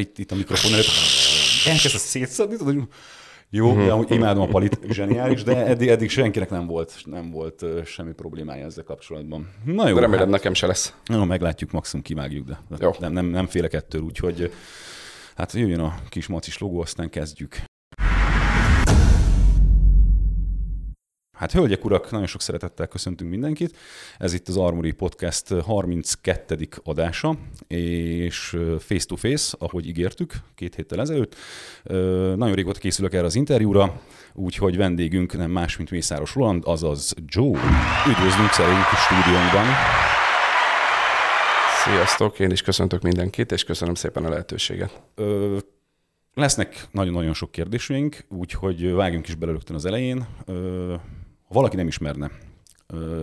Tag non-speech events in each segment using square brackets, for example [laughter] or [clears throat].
itt, itt a mikrofon előtt elkezdett szétszedni, tudod, hogy jó, uh-huh. amúgy imádom a palit, zseniális, de eddig, eddig senkinek nem volt, nem volt semmi problémája ezzel kapcsolatban. Na jó. De remélem hát, nekem se lesz. Na, meglátjuk, maximum kivágjuk, de, de jó. Nem, nem, nem félek ettől, úgyhogy hát jöjjön a kis macis logó, aztán kezdjük. Hát hölgyek, urak, nagyon sok szeretettel köszöntünk mindenkit. Ez itt az Armory Podcast 32. adása, és face to face, ahogy ígértük két héttel ezelőtt. Nagyon régóta készülök erre az interjúra, úgyhogy vendégünk nem más, mint Mészáros Roland, azaz Joe. Üdvözlünk szerint a stúdiónkban. Sziasztok, én is köszöntök mindenkit, és köszönöm szépen a lehetőséget. Ö, lesznek nagyon-nagyon sok kérdésünk, úgyhogy vágjunk is bele az elején. Ö, ha valaki nem ismerne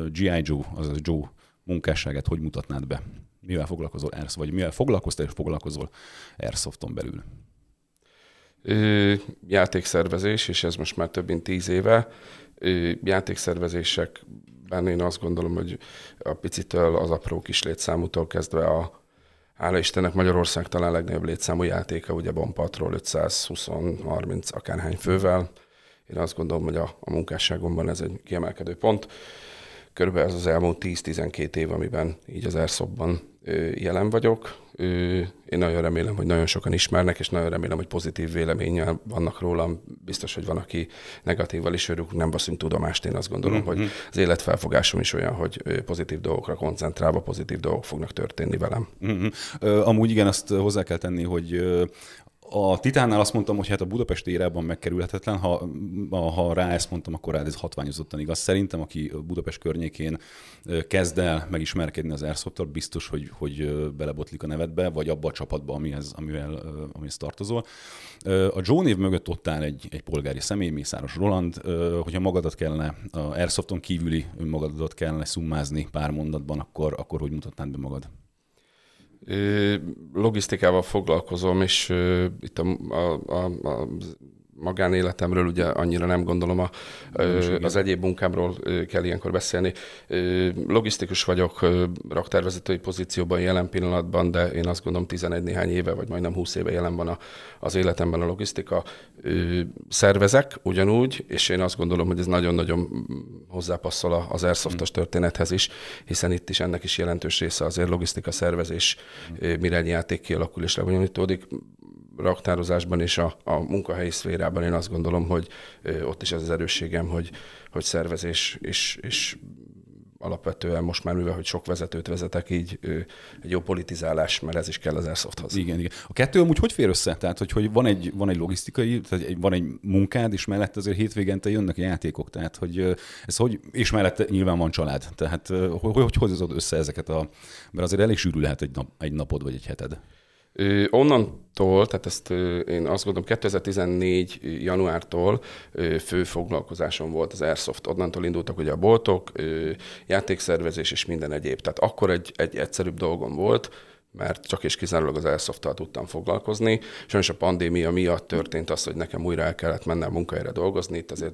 G.I. Joe, azaz Joe munkásságát, hogy mutatnád be? Mivel foglalkozol Airsoft, vagy mivel foglalkoztál és foglalkozol Airsofton belül? Ö, játékszervezés, és ez most már több mint tíz éve. Ö, játékszervezésekben én azt gondolom, hogy a picitől az apró kis létszámútól kezdve a Hála Istennek Magyarország talán legnagyobb létszámú játéka, ugye Bompatról 520-30 akárhány fővel, én azt gondolom, hogy a, a munkásságomban ez egy kiemelkedő pont. Körülbelül ez az elmúlt 10-12 év, amiben így az Airsoftban jelen vagyok. Én nagyon remélem, hogy nagyon sokan ismernek, és nagyon remélem, hogy pozitív véleménnyel vannak rólam. Biztos, hogy van, aki negatívval is örül, nem baszunk tudomást. Én azt gondolom, mm-hmm. hogy az életfelfogásom is olyan, hogy pozitív dolgokra koncentrálva pozitív dolgok fognak történni velem. Mm-hmm. Amúgy igen, azt hozzá kell tenni, hogy a Titánnál azt mondtam, hogy hát a Budapesti érában megkerülhetetlen, ha, ha rá ezt mondtam, akkor rád ez hatványozottan igaz. Szerintem, aki Budapest környékén kezd el megismerkedni az airsoft biztos, hogy, hogy belebotlik a nevedbe, vagy abba a csapatba, amihez, amivel, amihez tartozol. A Joe név mögött ott áll egy, egy polgári személy, Mészáros Roland. Hogyha magadat kellene, a Airsofton kívüli önmagadat kellene szummázni pár mondatban, akkor, akkor hogy mutatnád be magad? Logisztikával foglalkozom, és itt a, a, a, a magánéletemről ugye annyira nem gondolom, a, az egyéb munkámról kell ilyenkor beszélni. Logisztikus vagyok raktárvezetői pozícióban jelen pillanatban, de én azt gondolom 11 néhány éve, vagy majdnem 20 éve jelen van a, az életemben a logisztika. Szervezek ugyanúgy, és én azt gondolom, hogy ez nagyon-nagyon hozzápasszol az airsoftos mm. történethez is, hiszen itt is ennek is jelentős része azért logisztika szervezés, mm. mire egy játék kialakul és lebonyolítódik raktározásban és a, a munkahelyi szférában én azt gondolom, hogy ott is ez az erősségem, hogy, hogy szervezés és, és alapvetően most már, mivel hogy sok vezetőt vezetek, így egy jó politizálás, mert ez is kell az Airsofthoz. Igen, igen. A kettő amúgy hogy fér össze? Tehát, hogy, hogy van, egy, van egy logisztikai, tehát egy, van egy munkád, és mellett azért hétvégente jönnek játékok, tehát hogy ez hogy, és mellett nyilván van család. Tehát hogy, hogy hozod össze ezeket a, mert azért elég sűrű lehet egy, nap, egy napod vagy egy heted. Onnantól, tehát ezt én azt gondolom 2014 januártól fő foglalkozásom volt az Airsoft. Onnantól indultak ugye a boltok, játékszervezés és minden egyéb. Tehát akkor egy, egy egyszerűbb dolgom volt, mert csak és kizárólag az airsoft tudtam foglalkozni. Sajnos a pandémia miatt történt az, hogy nekem újra el kellett mennem munkahelyre dolgozni, itt azért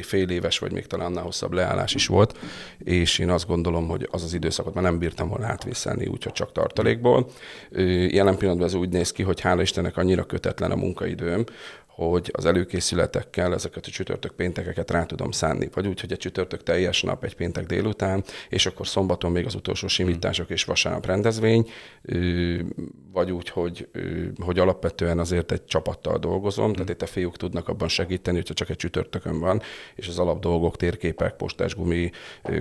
fél éves, vagy még talán annál hosszabb leállás is volt, és én azt gondolom, hogy az az időszakot már nem bírtam volna átvészelni, úgyhogy csak tartalékból. Jelen pillanatban ez úgy néz ki, hogy hála Istennek annyira kötetlen a munkaidőm, hogy az előkészületekkel ezeket a csütörtök péntekeket rá tudom szánni. Vagy úgy, hogy egy csütörtök teljes nap, egy péntek délután, és akkor szombaton még az utolsó simítások és vasárnap rendezvény, vagy úgy, hogy, hogy alapvetően azért egy csapattal dolgozom, tehát itt a fiúk tudnak abban segíteni, hogyha csak egy csütörtökön van, és az alap dolgok, térképek, postásgumi,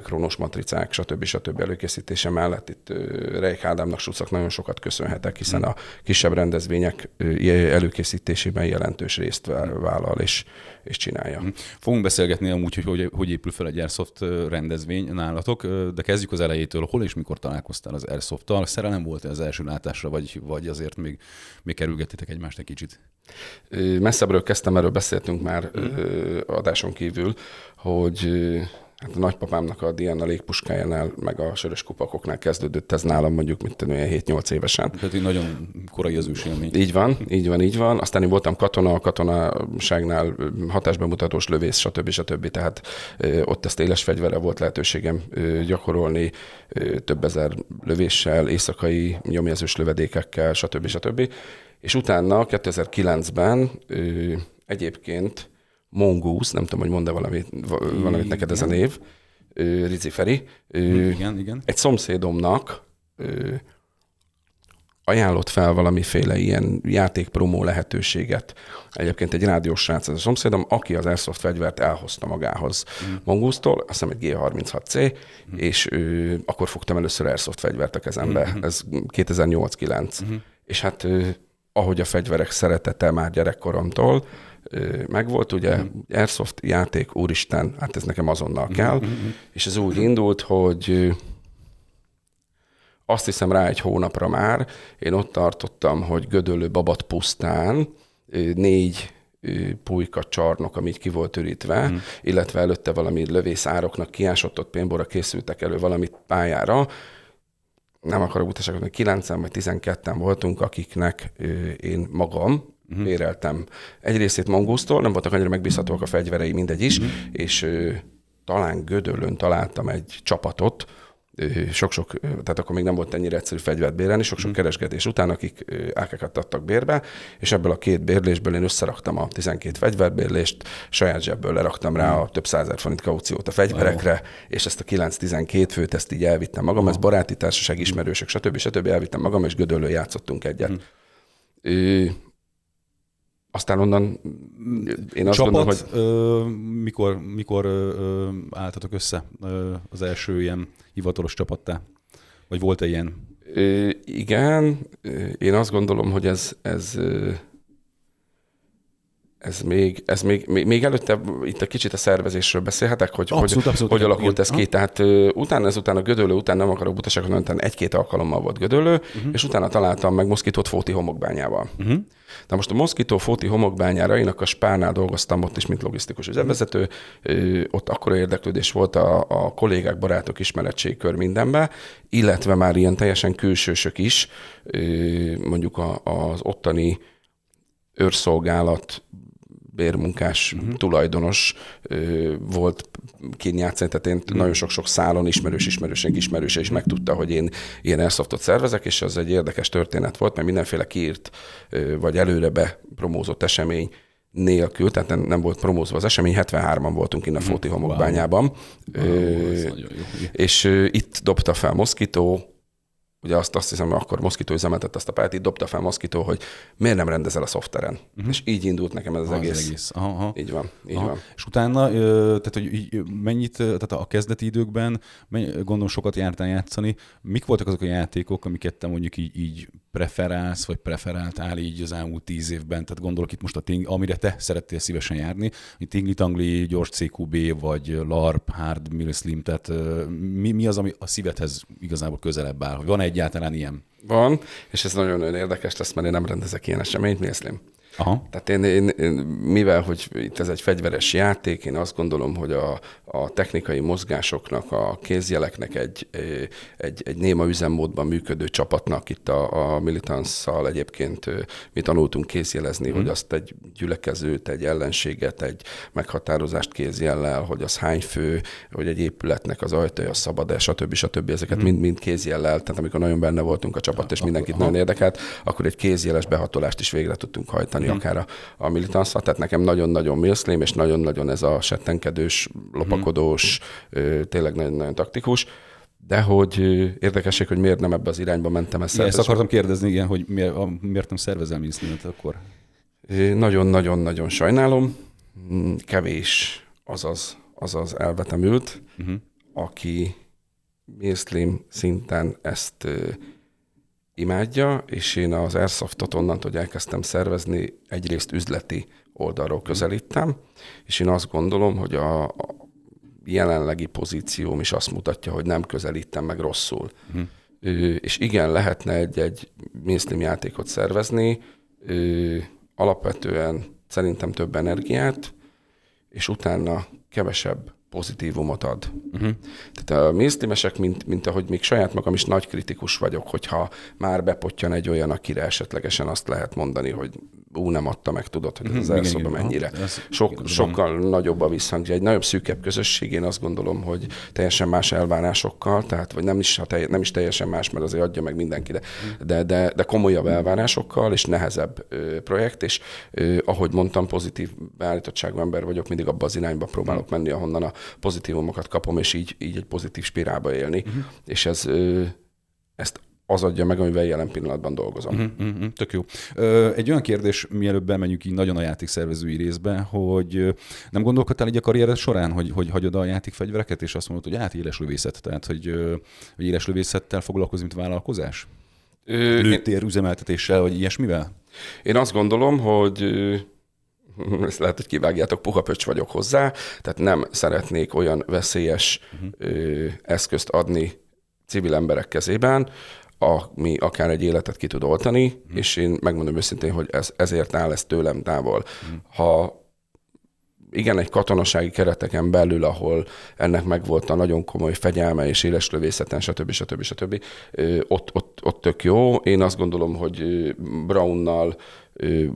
krónos matricák, stb. stb. előkészítése mellett itt Reik Ádámnak, Sucak nagyon sokat köszönhetek, hiszen a kisebb rendezvények előkészítésében jelentős részt vállal és, és csinálja. Mhm. Fogunk beszélgetni amúgy, hogy, hogy hogy épül fel egy Airsoft rendezvény nálatok, de kezdjük az elejétől. Hol és mikor találkoztál az Airsoft-tal? Szerelem volt az első látásra, vagy, vagy azért még, még kerülgettétek egymást egy kicsit? Messzebbről kezdtem, erről beszéltünk már mm. adáson kívül, hogy Hát a nagypapámnak a Diana légpuskájánál, meg a sörös kupakoknál kezdődött ez nálam mondjuk, mint olyan 7-8 évesen. Tehát így nagyon korai az ősélmény. Így van, így van, így van. Aztán én voltam katona, a katonaságnál hatásbemutatós lövész, stb. stb. Tehát ott ezt éles fegyverre volt lehetőségem gyakorolni, több ezer lövéssel, éjszakai nyomjelzős lövedékekkel, stb. stb és utána 2009-ben ö, egyébként Mongoose, nem tudom, hogy mond-e valamit, valamit neked ez a név, Rizi Feri, ö, Igen, igen. egy szomszédomnak ajánlott fel valamiféle ilyen játékpromó lehetőséget. Egyébként egy rádiós srác ez a szomszédom, aki az Airsoft fegyvert elhozta magához mm. Mongoose-tól, azt hiszem egy G36C, mm. és ő, akkor fogtam először Airsoft fegyvert a kezembe. Mm. Ez 2008-9. Mm. És hát ő, ahogy a fegyverek szeretete már gyerekkoromtól, megvolt, ugye, mm. Airsoft játék, úristen, hát ez nekem azonnal kell, mm-hmm. és ez úgy indult, hogy azt hiszem rá egy hónapra már, én ott tartottam, hogy Gödöllő Babat pusztán négy pulyka csarnok, amit ki volt ürítve, mm. illetve előtte valami lövészároknak kiásott ott pénbora készültek elő valamit pályára, nem akarok utaságot, hogy 9 vagy 12-en voltunk, akiknek én magam uh-huh. béreltem egy részét Mongosztól, nem voltak annyira megbízhatóak a fegyverei, mindegy is, uh-huh. és talán Gödöllön találtam egy csapatot, sok-sok, tehát akkor még nem volt ennyire egyszerű fegyvert bérelni, sok-sok mm. kereskedés után, akik ak adtak bérbe, és ebből a két bérlésből én összeraktam a 12 fegyverbérlést, saját zsebből leraktam rá a több százer forint kauciót a fegyverekre, oh. és ezt a 9-12 főt ezt így elvittem magam, oh. ez baráti társaság, ismerősök, stb. stb. elvittem magam, és Gödöllő játszottunk egyet. Mm. Aztán onnan én azt Csapat, gondolom, hogy... Ö, mikor, mikor ö, álltatok össze ö, az első ilyen hivatalos csapattá? Vagy volt-e ilyen? Ö, igen, én azt gondolom, hogy ez, ez ez még, ez még, még, még előtte itt egy kicsit a szervezésről beszélhetek, hogy abszolút, hogy, abszolút, hogy alakult ez ha? ki. Tehát uh, utána ezután a Gödöllő, után nem akarok butaságot mondani, egy-két alkalommal volt Gödöllő, uh-huh. és utána találtam meg Moszkitót Fóti homokbányával. Uh-huh. Na most a Moszkitó Fóti homokbányára, én a Spárnál dolgoztam ott is, mint logisztikus üzemvezető, ott akkora érdeklődés volt a, a kollégák, barátok, ismeretségkör mindenbe, illetve már ilyen teljesen külsősök is, mondjuk a, az ottani őrszolgálat bérmunkás uh-huh. tulajdonos ö, volt kínjátszani, tehát én uh-huh. nagyon sok-sok szálon ismerős, ismerőség, ismerőse is megtudta, hogy én ilyen airsoftot szervezek, és az egy érdekes történet volt, mert mindenféle kiírt ö, vagy előre bepromózott esemény nélkül, tehát nem, nem volt promózva az esemény, 73-an voltunk innen a mhm. Fóti homokbányában. Wow. Wow, és ö, itt dobta fel Moszkító, ugye azt, azt hiszem, hogy akkor Moszkító üzemeltett azt a pályát, így dobta fel Moszkító, hogy miért nem rendezel a szoftveren. Uh-huh. És így indult nekem ez az, az egész. egész. Aha, aha. Így van, így aha. van. És utána, tehát hogy mennyit, tehát a kezdeti időkben, gondolom sokat jártál játszani, mik voltak azok a játékok, amiket te mondjuk így, így preferálsz, vagy preferáltál így az elmúlt tíz évben? Tehát gondolok itt most a ting, amire te szerettél szívesen járni, hogy Tingli Tangli, gyors CQB, vagy LARP, Hard, Mill Slim, tehát mi, mi az, ami a szívedhez igazából közelebb áll? Van egyáltalán ilyen? Van, és ez nagyon-nagyon érdekes lesz, mert én nem rendezek ilyen eseményt, Mill Slim. Aha. Tehát én, én, én, mivel, hogy itt ez egy fegyveres játék, én azt gondolom, hogy a, a technikai mozgásoknak, a kézjeleknek egy, egy, egy néma üzemmódban működő csapatnak itt a, a militanszal egyébként mi tanultunk kézjelezni, mm. hogy azt egy gyülekezőt, egy ellenséget, egy meghatározást kézjellel, hogy az hány fő, hogy egy épületnek az ajtaja szabad-e, stb. stb. Ezeket mm. mind, mind kézjellel, tehát amikor nagyon benne voltunk a csapat, és mindenkit Aha. nagyon érdekelt, akkor egy kézjeles behatolást is végre tudtunk hajtani mm. akár a, a militanszal. Tehát nekem nagyon-nagyon milszlém, és nagyon-nagyon ez a settenkedős, lopakodós, mm. tényleg nagyon-nagyon taktikus. De hogy érdekesség, hogy miért nem ebbe az irányba mentem ezt. Ezt akartam kérdezni, igen, hogy miért, miért nem szervezel milszlémet akkor? Nagyon-nagyon-nagyon sajnálom. Mm, kevés azaz, azaz elvetemült, uh-huh. aki milszlém szinten ezt imádja, és én az Airsoftot onnantól, hogy elkezdtem szervezni, egyrészt üzleti oldalról közelítem, és én azt gondolom, hogy a, a jelenlegi pozícióm is azt mutatja, hogy nem közelítem meg rosszul. Ö, és igen, lehetne egy-egy mainstream játékot szervezni, alapvetően szerintem több energiát, és utána kevesebb pozitívumot ad. Uh-huh. Tehát a mainstreamesek, mint, mint ahogy még saját magam is nagy kritikus vagyok, hogyha már bepottyan egy olyan, akire esetlegesen azt lehet mondani, hogy ú, nem adta meg, tudod, hogy ez az elszóba mennyire. Sok, sokkal nagyobb a visszhangja. Egy nagyobb szűkebb közösség, én azt gondolom, hogy teljesen más elvárásokkal, tehát vagy nem is, telj, nem is teljesen más, mert azért adja meg mindenki, de, de, de, de komolyabb elvárásokkal és nehezebb ö, projekt, és ö, ahogy mondtam, pozitív beállítottságú ember vagyok, mindig abba az irányba próbálok menni, ahonnan a pozitívumokat kapom, és így, így egy pozitív spirálba élni. Uh-huh. És ez, ö, ezt az adja meg, amivel jelen pillanatban dolgozom. Uh-huh, uh-huh, tök jó. Egy olyan kérdés, mielőtt bemenjük így nagyon a játékszervezői részbe, hogy nem gondolkodtál így a karriered során, hogy, hogy hagyod a játékfegyvereket, és azt mondod, hogy hát éles lövészet, tehát hogy, hogy éles lövészettel foglalkozni, mint vállalkozás? Ö, Lőtér én... üzemeltetéssel, vagy ilyesmivel? Én azt gondolom, hogy [laughs] ezt lehet, hogy kivágjátok, puha pöcs vagyok hozzá, tehát nem szeretnék olyan veszélyes uh-huh. ö, eszközt adni civil emberek kezében, ami akár egy életet ki tud oltani, mm. és én megmondom őszintén, hogy ez, ezért áll ez tőlem távol. Mm. Ha igen, egy katonasági kereteken belül, ahol ennek megvolt a nagyon komoly fegyelme és éles lövészeten, stb. stb. stb. Ott, ott, ott tök jó. Én azt gondolom, hogy Brownnal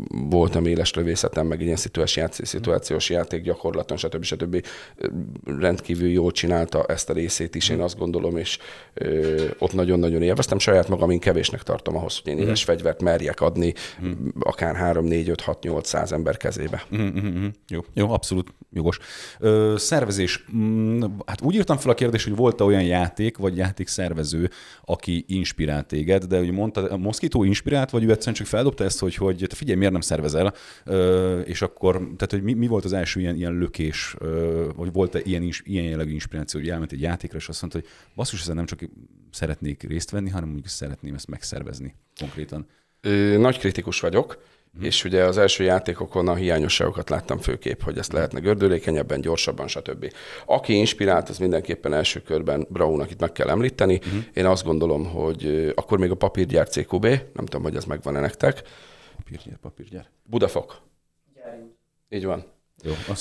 voltam éles lövészetem, meg ilyen szituációs, játék, szituációs játék gyakorlaton, stb. stb. rendkívül jól csinálta ezt a részét is, én azt gondolom, és ott nagyon-nagyon élveztem. Saját magam én kevésnek tartom ahhoz, hogy én mhm. éles mm. fegyvert merjek adni mm. akár 3, 4, 5, 6, 8, 100 ember kezébe. Jó, jó, abszolút jogos. Ö, szervezés. Mm, hát úgy írtam fel a kérdést, hogy volt-e olyan játék, vagy játékszervező, aki inspirált téged, de ugye mondta, a Moszkító inspirált, vagy ő egyszerűen csak feldobta ezt, hogy, hogy te figyelj, miért nem szervezel, és akkor, tehát hogy mi, mi volt az első ilyen, ilyen lökés, vagy volt-e ilyen, ilyen jellegű inspiráció, hogy elment egy játékra, és azt mondta, hogy basszus, ezen nem csak szeretnék részt venni, hanem mondjuk szeretném ezt megszervezni konkrétan. Nagy kritikus vagyok, Hmm. És ugye az első játékokon a hiányosságokat láttam főképp, hogy ezt lehetne gördülékenyebben, gyorsabban, stb. Aki inspirált, az mindenképpen első körben Braunnak itt meg kell említeni. Hmm. Én azt gondolom, hogy akkor még a papírgyár CQB, nem tudom, hogy ez megvan-e nektek. Papírgyár, papírgyár. Budafok. Gyárunk. Így van. Jó, a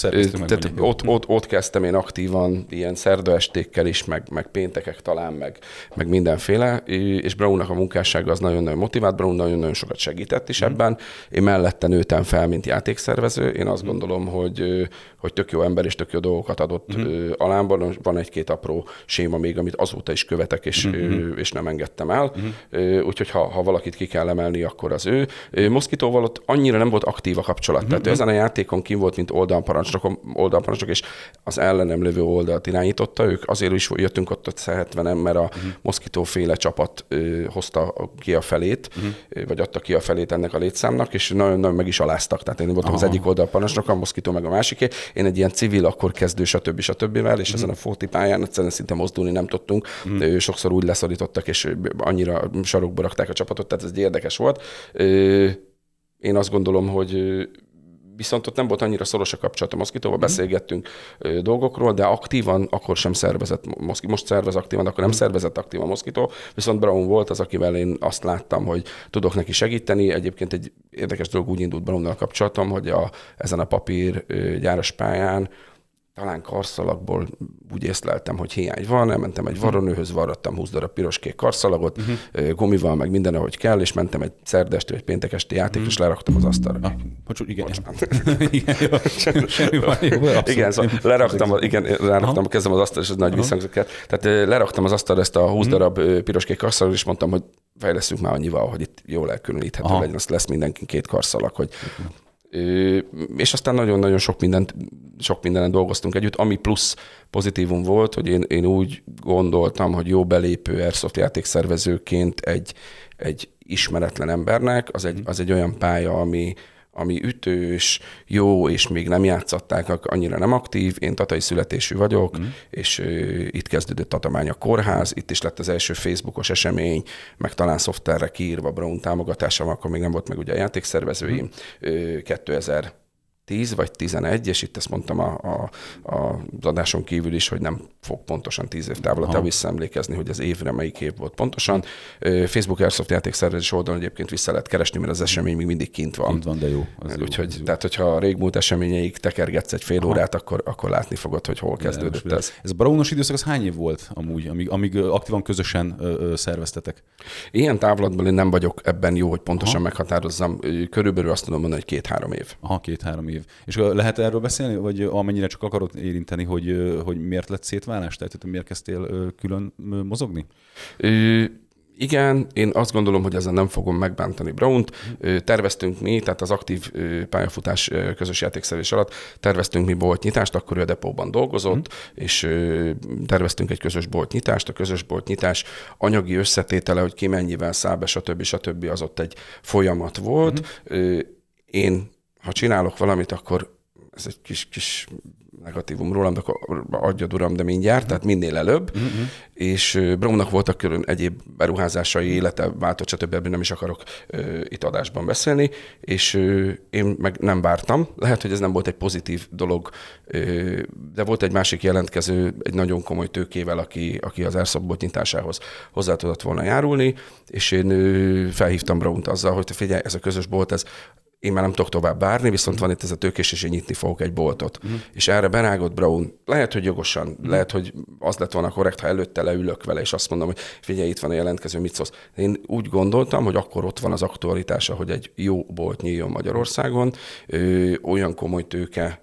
Tehát ott, ott, ott, kezdtem én aktívan, ilyen szerdaestékkel is, meg, meg péntekek talán, meg, meg mindenféle, és Brownnak a munkássága az nagyon-nagyon motivált, Brown nagyon-nagyon sokat segített is mm. ebben. Én mellette nőttem fel, mint játékszervező. Én azt mm. gondolom, hogy, hogy tök jó ember és tök jó dolgokat adott mm. alámban. Van egy-két apró séma még, amit azóta is követek, és, mm-hmm. és nem engedtem el. Mm-hmm. Úgyhogy ha, ha valakit ki kell emelni, akkor az ő. Moszkitóval ott annyira nem volt aktív a kapcsolat. Mm-hmm. Tehát ő ezen a játékon kim volt, mint oldalparancsnok, oldalparancsnok, és az ellenem lévő oldalt irányította. Ők azért is jöttünk ott 70 mert a uh-huh. Moszkító féle csapat ö, hozta ki a felét, uh-huh. vagy adta ki a felét ennek a létszámnak, és nagyon-nagyon meg is aláztak. Tehát én voltam Aha. az egyik oldalparancsnok, a Moszkító meg a másiké. Én egy ilyen civil, akkor kezdő, stb. stb. és uh-huh. ezen a fóti pályán egyszerűen szinte mozdulni nem tudtunk. Uh-huh. Sokszor úgy leszorítottak, és annyira sarokba rakták a csapatot, tehát ez egy érdekes volt. Én azt gondolom, hogy viszont ott nem volt annyira szoros a kapcsolat a Moszkitóval, mm. beszélgettünk ö, dolgokról, de aktívan akkor sem szervezett Moszki, most szervez aktívan, akkor nem mm. szervezett aktívan Moszkitó, viszont Brown volt az, akivel én azt láttam, hogy tudok neki segíteni. Egyébként egy érdekes dolog úgy indult Brownnal kapcsolatom, hogy a, ezen a papír ö, gyáros pályán talán karszalagból úgy észleltem, hogy hiány van, elmentem egy uh-huh. varronőhöz, varrattam 20 darab piros-kék karszalagot, uh-huh. gumival, meg minden, ahogy kell, és mentem egy szerdesti vagy péntekesti játék, uh-huh. és leraktam az asztalra. Ah, bocsú, igen. igen, [laughs] [laughs] igen, szóval leraktam, igen, leraktam, kezdem az asztalra, és ez nagy visszhangzott Tehát leraktam az asztalra ezt a 20 uh-huh. darab piros-kék karszalagot, és mondtam, hogy fejleszünk már annyival, hogy itt jól elkülöníthető Aha. legyen, azt lesz mindenki két karszalag, hogy és aztán nagyon-nagyon sok mindent, sok mindenen dolgoztunk együtt, ami plusz pozitívum volt, hogy én, én úgy gondoltam, hogy jó belépő Airsoft játékszervezőként egy, egy ismeretlen embernek, az egy, az egy olyan pálya, ami, ami ütős, jó, és még nem játszották, annyira nem aktív. Én tatai születésű vagyok, mm. és uh, itt kezdődött Tatamány a kórház, itt is lett az első Facebookos esemény, meg talán szoftverre kiírva Brown támogatása, akkor még nem volt meg ugye a játékszervezőim, mm. uh, 2000 10 vagy 11, és itt ezt mondtam a, a, a, az adáson kívül is, hogy nem fog pontosan 10 év távolatába visszaemlékezni, hogy az évre melyik év volt pontosan. Facebook Airsoft játékszervezés oldalon egyébként vissza lehet keresni, mert az esemény még mindig kint van. Kint van, de jó. Az Úgyhogy, jó, tehát, hogyha a régmúlt eseményeik tekergetsz egy fél Aha. órát, akkor, akkor látni fogod, hogy hol kezdődött de, ez. Ez a Brownos időszak az hány év volt amúgy, amíg, amíg aktívan közösen ö, ö, szerveztetek? Ilyen távlatban én nem vagyok ebben jó, hogy pontosan Aha. meghatározzam. Körülbelül azt tudom mondani, hogy két-három év. Aha, két-három év. És lehet erről beszélni, vagy amennyire csak akarod érinteni, hogy, hogy miért lett szétválás? Tehát, miért kezdtél külön mozogni? Ö, igen, én azt gondolom, hogy ezzel nem fogom megbántani Brown-t. Terveztünk mi, tehát az aktív pályafutás közös játékszerzés alatt terveztünk mi boltnyitást, akkor ő a depóban dolgozott, mm. és terveztünk egy közös boltnyitást. A közös boltnyitás anyagi összetétele, hogy ki mennyivel száll be, stb. stb. az ott egy folyamat volt. Mm. Én, csinálok valamit, akkor ez egy kis, kis negatívum rólam, de akkor adjad uram, de mindjárt, tehát minél előbb. Uh-huh. És Bromnak voltak külön egyéb beruházásai, élete váltott, stb. Ebből nem is akarok uh, itt adásban beszélni, és uh, én meg nem vártam. Lehet, hogy ez nem volt egy pozitív dolog, uh, de volt egy másik jelentkező, egy nagyon komoly tőkével, aki, aki az Airsoft nyitásához hozzá tudott volna járulni, és én uh, felhívtam Brownt azzal, hogy figyelj, ez a közös bolt, ez én már nem tudok tovább várni, viszont van itt ez a tőkés, és én nyitni fogok egy boltot. Uh-huh. És erre berágott Brown, lehet, hogy jogosan, uh-huh. lehet, hogy az lett volna korrekt, ha előtte leülök vele, és azt mondom, hogy figyelj, itt van a jelentkező, mit szólsz. Én úgy gondoltam, hogy akkor ott van az aktualitása, hogy egy jó bolt nyíljon Magyarországon, ö, olyan komoly tőke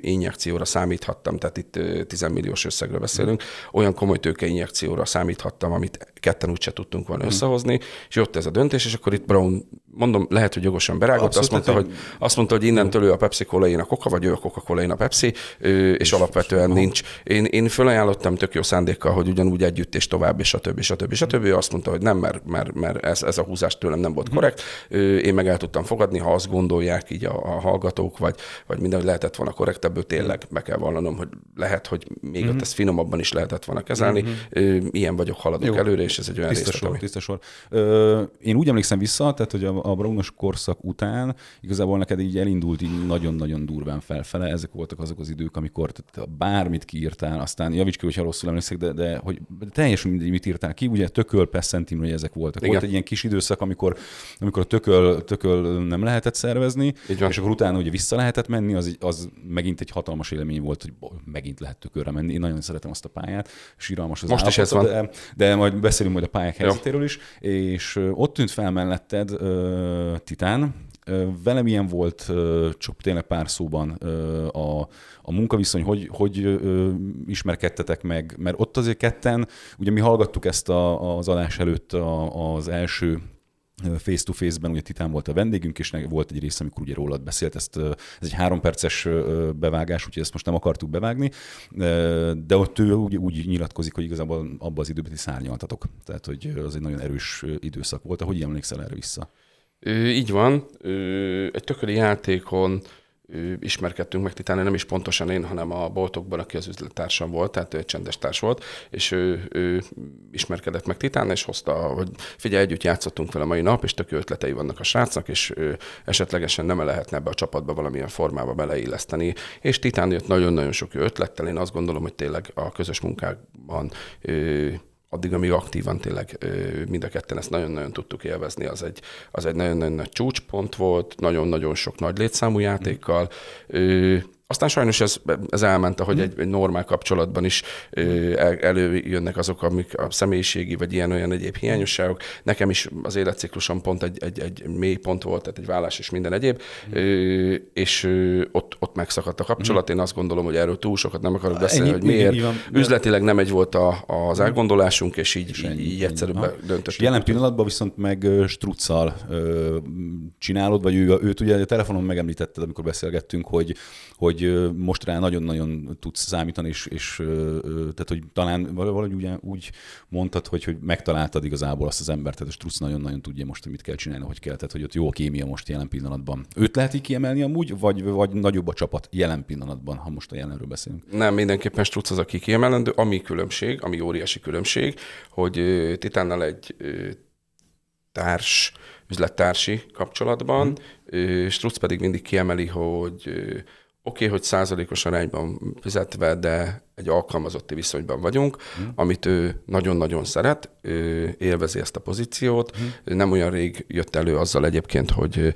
injekcióra számíthattam, tehát itt 10 milliós összegről beszélünk, olyan komoly tőkeinjekcióra számíthattam, amit ketten úgyse tudtunk volna összehozni, és jött ez a döntés, és akkor itt Brown mondom, lehet, hogy jogosan berágott, Abszolút, azt mondta, hogy, azt mondta, hogy innentől ő a Pepsi cola a Coca, vagy ő a Coca cola a Pepsi, és, és alapvetően nincs. Én, én fölajánlottam tök jó szándékkal, hogy ugyanúgy együtt és tovább, és a többi, és a többi, és a többi. Ő azt mondta, hogy nem, mert, mert, mert ez, ez a húzás tőlem nem volt mhm. korrekt. Én meg el tudtam fogadni, ha azt gondolják így a, a hallgatók, vagy, vagy minden, hogy lehetett volna korrekt, ebből tényleg be kell vallanom, hogy lehet, hogy még mm-hmm. ott ezt finomabban is lehetett volna kezelni. Mm-hmm. Ilyen vagyok, haladok jó. előre, és ez egy olyan tiszta sor, tiszta sor. Ö, én úgy emlékszem vissza, tehát, hogy a, a Brownos korszak után igazából neked így elindult így nagyon-nagyon durván felfele. Ezek voltak azok az idők, amikor tehát bármit kiírtál, aztán javíts ki, hogyha rosszul emlékszek, de, de hogy teljesen mindegy, mit írtál ki. Ugye tököl, Pessentim, hogy ezek voltak. Igen. Volt egy ilyen kis időszak, amikor, amikor a tököl, tököl nem lehetett szervezni, és akkor utána ugye vissza lehetett menni, az, az megint egy hatalmas élmény volt, hogy megint lehet tökölre menni. Én nagyon szeretem azt a pályát, síralmas az Most állapot, is ez van. De, de majd beszélünk majd a pályák helyzetéről is, és ott tűnt fel melletted uh, Titán, Velem ilyen volt csak tényleg pár szóban a, a munkaviszony, hogy, hogy ismerkedtetek meg, mert ott azért ketten, ugye mi hallgattuk ezt a, az adás előtt a, az első face-to-face-ben, ugye Titán volt a vendégünk, és volt egy rész, amikor ugye rólad beszélt, ezt, ez egy három perces bevágás, úgyhogy ezt most nem akartuk bevágni, de ott ő úgy, úgy nyilatkozik, hogy igazából abban az időben ti szárnyaltatok. Tehát, hogy az egy nagyon erős időszak volt. Ahogy emlékszel erre vissza? Így van. Egy tököli játékon ismerkedtünk meg Titáni, nem is pontosan én, hanem a boltokban, aki az üzlettársam volt, tehát ő egy csendes társ volt, és ő, ő ismerkedett meg Titán, és hozta, hogy figyelj, együtt játszottunk vele mai nap, és tök ötletei vannak a srácnak, és ő esetlegesen nem lehetne ebbe a csapatba valamilyen formába beleilleszteni. És Titán jött nagyon-nagyon sok ötlettel, én azt gondolom, hogy tényleg a közös munkában addig, amíg aktívan tényleg mind a ketten ezt nagyon-nagyon tudtuk élvezni, az egy, az egy nagyon-nagyon nagy csúcspont volt, nagyon-nagyon sok nagy létszámú játékkal. Aztán sajnos ez, ez elment, hogy mm. egy, egy normál kapcsolatban is el, előjönnek azok, amik a személyiségi vagy ilyen-olyan egyéb hiányosságok. Nekem is az életciklusom pont egy, egy, egy mély pont volt, tehát egy vállás és minden egyéb, mm. és ott, ott megszakadt a kapcsolat. Mm. Én azt gondolom, hogy erről túl sokat nem akarok beszélni, ennyi, hogy miért. Ennyi van, Üzletileg nem egy volt a, az elgondolásunk, és így, és ennyi, így egyszerűbb döntöttünk. Jelen pillanatban viszont meg Struccal csinálod, vagy ő, őt ugye a telefonon megemlítetted, amikor beszélgettünk, hogy, hogy most rá nagyon-nagyon tudsz számítani, és, és tehát, hogy talán valahogy úgy, úgy mondtad, hogy, hogy megtaláltad igazából azt az embert, tehát a Struc nagyon-nagyon tudja most, hogy mit kell csinálni, hogy kell, tehát hogy ott jó a kémia most jelen pillanatban. Őt lehet így kiemelni amúgy, vagy, vagy nagyobb a csapat jelen pillanatban, ha most a jelenről beszélünk? Nem, mindenképpen Struc az, aki kiemelendő, ami különbség, ami óriási különbség, hogy Titánnal egy társ, üzlettársi kapcsolatban. Mm. Strutz pedig mindig kiemeli, hogy oké, okay, hogy százalékos arányban fizetve, de egy alkalmazotti viszonyban vagyunk, mm. amit ő nagyon-nagyon szeret, ő élvezi ezt a pozíciót. Mm. Nem olyan rég jött elő azzal egyébként, hogy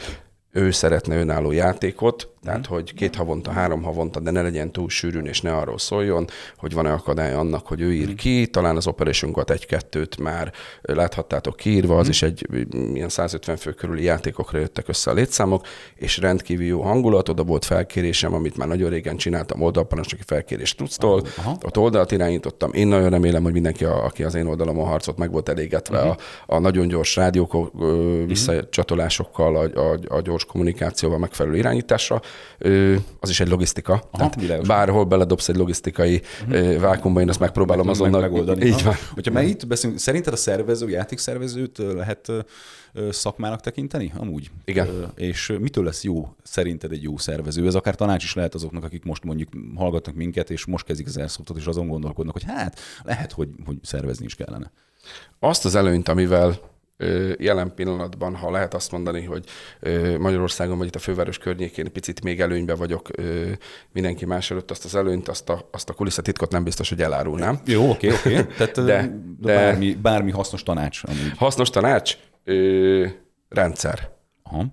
ő szeretne önálló játékot, tehát, hogy két havonta, három havonta, de ne legyen túl sűrűn, és ne arról szóljon, hogy van-e akadály annak, hogy ő ír ki. Talán az operation egy-kettőt már láthattátok kiírva, az is egy ilyen 150 fő körüli játékokra jöttek össze a létszámok, és rendkívül jó hangulat. Oda volt felkérésem, amit már nagyon régen csináltam, oldalparancsnoki felkérés tudsztól. Ott oldalt irányítottam. Én nagyon remélem, hogy mindenki, aki az én oldalamon harcot, meg volt elégetve uh-huh. a, a nagyon gyors rádiók visszacsatolásokkal, a, a, a gyors kommunikációval megfelelő irányításra az is egy logisztika. Aha, Tehát világos. bárhol beledobsz egy logisztikai uh-huh. vákumba, én azt megpróbálom meg, azonnal megoldani. Így van. Hogyha meg itt beszélünk, szerinted a szervező, játékszervezőt lehet szakmának tekinteni? Amúgy. Igen. És mitől lesz jó szerinted egy jó szervező? Ez akár tanács is lehet azoknak, akik most mondjuk hallgatnak minket, és most kezdik az Airsoftot, és azon gondolkodnak, hogy hát lehet, hogy, hogy szervezni is kellene. Azt az előnyt, amivel jelen pillanatban, ha lehet azt mondani, hogy Magyarországon vagy itt a főváros környékén picit még előnybe vagyok mindenki más előtt, azt az előnyt, azt a, azt a kulisszatitkot nem biztos, hogy elárulnám. Jó, oké, oké. [laughs] Tehát de, de, de bármi, bármi hasznos tanács. Amúgy. Hasznos tanács? Ö, rendszer. Aha.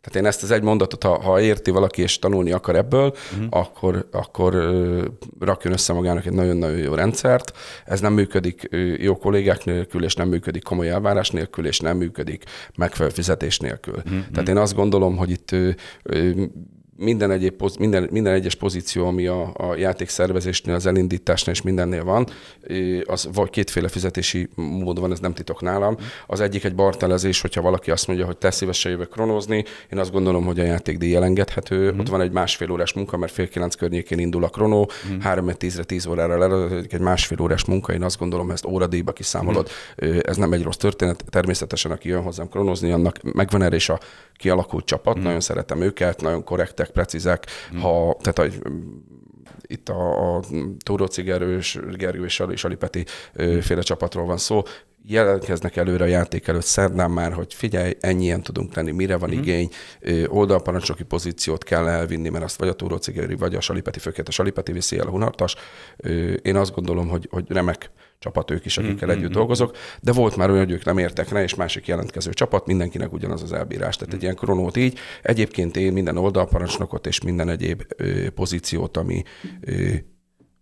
Tehát én ezt az egy mondatot, ha, ha érti valaki és tanulni akar ebből, uh-huh. akkor, akkor rakjon össze magának egy nagyon-nagyon jó rendszert. Ez nem működik jó kollégák nélkül, és nem működik komoly elvárás nélkül, és nem működik megfelelő fizetés nélkül. Uh-huh. Tehát én azt gondolom, hogy itt minden, egyéb, minden, minden egyes pozíció, ami a, a játékszervezésnél, az elindításnál és mindennél van, az vagy kétféle fizetési mód van, ez nem titok nálam. Az egyik egy bartelezés, hogyha valaki azt mondja, hogy te szívesen jövök kronozni, én azt gondolom, hogy a játékdíj elengedhető. Mm. Ott van egy másfél órás munka, mert fél kilenc környékén indul a kronó, mm. három tízre tíz órára leradódik egy másfél órás munka, én azt gondolom, ezt óradíjba kiszámolod. Mm. Ez nem egy rossz történet. Természetesen, aki jön hozzám kronozni, annak megvan erre is a kialakult csapat, mm. nagyon szeretem őket, nagyon korrektek, precízek, mm. ha, tehát hogy itt a, a Tóróci Gerős, Gergő és Salipeti féle csapatról van szó, jelentkeznek előre a játék előtt szerdán már, hogy figyelj, ennyien tudunk lenni, mire van mm-hmm. igény, oldalparancsnoki pozíciót kell elvinni, mert azt vagy a Túró Cigeri, vagy a Salipeti, főként a Salipeti viszi el a Hunartas. Én azt gondolom, hogy, hogy remek csapat ők is, akikkel mm-hmm. együtt dolgozok, de volt már olyan, hogy ők nem értek rá, és másik jelentkező csapat, mindenkinek ugyanaz az elbírás. Tehát mm-hmm. egy ilyen kronót így. Egyébként én minden oldalparancsnokot és minden egyéb ö, pozíciót, ami ö,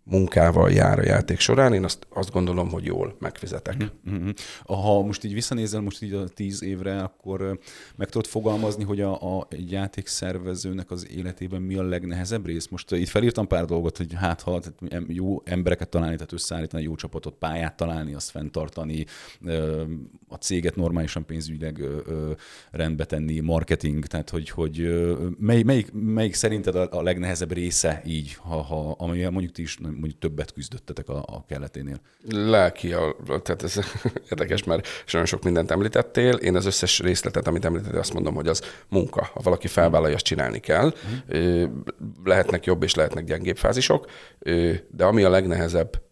munkával jár a játék során, én azt, azt gondolom, hogy jól megfizetek. Mm-hmm. Ha most így visszanézel most így a tíz évre, akkor meg tudod fogalmazni, hogy a, a játékszervezőnek az életében mi a legnehezebb rész? Most itt felírtam pár dolgot, hogy hát ha jó embereket találni, tehát összeállítani, jó csapatot, pályát találni, azt fenntartani, a céget normálisan pénzügyileg rendbe tenni, marketing, tehát hogy, hogy mely, melyik, melyik szerinted a, a legnehezebb része így, ha, ha, ami mondjuk ti is mondjuk többet küzdöttetek a, a kelleténél? Lelki, a, tehát ez [laughs] érdekes, mert nagyon sok mindent említettél. Én az összes részletet, amit említettél, azt mondom, hogy az munka. Ha valaki felvállalja, azt csinálni kell. Uh-huh. Lehetnek jobb és lehetnek gyengébb fázisok, de ami a legnehezebb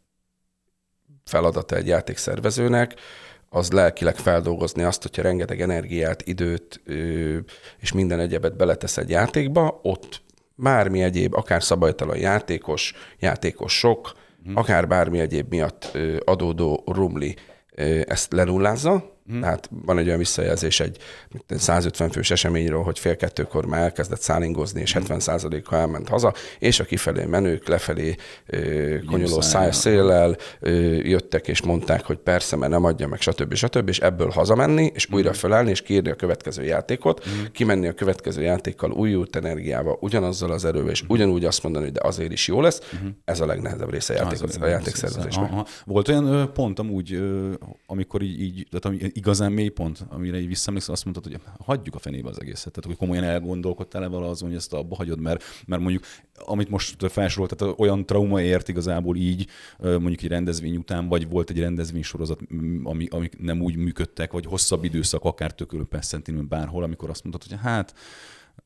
feladata egy játékszervezőnek, az lelkileg feldolgozni azt, hogyha rengeteg energiát, időt és minden egyebet beletesz egy játékba, ott bármi egyéb, akár szabálytalan játékos, játékosok, hmm. akár bármi egyéb miatt adódó rumli ezt lenullázza, Hmm. Tehát van egy olyan visszajelzés egy 150 fős eseményről, hogy fél kettőkor már elkezdett szállingozni, és 70 hmm. ha elment haza, és a kifelé menők lefelé ö, konyoló száj széllel ö, jöttek, és mondták, hogy persze, mert nem adja meg, stb. stb. És ebből hazamenni, és újra hmm. felállni, és kiírni a következő játékot, hmm. kimenni a következő játékkal újult energiával, ugyanazzal az erővel, és ugyanúgy azt mondani, hogy de azért is jó lesz, hmm. ez a legnehezebb része a, játék, a játékszervezésnek. Volt olyan pont amúgy, amikor így, így tehát igazán mélypont, amire így visszaemlékszem, azt mondtad, hogy hagyjuk a fenébe az egészet. Tehát, hogy komolyan elgondolkodtál-e vala azon, hogy ezt abba hagyod, mert, mert mondjuk, amit most felsorolt, tehát olyan trauma ért igazából így, mondjuk egy rendezvény után, vagy volt egy rendezvénysorozat, ami, amik nem úgy működtek, vagy hosszabb időszak, akár tökölő bárhol, amikor azt mondtad, hogy hát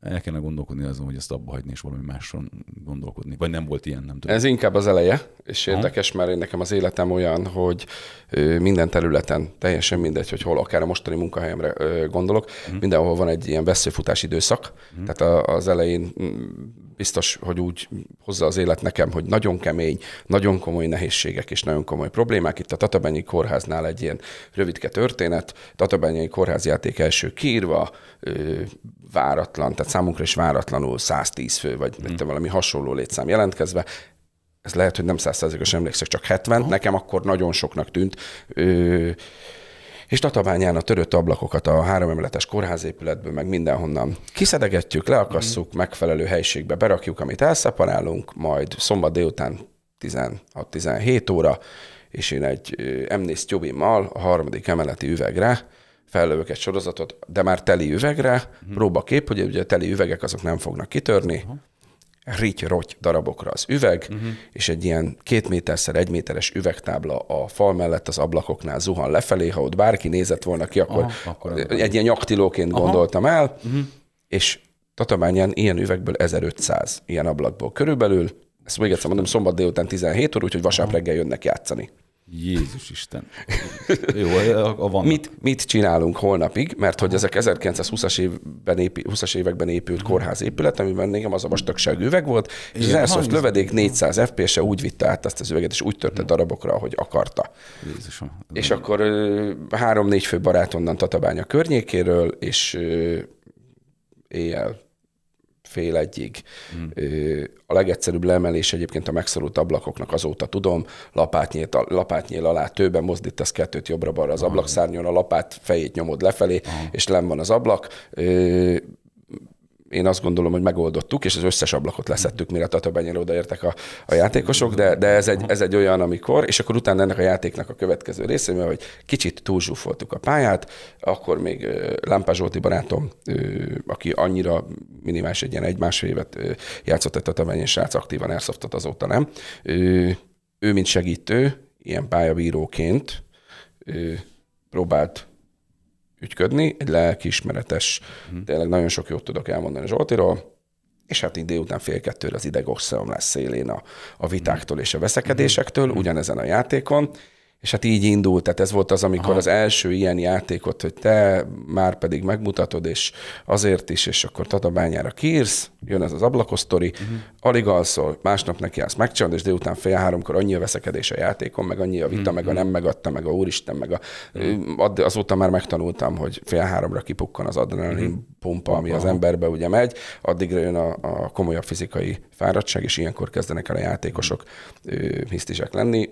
el kellene gondolkodni azon, hogy ezt abba hagyni, és valami máson gondolkodni. Vagy nem volt ilyen, nem tudom. Ez inkább az eleje, és érdekes, mert én nekem az életem olyan, hogy minden területen, teljesen mindegy, hogy hol, akár a mostani munkahelyemre gondolok, uh-huh. mindenhol van egy ilyen veszőfutás időszak. Uh-huh. Tehát az elején mm, biztos, hogy úgy hozza az élet nekem, hogy nagyon kemény, nagyon komoly nehézségek és nagyon komoly problémák. Itt a Tatabányi kórháznál egy ilyen rövidke történet, Tatabányi kórházjáték első kiírva, váratlan, tehát számunkra is váratlanul 110 fő, vagy mm. valami hasonló létszám jelentkezve. Ez lehet, hogy nem százszerzékos emlékszek, csak 70, oh. nekem akkor nagyon soknak tűnt. Ö, és Tatabányán a törött ablakokat a háromemeletes kórházépületből, meg mindenhonnan kiszedegetjük, leakasszuk, mm. megfelelő helységbe berakjuk, amit elszeparálunk, majd szombat délután 16-17 óra, és én egy M4 Jobimmal a harmadik emeleti üvegre fellövök egy sorozatot, de már teli üvegre, uh-huh. próbakép, hogy ugye a teli üvegek azok nem fognak kitörni, uh-huh. Rity roty darabokra az üveg, uh-huh. és egy ilyen két méterszer egy méteres üvegtábla a fal mellett az ablakoknál zuhan lefelé, ha ott bárki nézett volna ki, akkor, Aha, akkor egy ilyen nyaktilóként Aha. gondoltam el, uh-huh. és Tatabányán ilyen üvegből 1500 ilyen ablakból körülbelül, ezt még egyszer mondom, szombat délután 17 óra, úgyhogy vasárnap reggel jönnek játszani. Jézus Isten. Jó, a, a mit, mit csinálunk holnapig, mert hogy ezek 1920-as, évben épi, 20-as években épült kórház épület, amiben nekem az a vastagság üveg volt, és az Airsoft lövedék 400 FPS-e úgy vitte át azt az üveget, és úgy törte darabokra, ahogy akarta. Jézusom. És akkor három-négy fő barát onnan Tatabánya környékéről, és éjjel fél egyig. Hmm. A legegyszerűbb leemelés egyébként a megszorult ablakoknak azóta tudom, lapátnyél, lapátnyél alá tőben mozdítasz kettőt jobbra-balra az ablakszárnyon, a lapát fejét nyomod lefelé, Aha. és len van az ablak én azt gondolom, hogy megoldottuk, és az összes ablakot leszettük, mire Tatabányra odaértek a, a játékosok, de, de ez, egy, ez egy olyan, amikor, és akkor utána ennek a játéknak a következő része, mert hogy kicsit túlzsúfoltuk a pályát, akkor még Lámpás Zsolti barátom, aki annyira minimális egy ilyen egy-másfél évet játszott egy Tatabányi srác aktívan airsoftot azóta nem, ő, mint segítő, ilyen pályabíróként próbált ügyködni, egy lelkiismeretes, hmm. tényleg nagyon sok jót tudok elmondani Zsoltiról, és hát így délután fél kettőre az idegoszeomlás szélén a, a vitáktól és a veszekedésektől, hmm. ugyanezen a játékon, és hát így indult, tehát ez volt az, amikor Aha. az első ilyen játékot, hogy te már pedig megmutatod, és azért is, és akkor Tatabányára kírsz, jön ez az ablakosztori, uh-huh. alig alszol, másnap neki azt megcsinálod, és délután fél háromkor annyi a veszekedés a játékon, meg annyi a vita, uh-huh. meg a nem megadta, meg a úristen, meg a... Uh-huh. Azóta már megtanultam, hogy fél háromra kipukkan az adrenalin uh-huh. pumpa, ami az emberbe ugye megy, addigra jön a, a komolyabb fizikai fáradtság, és ilyenkor kezdenek el a játékosok uh-huh. hisztisek lenni.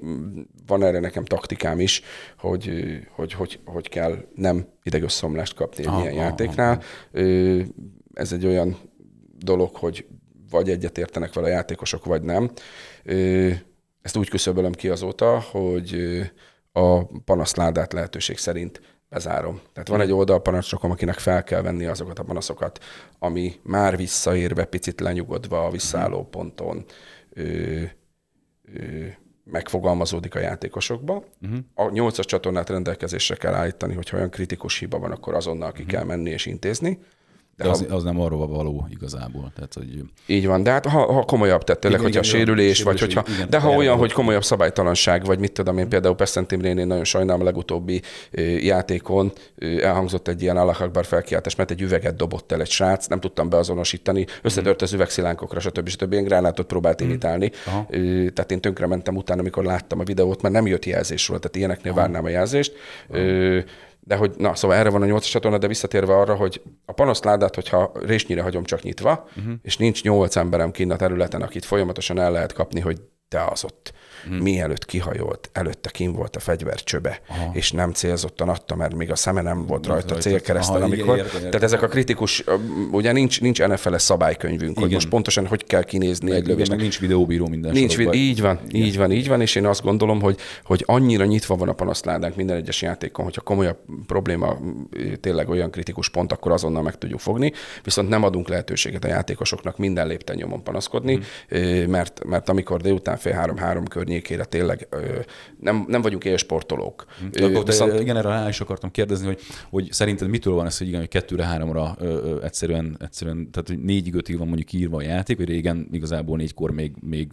Van erre nekem taktikám is, hogy hogy, hogy, hogy kell nem idegösszomlást kapni egy aha, ilyen aha, játéknál. Aha. Ez egy olyan dolog, hogy vagy egyet értenek vele a játékosok, vagy nem. Ezt úgy küszöbölöm ki azóta, hogy a panaszládát lehetőség szerint bezárom. Tehát van egy oldalparancsnokom, akinek fel kell venni azokat a panaszokat, ami már visszaérve, picit lenyugodva a visszaálló ponton ö, ö, megfogalmazódik a játékosokba. Uh-huh. A nyolcas csatornát rendelkezésre kell állítani, hogyha olyan kritikus hiba van, akkor azonnal ki uh-huh. kell menni és intézni. De, de az, ha, az nem arról való igazából. Tehát, hogy... Így van, de hát ha, ha komolyabb, tehát tényleg, igen, hogyha igen, sérülés, sérülés, vagy hogyha, igen, de ha olyan, hogy komolyabb szabálytalanság, vagy mit tudom én, például Peszent Imrén, én nagyon sajnálom a legutóbbi játékon elhangzott egy ilyen Allah Akbar felkiáltás, mert egy üveget dobott el egy srác, nem tudtam beazonosítani, összetört az üvegszilánkokra, stb. stb. Én gránátot próbált hmm. imitálni. Aha. Tehát én tönkre mentem utána, amikor láttam a videót, mert nem jött jelzésről, tehát ilyeneknél Aha. várnám a jelzést. Aha. De hogy, na, szóval erre van a nyolcas csatorna, de visszatérve arra, hogy a panaszládát, hogyha résnyire hagyom csak nyitva, uh-huh. és nincs nyolc emberem kinn a területen, akit folyamatosan el lehet kapni, hogy te az ott hmm. mielőtt kihajolt, előtte kim volt a fegyvercsöbe, Aha. és nem célzottan adta, mert még a szeme nem volt rajta a célkereszten, amikor. Értem, értem. Tehát ezek a kritikus, ugye nincs, nincs NFL-es szabálykönyvünk, igen. hogy most pontosan hogy kell kinézni meg, egy lövésnek. Meg nincs videóbíró minden nincs, vid- Így van, igen. így van, így van, és én azt gondolom, hogy, hogy annyira nyitva van a panaszládánk minden egyes játékon, hogyha komolyabb probléma tényleg olyan kritikus pont, akkor azonnal meg tudjuk fogni, viszont nem adunk lehetőséget a játékosoknak minden lépten nyomon panaszkodni, hmm. mert, mert amikor délután fél három-három környékére tényleg ö, nem, nem vagyunk élsportolók. Akkor viszont... igen, erre rá is akartam kérdezni, hogy, hogy szerinted mitől van ez, hogy igen, hogy kettőre, háromra ö, ö, egyszerűen, egyszerűen, tehát hogy négyig, ötig van mondjuk írva a játék, hogy régen igazából négykor még, még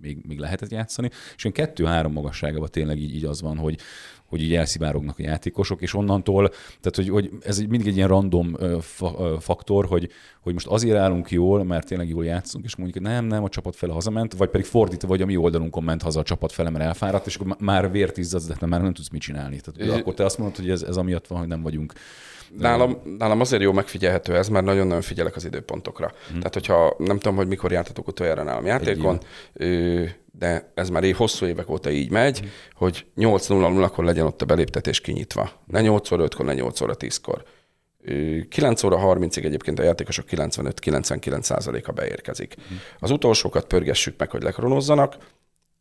még, még lehetett játszani, és olyan kettő-három magasságában tényleg így, így az van, hogy, hogy így elszivárognak a játékosok, és onnantól, tehát hogy, hogy ez mindig egy ilyen random fa, faktor, hogy, hogy most azért állunk jól, mert tényleg jól játszunk, és mondjuk, nem, nem, a csapat fele hazament, vagy pedig fordítva, vagy a mi oldalunkon ment haza a csapat fele, mert elfáradt, és akkor már vért izzadsz, de már nem tudsz mit csinálni. Tehát, akkor te azt mondod, hogy ez, ez amiatt van, hogy nem vagyunk Nálam, nálam azért jó megfigyelhető ez, mert nagyon-nagyon figyelek az időpontokra. Hmm. Tehát, hogyha nem tudom, hogy mikor jártatok utoljára nálam játékon, de ez már hosszú évek óta így megy, hmm. hogy 8.00-kor legyen ott a beléptetés kinyitva. Ne 8 óra 5-kor, ne 8 óra 10-kor. 9 óra 30-ig egyébként a játékosok 95-99%-a beérkezik. Hmm. Az utolsókat pörgessük meg, hogy lekronozzanak,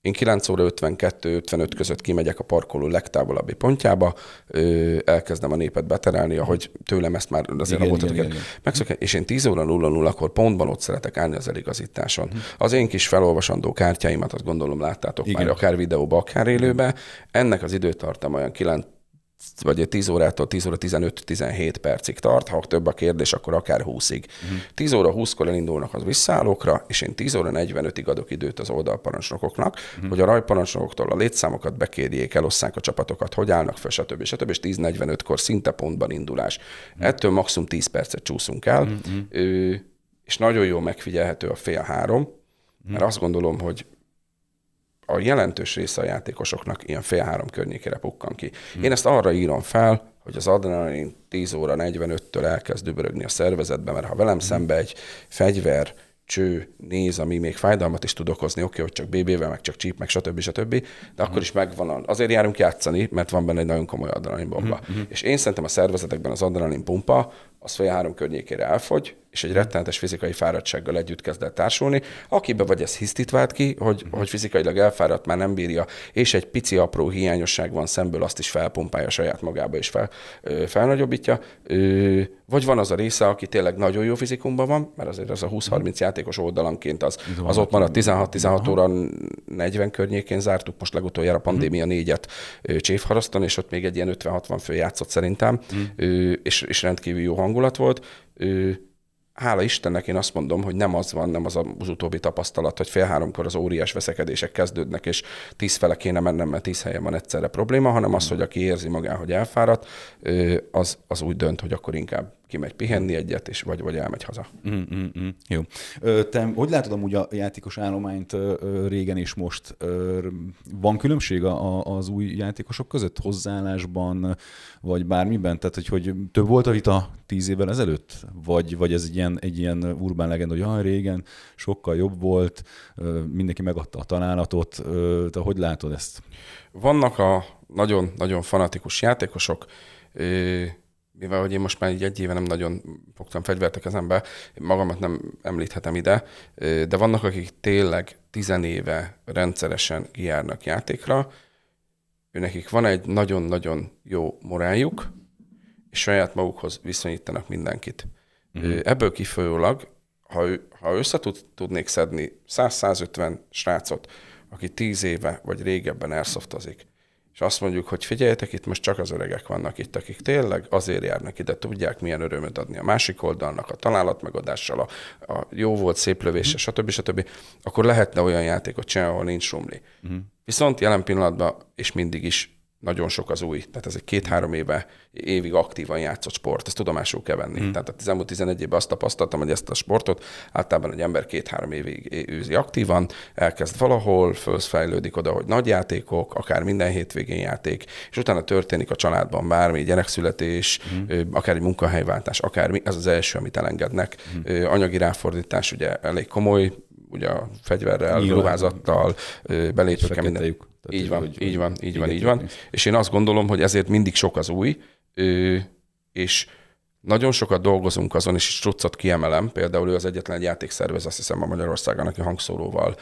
én 9 óra 52-55 között kimegyek a parkoló legtávolabbi pontjába, ö, elkezdem a népet beterelni, ahogy tőlem ezt már azért igen, igen, igen, megszokja, és én 10 óra 00 akkor pontban ott szeretek állni az eligazításon. Uh-huh. Az én kis felolvasandó kártyáimat, azt gondolom láttátok igen. már akár videóba, akár élőbe. Ennek az időtartam olyan 9 vagy 10 órától 10 óra 15-17 percig tart, ha több a kérdés, akkor akár 20-ig. Uh-huh. 10 óra 20-kor elindulnak az visszaállókra, és én 10 óra 45-ig adok időt az oldalparancsnokoknak, uh-huh. hogy a rajparancsnokoktól a létszámokat bekérjék, elosszák a csapatokat, hogy állnak fel, stb. stb. és 10-45-kor szinte pontban indulás. Uh-huh. Ettől maximum 10 percet csúszunk el, uh-huh. és nagyon jó megfigyelhető a fél három, mert azt gondolom, hogy a jelentős része a játékosoknak ilyen fél három környékére pukkan ki. Hmm. Én ezt arra írom fel, hogy az adrenalin 10 óra 45-től elkezd dübörögni a szervezetbe, mert ha velem hmm. szembe egy fegyver, cső néz, ami még fájdalmat is tud okozni, oké, hogy csak BB-vel, meg csak csíp, meg stb. stb. De akkor is megvan. Azért járunk játszani, mert van benne egy nagyon komoly adrenalin bomba. Mm-hmm. És én szerintem a szervezetekben az adrenalin pumpa az fél három környékére elfogy, és egy rettenetes fizikai fáradtsággal együtt kezd el társulni, akibe vagy ez hisztit vált ki, hogy, uh-huh. hogy fizikailag elfáradt, már nem bírja, és egy pici apró hiányosság van szemből, azt is felpumpálja saját magába, és fel, felnagyobbítja. Vagy van az a része, aki tényleg nagyon jó fizikumban van, mert azért az a 20-30 játékos oldalanként az, az ott maradt 16-16 óra 40 környékén zártuk, most legutoljára a pandémia uh-huh. négyet Csévharaszton, és ott még egy ilyen 50-60 fő játszott szerintem, uh-huh. és, és rendkívül jó hangulat volt hála Istennek én azt mondom, hogy nem az van, nem az az utóbbi tapasztalat, hogy fél háromkor az óriás veszekedések kezdődnek, és tíz fele kéne mennem, mert tíz helyen van egyszerre probléma, hanem az, hogy aki érzi magán, hogy elfáradt, az, az úgy dönt, hogy akkor inkább kimegy pihenni egyet, és vagy, vagy elmegy haza. Mm, mm, mm. Jó. Te hogy látod amúgy a játékos állományt régen és most? Van különbség az új játékosok között hozzáállásban, vagy bármiben? Tehát, hogy, hogy több volt a vita tíz évvel ezelőtt? Vagy, vagy ez egy ilyen, egy ilyen urbán legend, hogy ah, régen sokkal jobb volt, mindenki megadta a találatot. Te hogy látod ezt? Vannak a nagyon-nagyon fanatikus játékosok, mivel hogy én most már egy éve nem nagyon fogtam fegyvert a kezembe, magamat nem említhetem ide, de vannak, akik tényleg tizenéve rendszeresen kijárnak játékra, ő nekik van egy nagyon-nagyon jó moráljuk, és saját magukhoz viszonyítanak mindenkit. Uh-huh. Ebből kifolyólag, ha, ha össze tud, tudnék szedni 100-150 srácot, aki 10 éve vagy régebben airsoftozik, és azt mondjuk, hogy figyeljetek, itt most csak az öregek vannak itt, akik tényleg azért járnak ide, tudják milyen örömöt adni a másik oldalnak, a találatmegadással, a, a jó volt, szép lövése, stb. stb., akkor lehetne olyan játékot csinálni, ahol nincs rumli. Uh-huh. Viszont jelen pillanatban, és mindig is nagyon sok az új, tehát ez egy két-három éve, évig aktívan játszott sport, ezt tudomásul kell venni. Mm. Tehát az elmúlt 11 évben azt tapasztaltam, hogy ezt a sportot általában egy ember két-három évig űzi aktívan, elkezd valahol, fölfejlődik oda, hogy nagy játékok, akár minden hétvégén játék, és utána történik a családban bármi, gyerekszületés, mm. akár egy munkahelyváltás, akár ez az első, amit elengednek. Mm. Anyagi ráfordítás ugye elég komoly, ugye a fegyverrel, ruházattal, belépőkkel, minden. Tehát így van, hogy, így van, így van, így van. És én azt gondolom, hogy ezért mindig sok az új, és nagyon sokat dolgozunk azon, és Struccot kiemelem, például ő az egyetlen játékszervez, azt hiszem a Magyarországon, aki hangszóróval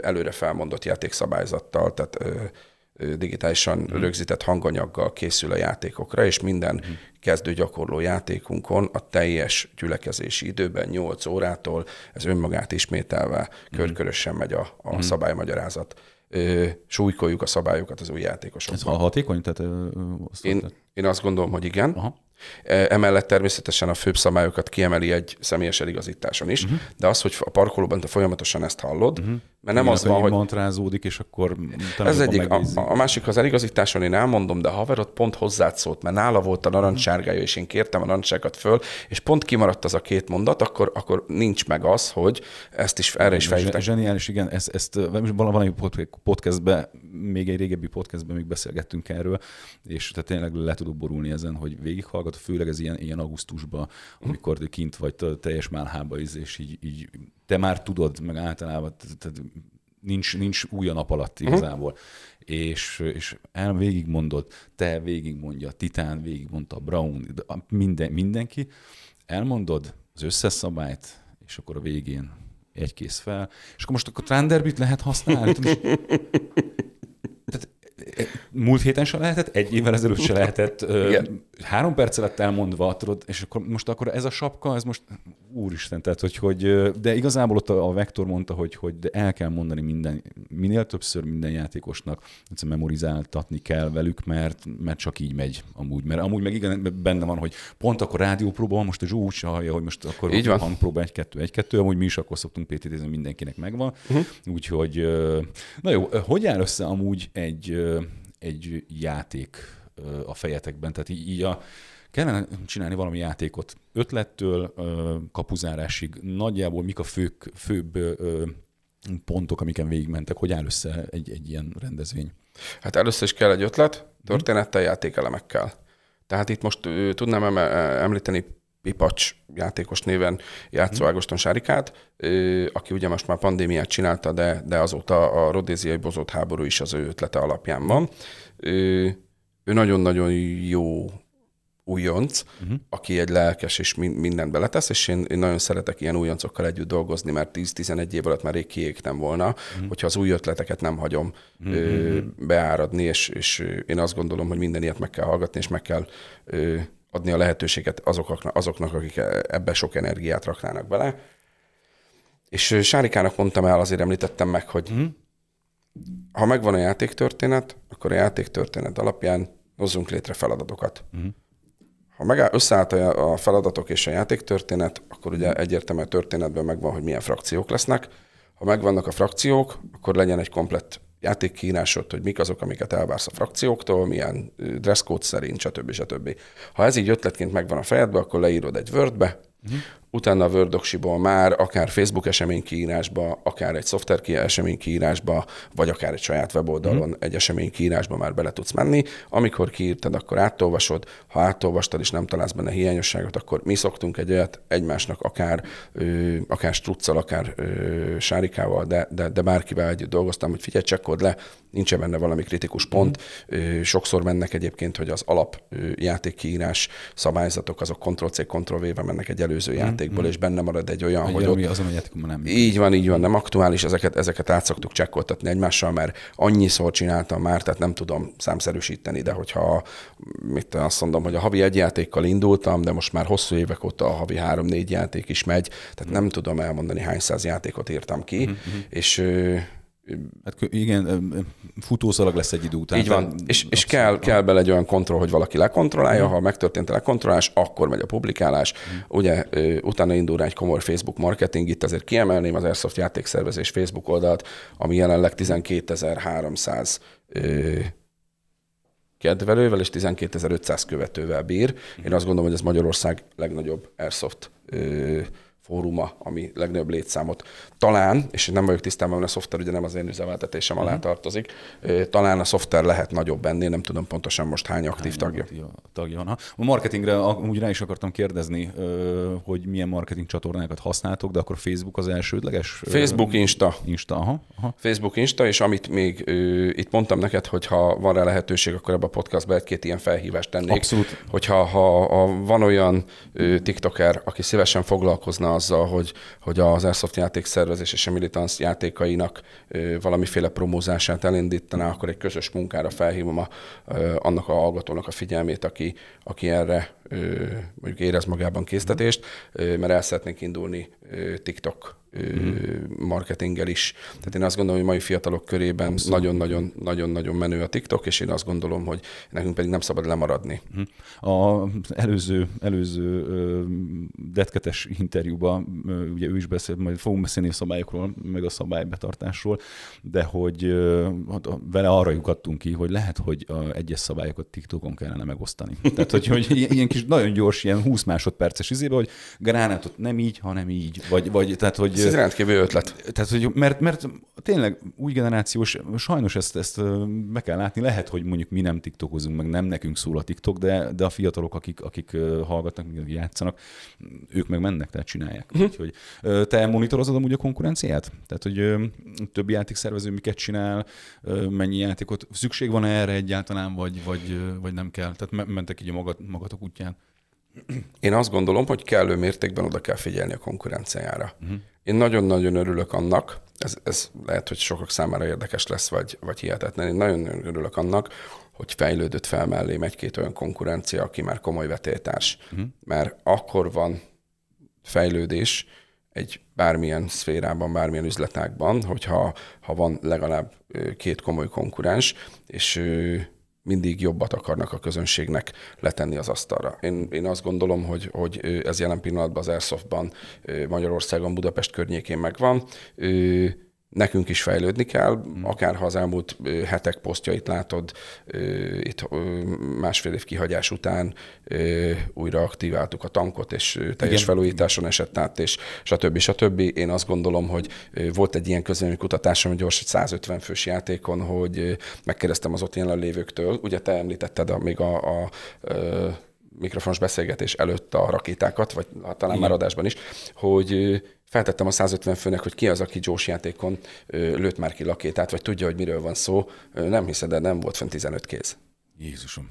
előre felmondott játékszabályzattal, tehát digitálisan mm. rögzített hanganyaggal készül a játékokra, és minden mm. kezdő gyakorló játékunkon a teljes gyülekezési időben 8 órától ez önmagát ismételve mm. körkörösen megy a, a mm. szabálymagyarázat. Ö, súlykoljuk a szabályokat az új játékosokban. Ez hatékony? Tehát, ö, én, én azt gondolom, hogy igen. Aha. E, emellett természetesen a főbb szabályokat kiemeli egy személyes eligazításon is, uh-huh. de az, hogy a parkolóban te folyamatosan ezt hallod, uh-huh. Mert nem Igen, az van, hogy... Montrázódik, és akkor... Ez egyik. A, a, másik az eligazításon én elmondom, de a haverod pont hozzád szólt, mert nála volt a narancssárgája, és én kértem a narancsákat föl, és pont kimaradt az a két mondat, akkor, akkor nincs meg az, hogy ezt is erre is fejlődtek. Zseniális, igen, ezt, ezt valami podcastben, még egy régebbi podcastben még beszélgettünk erről, és tehát tényleg le tudok borulni ezen, hogy végighallgat főleg ez ilyen, ilyen augusztusban, amikor kint vagy teljes málhába, és így, így te már tudod, meg általában tehát nincs, nincs új a nap alatt igazából. Uh-huh. És, és el végigmondod, te végigmondja, Titán végigmondta, Brown, minden, mindenki, elmondod az összes szabályt, és akkor a végén egy kész fel, és akkor most akkor Tranderbit lehet használni. [laughs] Múlt héten se lehetett, egy évvel ezelőtt se lehetett, Igen. három perc alatt elmondva, tudod, és akkor most akkor ez a sapka, ez most, úristen, tehát hogy, hogy de igazából ott a, a Vektor mondta, hogy, hogy de el kell mondani minden, minél többször minden játékosnak, hogy memorizáltatni kell velük, mert, mert csak így megy amúgy, mert amúgy meg igen, benne van, hogy pont akkor rádiópróba most a Zsó úgy hallja, hogy most akkor így van. hangpróba egy-kettő, egy-kettő, amúgy mi is akkor szoktunk pt mindenkinek megvan, uh-huh. úgyhogy, na jó, hogy áll össze amúgy egy egy játék a fejetekben. Tehát így, így a, kellene csinálni valami játékot ötlettől kapuzárásig. Nagyjából mik a fők, főbb pontok, amiken végigmentek, hogy áll össze egy, egy ilyen rendezvény? Hát először is kell egy ötlet, történettel, játékelemekkel. Tehát itt most tudnám említeni Pipacs játékos néven játszó mhm. Ágoston Sárikát, aki ugye most már pandémiát csinálta, de, de azóta a rodéziai bozott háború is az ő ötlete alapján van. Ő, ő nagyon-nagyon jó újonc, uh-huh. aki egy lelkes és mindent beletesz, és én, én nagyon szeretek ilyen újoncokkal együtt dolgozni, mert 10-11 év alatt már rég kiégtem volna, uh-huh. hogyha az új ötleteket nem hagyom uh-huh. ö, beáradni, és, és én azt gondolom, hogy minden ilyet meg kell hallgatni, és meg kell ö, adni a lehetőséget azoknak, azoknak, akik ebbe sok energiát raknának bele. És Sárikának mondtam el, azért említettem meg, hogy mm. ha megvan a játéktörténet, akkor a játéktörténet alapján hozzunk létre feladatokat. Mm. Ha meg összeállt a feladatok és a játéktörténet, akkor ugye egyértelműen a történetben megvan, hogy milyen frakciók lesznek. Ha megvannak a frakciók, akkor legyen egy komplett játékkiírásod, hogy mik azok, amiket elvársz a frakcióktól, milyen dresscode szerint, stb. stb. Ha ez így ötletként megvan a fejedbe, akkor leírod egy Wordbe, uh-huh utána a Word már akár Facebook esemény kiírásba, akár egy szoftver esemény kiírásba, vagy akár egy saját weboldalon mm. egy esemény kiírásba már bele tudsz menni. Amikor kiírtad, akkor átolvasod, ha átolvastad és nem találsz benne hiányosságot, akkor mi szoktunk egy olyat egymásnak akár, ö, akár struccal, akár ö, sárikával, de, de, de bárkivel együtt dolgoztam, hogy figyelj, csekkod le, nincs benne valami kritikus pont. Mm. Sokszor mennek egyébként, hogy az alap játékkiírás szabályzatok, azok Ctrl-C, Ctrl-V-vel mennek egy előző mm. Játékból, mm. és benne marad egy olyan, egy hogy ott... Azon a játékban nem. Így van, így van, nem aktuális, ezeket, ezeket át szoktuk csekkoltatni egymással, mert annyiszor csináltam már, tehát nem tudom számszerűsíteni, de hogyha mit azt mondom, hogy a havi egy játékkal indultam, de most már hosszú évek óta a havi három-négy játék is megy, tehát mm. nem tudom elmondani, hány száz játékot írtam ki, mm-hmm. és Hát igen, futószalag lesz egy idő után. Így van, és, és kell, kell bele egy olyan kontroll, hogy valaki lekontrollálja, mm. ha megtörtént a lekontrollálás, akkor megy a publikálás. Mm. Ugye utána indul rá egy komoly Facebook marketing, itt azért kiemelném az Airsoft játékszervezés Facebook oldalt, ami jelenleg 12.300 kedvelővel és 12.500 követővel bír. Én azt gondolom, hogy ez Magyarország legnagyobb Airsoft fóruma, ami legnagyobb létszámot. Talán, és nem vagyok tisztában, hogy a szoftver ugye nem az én üzemeltetésem alá uh-huh. tartozik, talán a szoftver lehet nagyobb ennél, nem tudom pontosan most hány aktív hány tagja. tagja van. A marketingre úgy rá is akartam kérdezni, hogy milyen marketing csatornákat használtok, de akkor Facebook az elsődleges? Facebook, Insta. Insta, aha. aha. Facebook, Insta, és amit még itt mondtam neked, hogy ha van rá lehetőség, akkor ebbe a podcastba egy-két ilyen felhívást tennék. Abszolút. Hogyha ha, ha van olyan TikToker, aki szívesen foglalkozna azzal, hogy, hogy az Airsoft játék szervezés és a Militance játékainak valamiféle promózását elindítaná, akkor egy közös munkára felhívom a, annak a hallgatónak a figyelmét, aki, aki erre mondjuk érez magában késztetést, mert el szeretnénk indulni TikTok marketinggel is. Tehát én azt gondolom, hogy mai fiatalok körében nagyon-nagyon-nagyon-nagyon menő a TikTok, és én azt gondolom, hogy nekünk pedig nem szabad lemaradni. A előző, előző detketes interjúban ugye ő is beszélt, majd fogunk beszélni a szabályokról, meg a szabálybetartásról, de hogy hát vele arra lyukadtunk ki, hogy lehet, hogy egyes szabályokat TikTokon kellene megosztani. Tehát, hogy, hogy ilyen kis nagyon gyors, ilyen 20 másodperces izébe, hogy gránátot nem így, hanem így. Vagy, vagy tehát, hogy ez egy rendkívül ötlet. Tehát, hogy mert, mert tényleg új generációs, sajnos ezt, ezt be kell látni, lehet, hogy mondjuk mi nem tiktokozunk, meg nem nekünk szól a TikTok, de, de a fiatalok, akik, akik hallgatnak, akik játszanak, ők meg mennek, tehát csinálják. Uh-huh. Úgyhogy te monitorozod amúgy a konkurenciát? Tehát, hogy több játékszervező miket csinál, mennyi játékot, szükség van erre egyáltalán, vagy, vagy, vagy nem kell? Tehát mentek így a magat, magatok útján? Én azt gondolom, hogy kellő mértékben oda kell figyelni a konkurenciára. Uh-huh. Én nagyon-nagyon örülök annak, ez, ez lehet, hogy sokak számára érdekes lesz, vagy, vagy hihetetlen. Én nagyon örülök annak, hogy fejlődött fel mellém egy-két olyan konkurencia, aki már komoly vetélytárs. Uh-huh. Mert akkor van fejlődés egy bármilyen szférában, bármilyen üzletágban, hogyha ha van legalább két komoly konkurens, és mindig jobbat akarnak a közönségnek letenni az asztalra. Én, én azt gondolom, hogy, hogy ez jelen pillanatban az Airsoftban Magyarországon, Budapest környékén megvan nekünk is fejlődni kell, mm. akár ha az elmúlt hetek posztjait látod, itt másfél év kihagyás után újra aktiváltuk a tankot, és teljes Igen. felújításon esett át, és stb. stb. Én azt gondolom, hogy volt egy ilyen kutatásom, gyors egy 150 fős játékon, hogy megkérdeztem az ott jelenlévőktől, ugye te említetted a, még a, a, a mikrofonos beszélgetés előtt a rakétákat, vagy talán Igen. már adásban is, hogy feltettem a 150 főnek, hogy ki az, aki Jós játékon lőtt már ki lakétát, vagy tudja, hogy miről van szó. Nem hiszed, de nem volt fenn 15 kéz. Jézusom.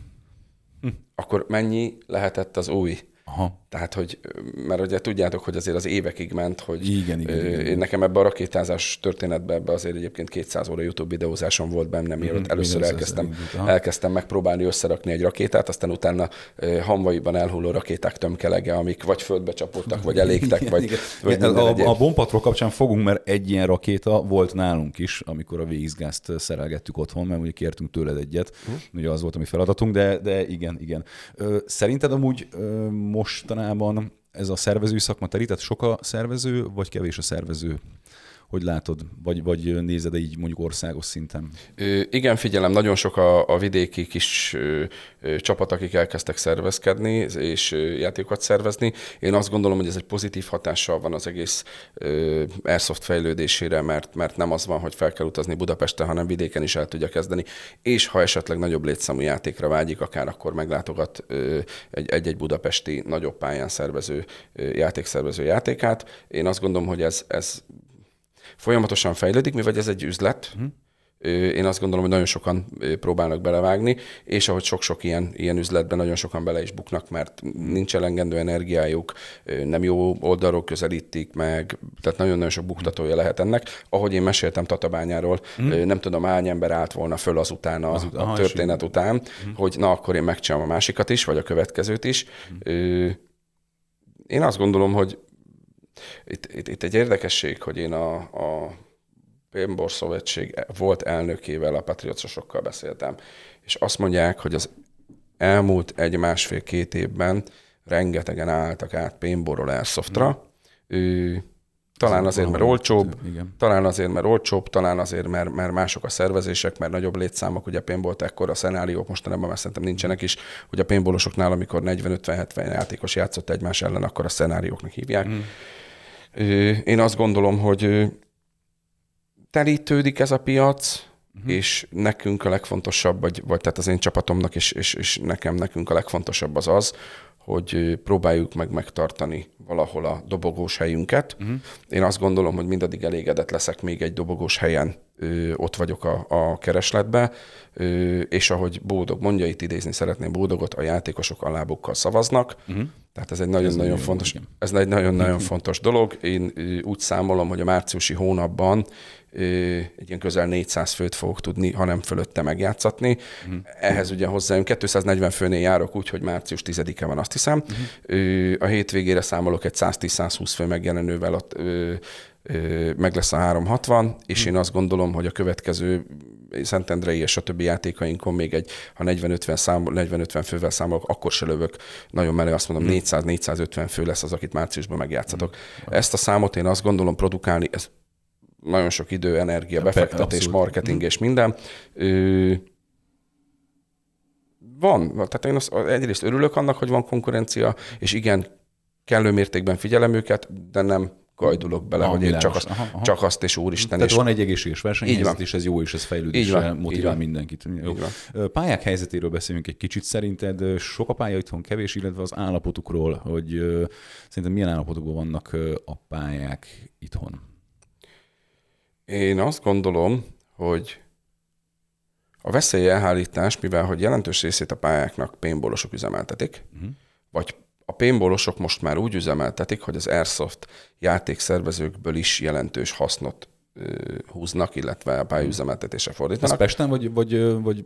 Hm. Akkor mennyi lehetett az új Aha. Tehát, hogy, mert ugye tudjátok, hogy azért az évekig ment, hogy igen, igen, igen, igen. nekem ebbe a rakétázás történetbe ebbe azért egyébként 200 óra YouTube videózásom volt benne, mielőtt mm, először elkezdtem, elkezdtem megpróbálni összerakni egy rakétát, aztán utána hamvaiban elhulló rakéták tömkelege, amik vagy földbe csapódtak, vagy elégtek, igen, vagy, igen. vagy a, a bombpatról kapcsán fogunk, mert egy ilyen rakéta volt nálunk is, amikor a vízgázt szerelgettük otthon, mert ugye kértünk tőled egyet, uh-huh. ugye az volt a mi feladatunk, de, de igen, igen. Szerinted amúgy mostanában ez a szervező szakma terített sok a szervező, vagy kevés a szervező? Hogy látod? Vagy, vagy nézed így mondjuk országos szinten? Ö, igen, figyelem, nagyon sok a, a vidéki kis ö, ö, csapat, akik elkezdtek szervezkedni és ö, játékokat szervezni. Én azt gondolom, hogy ez egy pozitív hatással van az egész ö, Airsoft fejlődésére, mert, mert nem az van, hogy fel kell utazni Budapesten, hanem vidéken is el tudja kezdeni. És ha esetleg nagyobb létszámú játékra vágyik, akár akkor meglátogat egy-egy budapesti nagyobb pályán szervező játékszervező játékát. Én azt gondolom, hogy ez, ez folyamatosan fejlődik, mivel ez egy üzlet, uh-huh. Én azt gondolom, hogy nagyon sokan próbálnak belevágni, és ahogy sok-sok ilyen, ilyen üzletben nagyon sokan bele is buknak, mert nincs elengedő energiájuk, nem jó oldalról közelítik meg, tehát nagyon-nagyon sok buktatója lehet ennek. Ahogy én meséltem Tatabányáról, mm. nem tudom, hány ember állt volna föl azután a, a történet után, mm. hogy na, akkor én megcsinálom a másikat is, vagy a következőt is. Mm. Én azt gondolom, hogy itt, itt, itt egy érdekesség, hogy én a, a Pénbor Szövetség volt elnökével, a patriotosokkal beszéltem, és azt mondják, hogy az elmúlt egy-másfél-két évben rengetegen álltak át Pénborról Airsoftra. Ő, talán azért, mert olcsóbb, igen. talán azért, mert olcsóbb, talán azért, mert, mert mások a szervezések, mert nagyobb létszámok, ugye a paintballt ekkor a szenáriók mostanában már szerintem nincsenek is, hogy a paintballosoknál, amikor 40-50-70 játékos játszott egymás ellen, akkor a szenárióknak hívják. Mm. Én azt gondolom, hogy telítődik ez a piac, uh-huh. és nekünk a legfontosabb, vagy, vagy tehát az én csapatomnak és, és, és nekem, nekünk a legfontosabb az az, hogy próbáljuk meg megtartani valahol a dobogós helyünket. Uh-huh. Én azt gondolom, hogy mindaddig elégedett leszek még egy dobogós helyen, ö, ott vagyok a, a keresletbe, ö, és ahogy Boldog mondja, itt idézni szeretném Boldogot, a játékosok a lábukkal szavaznak, uh-huh. Tehát ez egy nagyon-nagyon fontos, ez egy nagyon-nagyon [laughs] fontos dolog. Én úgy számolom, hogy a márciusi hónapban egy ilyen közel 400 főt fogok tudni, ha nem fölötte megjátszatni. Uh-huh. Ehhez ugye hozzájön 240 főnél járok úgy, hogy március 10-e van, azt hiszem. Uh-huh. A hétvégére számolok egy 110-120 fő megjelenővel, ott meg lesz a 360, és én azt gondolom, hogy a következő Szentendrei és a többi játékainkon még egy, ha 40-50, szám, 40-50 fővel számolok, akkor se lövök nagyon mellé, azt mondom, 400-450 hmm. fő lesz az, akit márciusban megjátszatok. Hmm. Ezt a számot én azt gondolom produkálni, ez nagyon sok idő, energia, befektetés, marketing hmm. és minden. Ö, van, tehát én az, egyrészt örülök annak, hogy van konkurencia, és igen, kellő mértékben figyelem őket, de nem gajdulok bele, aha, hogy én csak, azt, aha, aha. csak azt és úristen. Tehát és van egy egészséges versenyhelyzet, és ez jó, és ez fejlődésre motivál mindenkit. Jó. Pályák helyzetéről beszélünk egy kicsit. Szerinted sok a pálya itthon, kevés, illetve az állapotukról, hogy szerintem milyen állapotokban vannak a pályák itthon? Én azt gondolom, hogy a veszély elhárítás, mivel hogy jelentős részét a pályáknak pénzbolosok üzemeltetik, uh-huh. vagy a paintballosok most már úgy üzemeltetik, hogy az Airsoft játékszervezőkből is jelentős hasznot húznak, illetve a pályaüzemeltetése fordítanak. Ez Pesten, vagy, vagy, vagy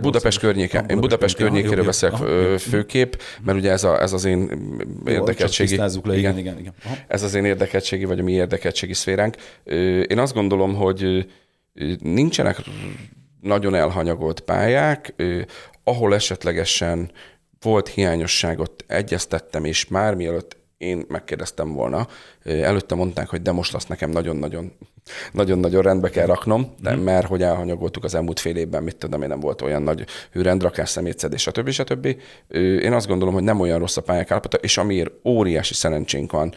Budapest környéke. Én Budapest környékéről beszélek főkép, mert ugye ez, a, ez az én érdekeltségi... le, igen, igen, igen. Aha. Ez az én érdekeltségi, vagy a mi érdekeltségi szféránk. Én azt gondolom, hogy nincsenek nagyon elhanyagolt pályák, ahol esetlegesen volt hiányosságot, egyeztettem, és már mielőtt én megkérdeztem volna, előtte mondták, hogy de most azt nekem nagyon-nagyon nagyon-nagyon rendbe kell raknom, de mm. mert hogy elhanyagoltuk az elmúlt fél évben, mit tudom én, nem volt olyan nagy hűrendrakás, szemétszedés, stb. stb. Én azt gondolom, hogy nem olyan rossz a pályák állapota, és amiért óriási szerencsénk van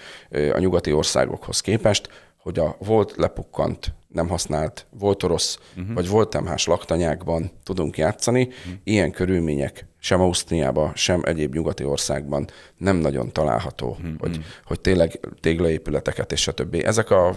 a nyugati országokhoz képest, hogy a volt lepukkant, nem használt, volt orosz, uh-huh. vagy volt temhás laktanyákban tudunk játszani, uh-huh. ilyen körülmények sem Ausztriában, sem egyéb nyugati országban nem nagyon található, mm-hmm. hogy, hogy tényleg téglaépületeket és stb. Ezek a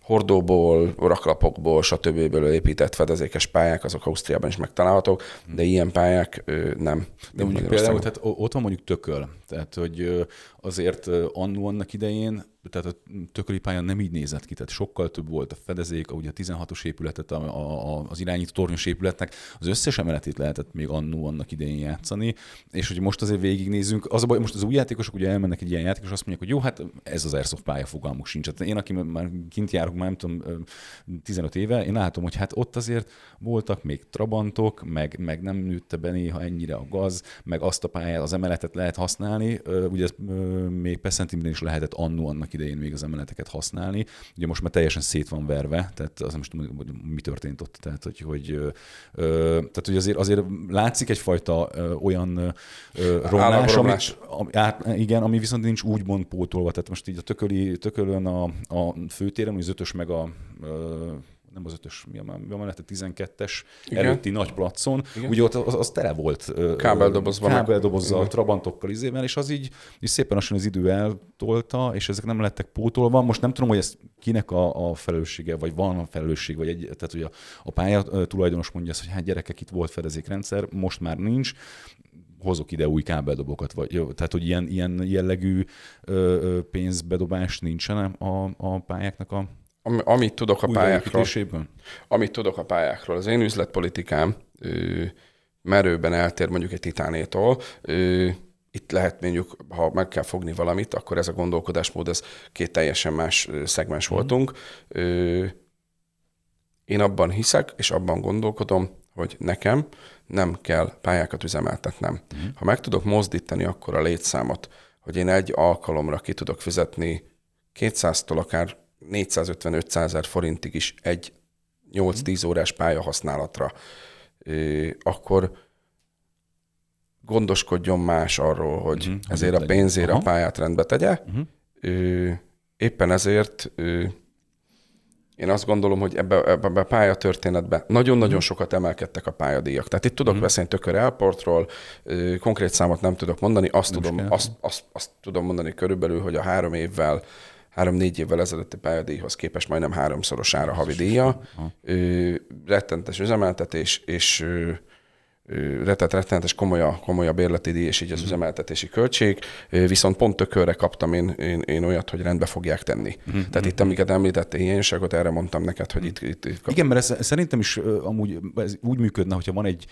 hordóból, raklapokból, stb. épített fedezékes pályák, azok Ausztriában is megtalálhatók, de ilyen pályák nem. De mondjuk például, tehát ott van mondjuk tököl, tehát hogy azért annó annak idején, tehát a tököli pályán nem így nézett ki, tehát sokkal több volt a fedezék, ugye a 16-os épületet, a, a, az irányító tornyos épületnek, az összes emeletét lehetett még annó annak idején játszani, és hogy most azért végignézünk, az a baj, most az új játékosok ugye elmennek egy ilyen játékos, azt mondják, hogy jó, hát ez az Airsoft pálya fogalmuk sincs. Hát én, aki már kint járok, már nem tudom, 15 éve, én látom, hogy hát ott azért voltak még trabantok, meg, meg nem nőtte be néha ennyire a gaz, meg azt a pályát, az emeletet lehet használni. Ugye ez még Peszentimben is lehetett annó annak idején még az emeleteket használni. Ugye most már teljesen szét van verve, tehát az most hogy mi történt ott. Tehát, hogy, hogy, tehát, hogy azért, azért látszik egyfajta olyan romlás, amit, át, igen, ami viszont nincs úgymond pótolva. Tehát most így a tököli, tökölön a, a főtéren, az ötös meg a nem az ötös, mi a, mi a mellett, a 12-es Igen. előtti nagy placon, Igen. ugye ott az, az tele volt kábeldobozban, kábeldobozzal, trabantokkal izével, és az így, így szépen lassan az idő eltolta, és ezek nem lettek pótolva. Most nem tudom, hogy ez kinek a, a felelőssége, vagy van a felelősség, vagy egy, tehát hogy a, a pálya tulajdonos mondja azt, hogy hát gyerekek, itt volt fedezékrendszer, most már nincs, hozok ide új kábeldobokat, vagy, tehát hogy ilyen, ilyen jellegű ö, ö, pénzbedobás nincsen a, a pályáknak a Am, amit tudok a pályákról, amit tudok a pályákról, az én üzletpolitikám ö, merőben eltér mondjuk egy titánétól, ö, itt lehet mondjuk, ha meg kell fogni valamit, akkor ez a gondolkodásmód, ez két teljesen más szegmens mm. voltunk. Ö, én abban hiszek, és abban gondolkodom, hogy nekem nem kell pályákat üzemeltetnem. Mm. Ha meg tudok mozdítani akkor a létszámot, hogy én egy alkalomra ki tudok fizetni 200-tól akár 450-500 ezer forintig is egy 8-10 órás pálya használatra, akkor gondoskodjon más arról, hogy uh-huh, ezért a pénzért a pályát rendbe tegye. Uh-huh. Éppen ezért én azt gondolom, hogy ebbe, ebbe a pályatörténetben nagyon-nagyon sokat emelkedtek a pályadíjak. Tehát itt tudok uh-huh. beszélni Tökör Airportról, konkrét számot nem tudok mondani, azt, tudom, azt, azt, azt tudom mondani körülbelül, hogy a három évvel három-négy évvel ezelőtti pályadíjhoz képest majdnem háromszorosára havidíja. Rettentes üzemeltetés, és rettet, rettenetes komoly a, komoly a bérleti díj, és így az mm. üzemeltetési költség, viszont pont tökörre kaptam én, én, én olyat, hogy rendbe fogják tenni. Mm. Tehát itt, amiket említettél, hiányosságot, erre mondtam neked, hogy itt... itt, itt kap... Igen, mert ez, szerintem is amúgy ez úgy működne, hogyha van egy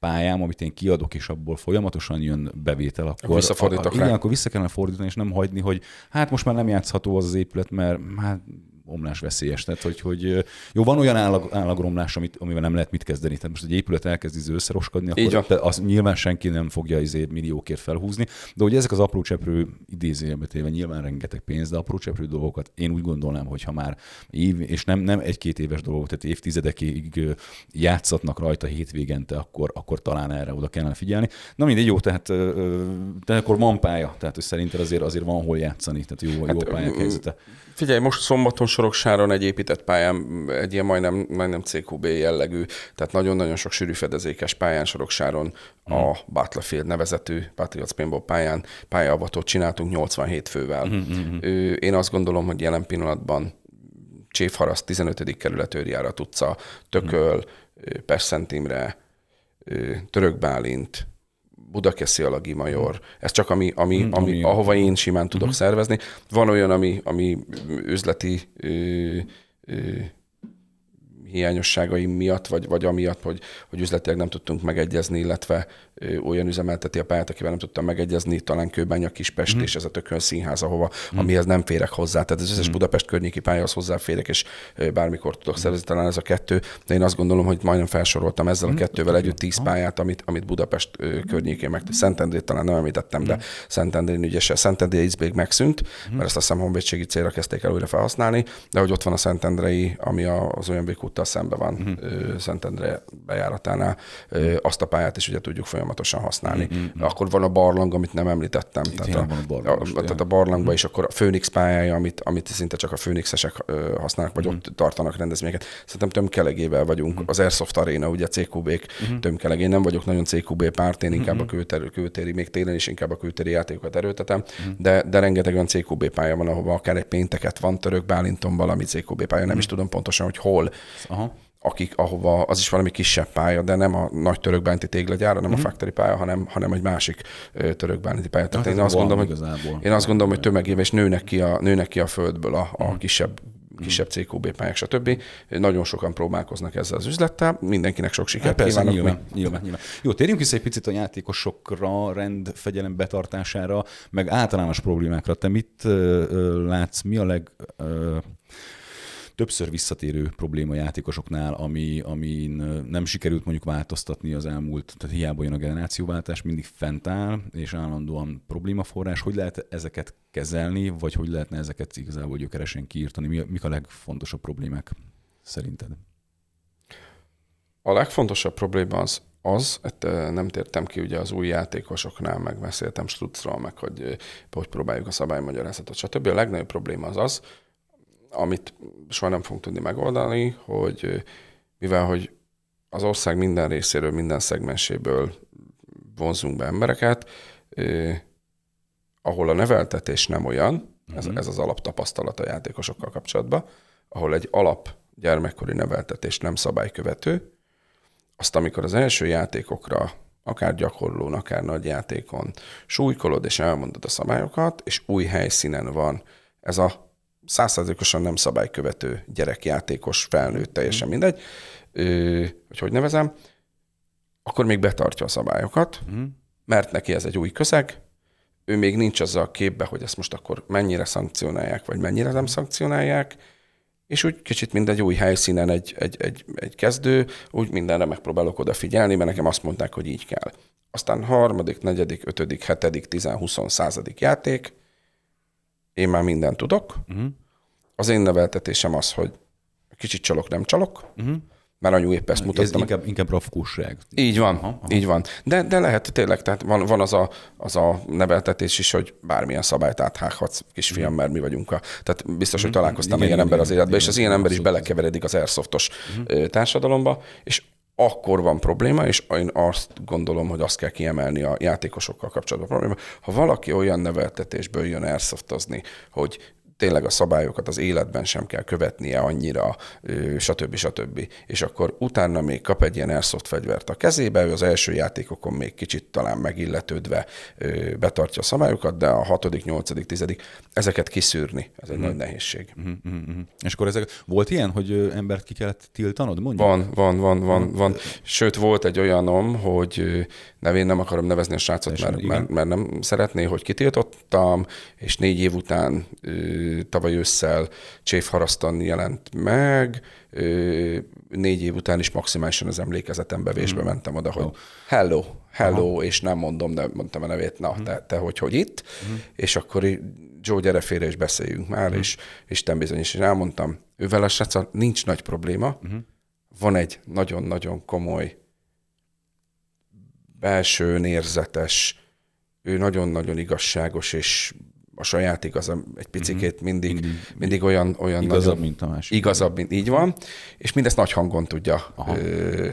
pályám, amit én kiadok, és abból folyamatosan jön bevétel, akkor, Visszafordítok a, igen, akkor vissza kellene fordítani, és nem hagyni, hogy hát most már nem játszható az az épület, mert hát omlás veszélyes. Tehát, hogy, hogy jó, van olyan állag, állagromlás, amit, amivel nem lehet mit kezdeni. Tehát most egy épület elkezd izé összeroskodni, akkor te, az nyilván senki nem fogja izé milliókért felhúzni. De hogy ezek az apró cseprő idézőjelbe téve nyilván rengeteg pénz, de apró cseprő dolgokat én úgy gondolnám, hogy ha már év, és nem, nem egy-két éves dolgok, tehát évtizedekig játszatnak rajta hétvégente, akkor, akkor talán erre oda kellene figyelni. Na mindegy, jó, tehát, tehát akkor van pálya, tehát hogy szerinted azért, azért van hol játszani, tehát jó, hát, jó pályák helyzete. Figyelj, most szombaton Soroksáron egy épített pályán, egy ilyen majdnem, majdnem CQB jellegű, tehát nagyon-nagyon sok sűrű fedezékes pályán Soroksáron mm. a Battlefield nevezetű Patriots Paintball pályán pályaavatót csináltunk 87 fővel. Mm-hmm. Én azt gondolom, hogy jelen pillanatban Csévharaszt 15. kerület őrjárat utca, Tököl, mm. Pest Imre, Török Bálint, Budakeszi Alagi Major, ez csak ami, ami, hmm, ami, ami ahova én simán tudok uh-huh. szervezni. Van olyan, ami, ami üzleti ö, ö, hiányosságai miatt, vagy, vagy amiatt, hogy, hogy üzletileg nem tudtunk megegyezni, illetve ö, olyan üzemelteti a pályát, akivel nem tudtam megegyezni, talán Kőbánya, Kispest, mm. és ez a tökön színház, ahova, mm. amihez nem férek hozzá. Tehát az összes mm. Budapest környéki pályahoz hozzáférek, és ö, bármikor tudok mm. szervezni, talán ez a kettő. De én azt gondolom, hogy majdnem felsoroltam ezzel mm. a kettővel együtt tíz pályát, amit, amit Budapest ö, környékén meg. Szentendrét talán nem említettem, mm. de Szentendrén ügyesen. Szentendrei Izbék megszűnt, mm. mert ezt a honvédségi célra kezdték el újra felhasználni, de hogy ott van a Szentendrei, ami az olyan úttal szembe van uh-huh. Szentendre bejáratánál, azt a pályát is ugye tudjuk folyamatosan használni. Uh-huh. Akkor van a barlang, amit nem említettem. Itt tehát, a, a, barlang, a, tehát a barlangban uh-huh. is akkor a Phoenix pályája, amit, amit szinte csak a Phoenixesek használnak, vagy uh-huh. ott tartanak rendezvényeket. Szerintem tömkelegével vagyunk. Uh-huh. Az Airsoft Arena, ugye CQB-k uh-huh. tömkeleg. Én nem vagyok nagyon CQB párt, én inkább uh-huh. a kültéri, kültéri, még télen is inkább a kültéri játékokat erőtetem, uh-huh. de, de rengeteg olyan CQB pálya van, ahova akár egy pénteket van török Bálinton valami CQB pálya, nem uh-huh. is tudom pontosan, hogy hol. Aha akik, ahova az is valami kisebb pálya, de nem a nagy törökbánti téglagyára, nem mm-hmm. a mhm. factory pálya, hanem, hanem egy másik törökbánti pálya. Tehát hát én azt, gondolom, hogy, én azt gondolom, hogy tömegével és nőnek ki a, nőnek ki a földből a, a mm. kisebb kisebb CQB pályák, stb. Nagyon sokan próbálkoznak ezzel az üzlettel, mindenkinek sok sikert hát kívánok. Nyilván, nyilván, nyilván. Jó, térjünk vissza egy picit a játékosokra, rendfegyelem betartására, meg általános problémákra. Te mit uh, látsz, mi a leg... Uh, többször visszatérő probléma játékosoknál, ami, amin nem sikerült mondjuk változtatni az elmúlt, tehát hiába jön a generációváltás, mindig fent áll, és állandóan problémaforrás. Hogy lehet ezeket kezelni, vagy hogy lehetne ezeket igazából gyökeresen kiírtani? Mi, mik a legfontosabb problémák szerinted? A legfontosabb probléma az, az, hát nem tértem ki ugye az új játékosoknál, meg beszéltem Strutzról, meg hogy hogy próbáljuk a szabálymagyarázatot, stb. A legnagyobb probléma az az, amit soha nem fogunk tudni megoldani, hogy mivel hogy az ország minden részéről, minden szegmenséből vonzunk be embereket, ahol a neveltetés nem olyan, ez, mhm. ez az alaptapasztalat a játékosokkal kapcsolatban, ahol egy alap gyermekkori neveltetés nem szabálykövető, azt amikor az első játékokra, akár gyakorlón, akár nagy játékon súlykolod és elmondod a szabályokat, és új helyszínen van ez a százszerzékosan nem szabálykövető gyerekjátékos, felnőtt, teljesen mm. mindegy, ö, hogy hogy nevezem, akkor még betartja a szabályokat, mm. mert neki ez egy új közeg, ő még nincs azzal a képbe, hogy ezt most akkor mennyire szankcionálják, vagy mennyire nem szankcionálják, és úgy kicsit mint egy új helyszínen egy, egy, egy, egy kezdő, úgy mindenre megpróbálok odafigyelni, mert nekem azt mondták, hogy így kell. Aztán harmadik, negyedik, ötödik, hetedik, tizen, huszon, századik játék, én már mindent tudok. Uh-huh. Az én neveltetésem az, hogy kicsit csalok, nem csalok, uh-huh. mert anyu épp ezt mutatta. Ez inkább, inkább rafkóság. Így van, aha, aha. így van. De, de lehet tényleg, tehát van, van az, a, az a neveltetés is, hogy bármilyen szabályt áthághatsz, kisfiam, uh-huh. mert mi vagyunk a... Tehát biztos, hogy találkoztam igen, ilyen igen, ember az életben, és az ilyen ember is belekeveredik az airsoftos uh-huh. társadalomba, és akkor van probléma, és én azt gondolom, hogy azt kell kiemelni a játékosokkal kapcsolatban probléma. Ha valaki olyan neveltetésből jön airsoftozni, hogy tényleg a szabályokat az életben sem kell követnie annyira, stb. stb. És akkor utána még kap egy ilyen airsoft fegyvert a kezébe, ő az első játékokon még kicsit talán megilletődve betartja a szabályokat, de a hatodik, nyolcadik, tizedik, ezeket kiszűrni, ez egy mm. nagy nehézség. Mm-hmm. Mm-hmm. És akkor ezek, volt ilyen, hogy embert ki kellett tiltanod, mondjuk? Van, van, van, van, van. Sőt, volt egy olyanom, hogy nevén nem akarom nevezni a srácot, mert, mert, mert nem szeretné, hogy kitiltottam, és négy év után tavaly ősszel Harasztan jelent meg, négy év után is maximálisan az emlékezetembe vésbe mm. mentem oda, hogy hello, hello, Aha. és nem mondom, de mondtam a nevét, na, mm. te, te hogy, hogy itt, mm. és akkor Joe, gyere félre, és beszéljünk már, mm. és Isten bizony és elmondtam, ővel a sráccal nincs nagy probléma, mm. van egy nagyon-nagyon komoly belső érzetes, ő nagyon-nagyon igazságos és a saját igaza egy picikét mhm. mindig, mindig, mindig olyan, olyan igazabb, nagyon, mint a másik. Igazabb, mint így van, és mindezt nagy hangon tudja ö,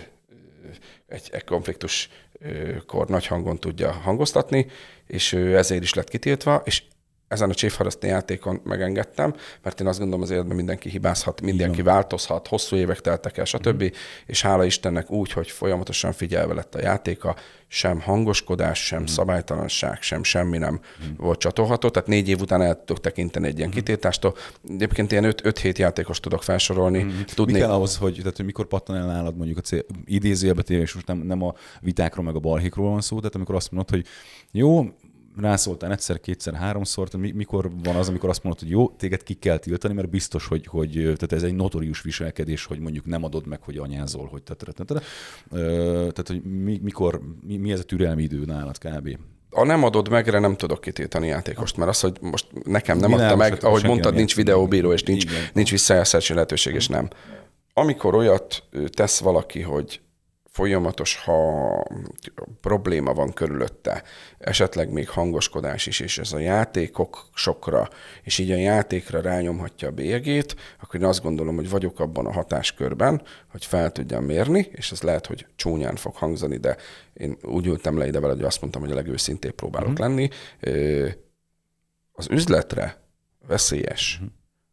egy, egy konfliktuskor nagy hangon tudja hangoztatni, és ő ezért is lett kitiltva, és ezen a Cséfharaszti játékon megengedtem, mert én azt gondolom az életben mindenki hibázhat, mindenki Igen. változhat, hosszú évek teltek el, stb. Mm. És hála Istennek úgy, hogy folyamatosan figyelve lett a játéka, sem hangoskodás, sem mm. szabálytalanság, sem semmi nem mm. volt csatolható. Tehát négy év után el tudok tekinteni egy ilyen mm. kitétástól. Egyébként ilyen 5-7 játékos tudok felsorolni. Mm. Tudni... Mi kell ahhoz, hogy, tehát, hogy mikor pattan el nálad mondjuk a cél, idézőjelbe és most nem, nem a vitákról meg a balhékról van szó, tehát amikor azt mondod, hogy jó, rászóltál egyszer, kétszer, háromszor, tehát mikor van az, amikor azt mondod, hogy jó, téged ki kell tiltani, mert biztos, hogy, hogy tehát ez egy notorius viselkedés, hogy mondjuk nem adod meg, hogy anyázol, hogy tehát, tehát, tehát hogy mi, mikor, mi, mi ez a türelmi idő nálad kb? A nem adod megre nem tudok kitiltani játékost, mert az, hogy most nekem nem adta meg, ahogy mondtad, nincs videóbíró, és nincs, nincs visszajelzési lehetőség, és nem. Amikor olyat tesz valaki, hogy folyamatos, ha probléma van körülötte, esetleg még hangoskodás is, és ez a játékok sokra, és így a játékra rányomhatja a bélyegét, akkor én azt gondolom, hogy vagyok abban a hatáskörben, hogy fel tudjam mérni, és ez lehet, hogy csúnyán fog hangzani, de én úgy ültem le ide vele, hogy azt mondtam, hogy a legőszintébb próbálok mm. lenni. Az üzletre veszélyes. Mm.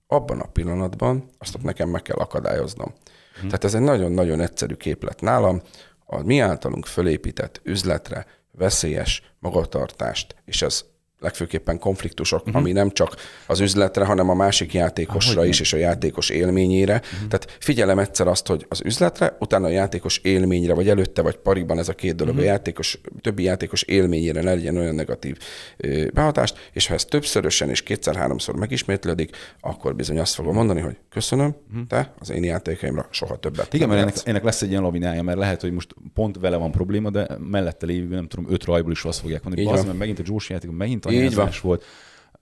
Abban a pillanatban azt nekem meg kell akadályoznom. Hmm. Tehát ez egy nagyon-nagyon egyszerű képlet nálam. A mi általunk fölépített üzletre veszélyes magatartást, és ez legfőképpen konfliktusok, uh-huh. ami nem csak az üzletre, hanem a másik játékosra Ahogy is, és a játékos élményére. Uh-huh. Tehát figyelem egyszer azt, hogy az üzletre, utána a játékos élményre, vagy előtte, vagy pariban ez a két dolog, uh-huh. a játékos, többi játékos élményére ne legyen olyan negatív ö, behatást, és ha ez többszörösen és kétszer-háromszor megismétlődik, akkor bizony azt fogom mondani, hogy köszönöm, uh-huh. te az én játékaimra soha többet. Igen, mert ennek, ennek, lesz egy ilyen lavinája, mert lehet, hogy most pont vele van probléma, de mellette lévő, nem tudom, öt rajból is azt fogják mondani, hogy megint a Josh játék, megint a van. volt.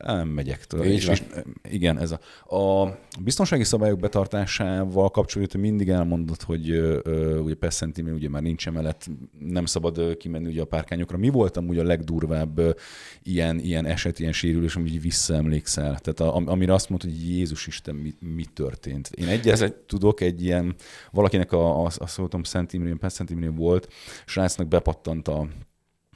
Nem megyek tőle. És, és, igen, ez a, a biztonsági szabályok betartásával kapcsolatban mindig elmondott, hogy ö, ugye Peszentimi ugye már nincs emellett, nem szabad kimenni ugye a párkányokra. Mi volt amúgy a legdurvább ö, ilyen, ilyen eset, ilyen sérülés, amit visszaemlékszel? Tehát a, amire azt mondta, hogy Jézus Isten, mi, mi történt? Én egyet egy... tudok, egy ilyen, valakinek a, azt szóltam, Szent Imrén, Szent Imrén volt, srácnak bepattant a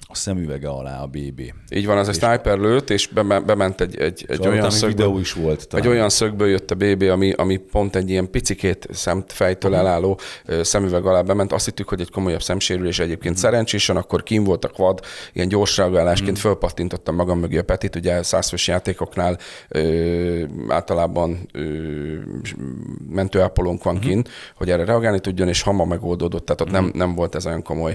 a szemüvege alá a BB. Így van, az egy sniper lőtt, és bement egy, egy, egy olyan szögből, videó is volt. Talán. Egy olyan szögből jött a BB, ami, ami pont egy ilyen picikét szemt fejtől elálló szemüveg alá bement. Azt hittük, hogy egy komolyabb szemsérülés egyébként uh-huh. szerencsésen, akkor kim volt a quad, ilyen gyors reagálásként uh-huh. fölpattintottam magam mögé a Petit, ugye százfős játékoknál ö, általában ö, mentőápolónk van uh-huh. kint, hogy erre reagálni tudjon, és hamar megoldódott, tehát ott uh-huh. nem, nem volt ez olyan komoly.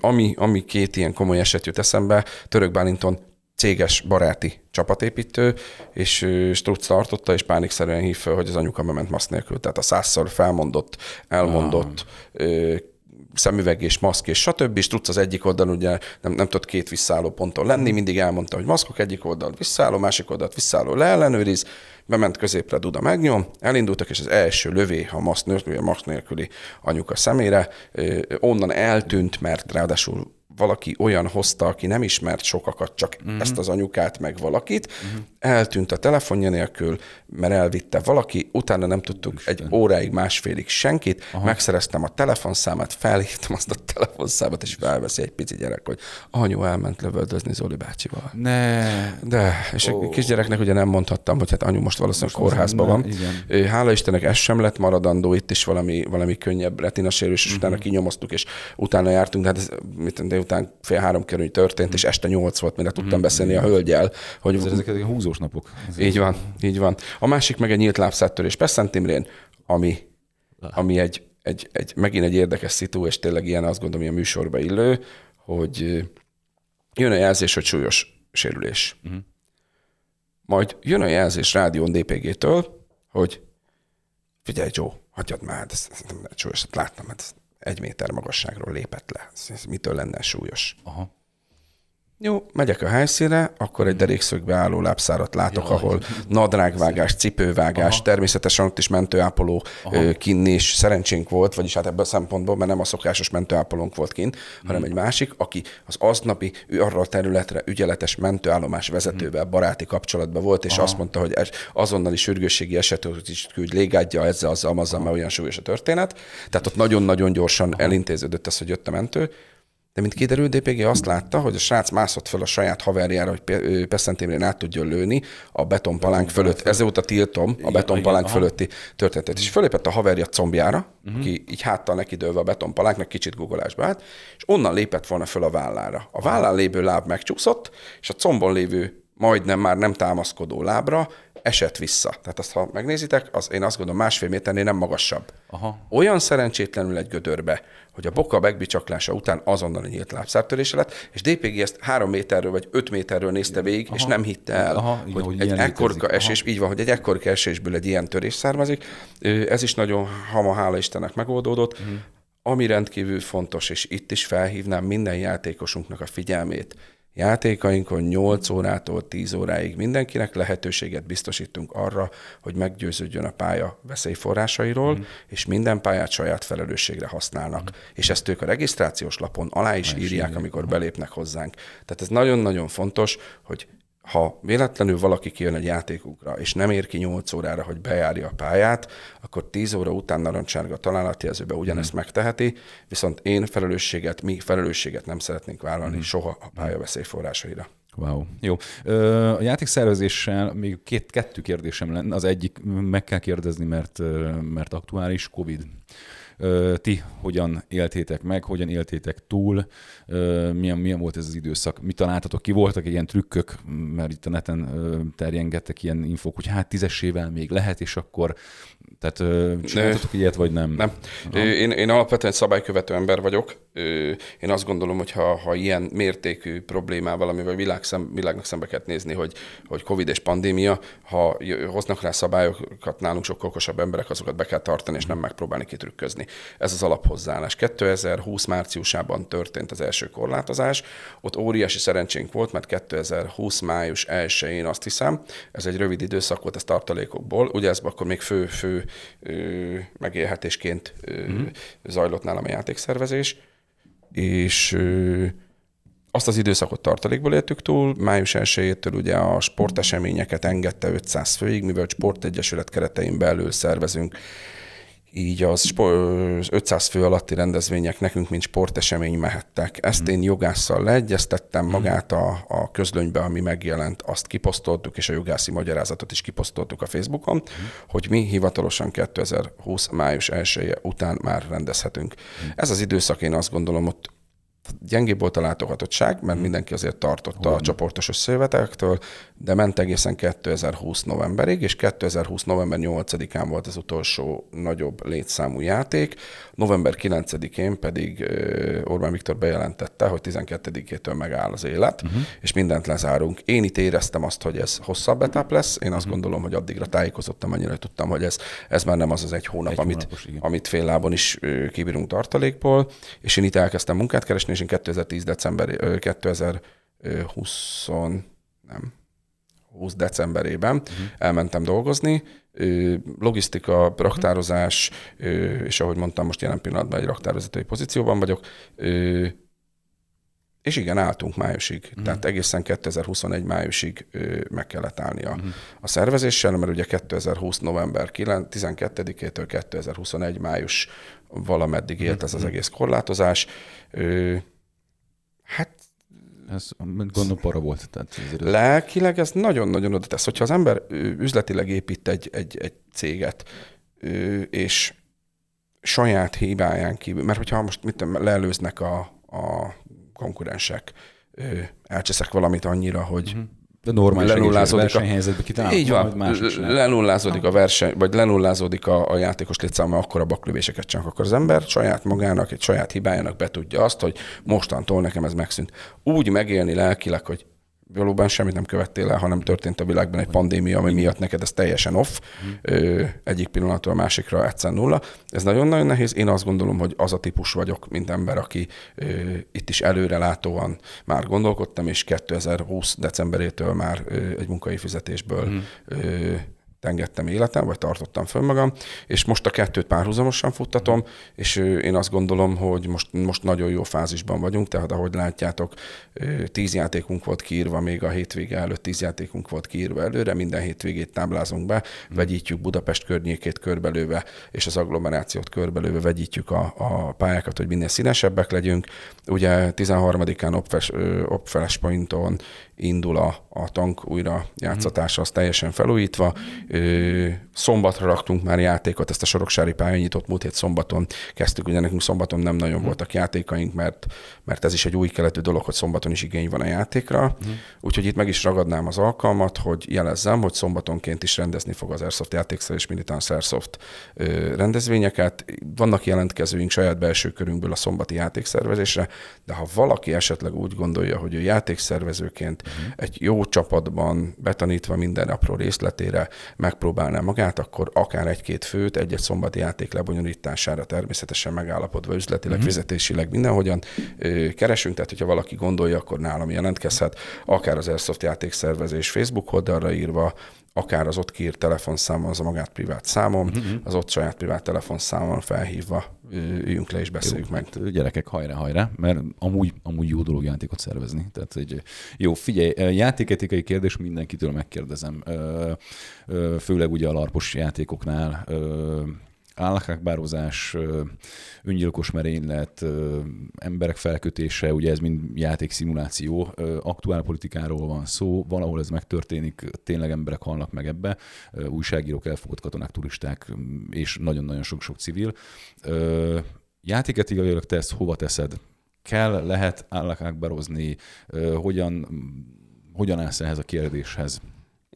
Ami, ami két ilyen komoly eset jut eszembe. Török Bálinton céges baráti csapatépítő, és Struc tartotta, és pánikszerűen hív fel, hogy az anyuka bement maszk nélkül. Tehát a százszor felmondott, elmondott, ah. szemüveg és maszk és stb. Struc az egyik oldalon ugye nem, nem tudott két visszaálló ponton lenni, mindig elmondta, hogy maszkok egyik oldalt visszaálló, másik oldalt visszaálló leellenőriz, bement középre Duda megnyom, elindultak, és az első lövé a maszk nélküli, maszk nélküli anyuka szemére, onnan eltűnt, mert ráadásul valaki olyan hozta, aki nem ismert sokakat, csak uh-huh. ezt az anyukát, meg valakit, uh-huh. eltűnt a telefonja nélkül, mert elvitte valaki, utána nem tudtuk Isten. egy óráig, másfélig senkit, Aha. megszereztem a telefonszámát, felhívtam azt a telefonszámot, és felveszi egy pici gyerek, hogy anyu elment lövöldözni Zoli bácsival. Ne. De, és oh. a kisgyereknek ugye nem mondhattam, hogy hát anyu most valószínűleg most kórházban van. Igen. Hála Istennek ez sem lett maradandó, itt is valami, valami könnyebb retinasérülés, és uh-huh. utána kinyomoztuk, és utána jártunk, hát ez mit, délután fél három körül történt, és este nyolc volt, mire tudtam uh-huh. beszélni a hölgyel. Hogy... Ezek, ezek a húzós napok. Így van, így van. A másik meg egy nyílt lábszáttörés Peszentimrén, ami, ami egy, egy, egy, megint egy érdekes szitu, és tényleg ilyen azt gondolom, hogy a műsorba illő, hogy jön a jelzés, hogy súlyos sérülés. Uh-huh. Majd jön a jelzés rádión DPG-től, hogy figyelj Joe, hagyjad már, ez, ez nem lehet súlyos, láttam, hát ez egy méter magasságról lépett le. Ez, ez mitől lenne súlyos? Aha. Jó, megyek a helyszínre, akkor egy derékszögbe álló lábszárat látok, Jaj. ahol nadrágvágás, cipővágás, Aha. természetesen ott is mentőápoló Aha. és szerencsénk volt, vagyis hát ebből a szempontból, mert nem a szokásos mentőápolónk volt kint, hmm. hanem egy másik, aki az aznapi ő arra a területre ügyeletes mentőállomás vezetővel hmm. baráti kapcsolatban volt, és Aha. azt mondta, hogy azonnali sürgősségi esetet is küld légádja ezzel, azzal, azzal, mert olyan súlyos a történet. Tehát ott nagyon-nagyon gyorsan Aha. elintéződött ez, hogy jött a mentő. De mint kiderült, DPG azt látta, hogy a srác mászott fel a saját haverjára, hogy Peszentémrén át tudjon lőni a betonpalánk fölött. Ezóta tiltom a betonpalánk fölötti történetet. És fölépett a haverja combjára, uh-huh. aki így háttal neki dőlve a betonpalánknak, kicsit googolásba állt, és onnan lépett volna föl a vállára. A vállán lévő láb megcsúszott, és a combon lévő majdnem már nem támaszkodó lábra esett vissza. Tehát azt, ha megnézitek, az én azt gondolom másfél méternél nem magasabb. Aha. Olyan szerencsétlenül egy gödörbe, hogy a boka megbicsaklása után azonnal nyílt lábszártörése lett, és DPG ezt három méterről vagy öt méterről nézte végig, Aha. és nem hitte el, Aha, hogy, hogy egy ekkorka esés, így van, hogy egy ekkorka esésből egy ilyen törés származik. Ez is nagyon hama, hála Istennek megoldódott. Uh-huh. Ami rendkívül fontos, és itt is felhívnám minden játékosunknak a figyelmét, játékainkon 8 órától 10 óráig mindenkinek lehetőséget biztosítunk arra, hogy meggyőződjön a pálya veszélyforrásairól, mm. és minden pályát saját felelősségre használnak. Mm. És ezt ők a regisztrációs lapon alá is írják, írják, amikor belépnek hozzánk. Tehát ez nagyon-nagyon fontos, hogy ha véletlenül valaki kijön egy játékukra, és nem ér ki 8 órára, hogy bejárja a pályát, akkor 10 óra után narancsárga találatjelzőbe ugyanezt mm. megteheti, viszont én felelősséget, mi felelősséget nem szeretnénk vállalni mm. soha a pálya veszélyforrásaira. Wow. Jó. A játékszervezéssel még két, kettő kérdésem lenne. Az egyik meg kell kérdezni, mert, mert aktuális COVID ti hogyan éltétek meg, hogyan éltétek túl, milyen, milyen volt ez az időszak, mit találtatok? Ki, voltak? Ilyen trükkök, mert itt a neten terjengettek ilyen infók, hogy hát tízesével még lehet, és akkor tehát csináltatok ilyet, vagy nem? Nem. Én, én alapvetően szabálykövető ember vagyok. Én azt gondolom, hogy ha, ha ilyen mértékű problémával, amivel világ szem, világnak szembe kell nézni, hogy, hogy Covid és pandémia, ha hoznak rá szabályokat, nálunk sokkal okosabb emberek, azokat be kell tartani, és nem megpróbálni kitrükközni. Ez az alaphozzáállás. 2020 márciusában történt az első korlátozás. Ott óriási szerencsénk volt, mert 2020 május 1-én azt hiszem, ez egy rövid időszak volt, ez tartalékokból. Ugye ez akkor még fő, fő ö, megélhetésként ö, mm. zajlott nálam a játékszervezés, és azt az időszakot tartalékból éltük túl, május 1-től ugye a sporteseményeket engedte 500 főig, mivel sportegyesület keretein belül szervezünk így az 500 fő alatti rendezvények nekünk, mint sportesemény mehettek. Ezt mm. én jogásszal leegyeztettem, mm. magát a, a közlönybe, ami megjelent, azt kiposztoltuk, és a jogászi magyarázatot is kiposztoltuk a Facebookon, mm. hogy mi hivatalosan 2020. május 1 -e után már rendezhetünk. Mm. Ez az időszak, én azt gondolom, ott gyengébb volt a látogatottság, mert mm. mindenki azért tartotta a csoportos összejövetektől, de ment egészen 2020 novemberig, és 2020 november 8-án volt az utolsó nagyobb létszámú játék. November 9-én pedig Orbán Viktor bejelentette, hogy 12-től megáll az élet, uh-huh. és mindent lezárunk. Én itt éreztem azt, hogy ez hosszabb etap lesz. Én azt uh-huh. gondolom, hogy addigra tájékozottam, annyira tudtam, hogy ez, ez már nem az az egy hónap, egy amit, hónapos, amit fél lábon is kibírunk tartalékból, és én itt elkezdtem munkát keresni, és én 2010 december, 2020 nem, 20 decemberében uh-huh. elmentem dolgozni, logisztika, raktározás, és ahogy mondtam, most jelen pillanatban egy raktárvezetői pozícióban vagyok, És igen, álltunk májusig. Uh-huh. Tehát egészen 2021 májusig ö, meg kellett állni a, uh-huh. a szervezéssel, mert ugye 2020 november 12-től 2021 május valameddig élt uh-huh. ez az egész korlátozás. Ö, hát ez gondolom para volt. Tehát Lelkileg ez nagyon-nagyon oda tesz. Hogyha az ember üzletileg épít egy, egy, egy céget, és saját hibáján kívül, mert hogyha most mit leelőznek a, a konkurensek, elcseszek valamit annyira, hogy uh-huh de normális lenullázódik a versenyhelyzetbe kitalálom. Így van, lenullázódik a verseny, vagy lenullázódik a, a játékos létszáma, akkor a baklövéseket csak akkor az ember saját magának, egy saját hibájának betudja azt, hogy mostantól nekem ez megszűnt. Úgy megélni lelkileg, hogy valóban semmit nem követtél el, hanem történt a világban egy pandémia, ami miatt neked ez teljesen off, ö, egyik pillanatról a másikra egyszer nulla. Ez nagyon-nagyon nehéz. Én azt gondolom, hogy az a típus vagyok, mint ember, aki ö, itt is előrelátóan már gondolkodtam, és 2020 decemberétől már ö, egy munkai fizetésből mm. ö, tengettem életem, vagy tartottam föl magam, és most a kettőt párhuzamosan futtatom, és én azt gondolom, hogy most, most nagyon jó fázisban vagyunk, tehát ahogy látjátok, tíz játékunk volt kiírva, még a hétvége előtt tíz játékunk volt kiírva előre, minden hétvégét táblázunk be, vegyítjük Budapest környékét körbelőve, és az agglomerációt körbelőve vegyítjük a, a pályákat, hogy minél színesebbek legyünk. Ugye 13-án Opfeles Pointon indul a, a tank újra játszatása, az teljesen felújítva. Szombatra raktunk már játékot, ezt a Soroksári pályán nyitott múlt hét szombaton kezdtük, ugye nekünk szombaton nem nagyon voltak játékaink, mert, mert ez is egy új keletű dolog, hogy szombaton is igény van a játékra. Úgyhogy itt meg is ragadnám az alkalmat, hogy jelezzem, hogy szombatonként is rendezni fog az Airsoft játékszer és Militants Airsoft rendezvényeket. Vannak jelentkezőink saját belső körünkből a szombati játékszervezésre, de ha valaki esetleg úgy gondolja, hogy ő játékszervezőként uh-huh. egy jó csapatban betanítva minden apró részletére megpróbálná magát, akkor akár egy-két főt egy-egy szombati játék lebonyolítására természetesen megállapodva üzletileg, uh-huh. fizetésileg mindenhogyan keresünk, tehát hogyha valaki gondolja, akkor nálam jelentkezhet, akár az Airsoft játékszervezés Facebook oldalra írva, akár az ott kiírt telefonszámon, az a magát privát számom, uh-huh. az ott saját privát telefonszámon felhívva üljünk le és beszéljük jó, meg. Hát, gyerekek, hajrá, hajrá, mert amúgy, amúgy jó dolog játékot szervezni. Tehát egy, jó, figyelj, játéketikai kérdés mindenkitől megkérdezem, főleg ugye a larpos játékoknál, állakbározás, öngyilkos merénylet, emberek felkötése, ugye ez mind játékszimuláció, aktuál politikáról van szó, valahol ez megtörténik, tényleg emberek halnak meg ebbe, újságírók, elfogott katonák, turisták, és nagyon-nagyon sok-sok civil. Játéketikailag te ezt hova teszed? Kell, lehet állakbározni, hogyan, hogyan állsz ehhez a kérdéshez?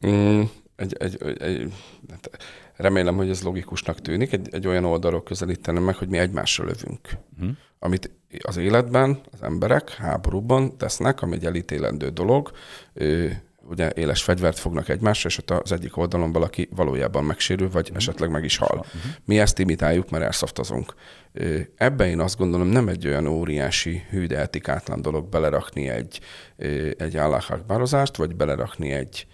Mm, egy, egy, egy, egy, hát remélem, hogy ez logikusnak tűnik, egy, egy olyan oldalról közelítenem meg, hogy mi egymásra lövünk. Uh-huh. Amit az életben az emberek háborúban tesznek, ami egy elítélendő dolog, ő, ugye éles fegyvert fognak egymásra, és ott az egyik oldalon valaki valójában megsérül, vagy uh-huh. esetleg meg is hal. Uh-huh. Mi ezt imitáljuk, mert elszoftozunk. Ebben én azt gondolom nem egy olyan óriási hű, de etikátlan dolog belerakni egy, egy állakakbározást, vagy belerakni egy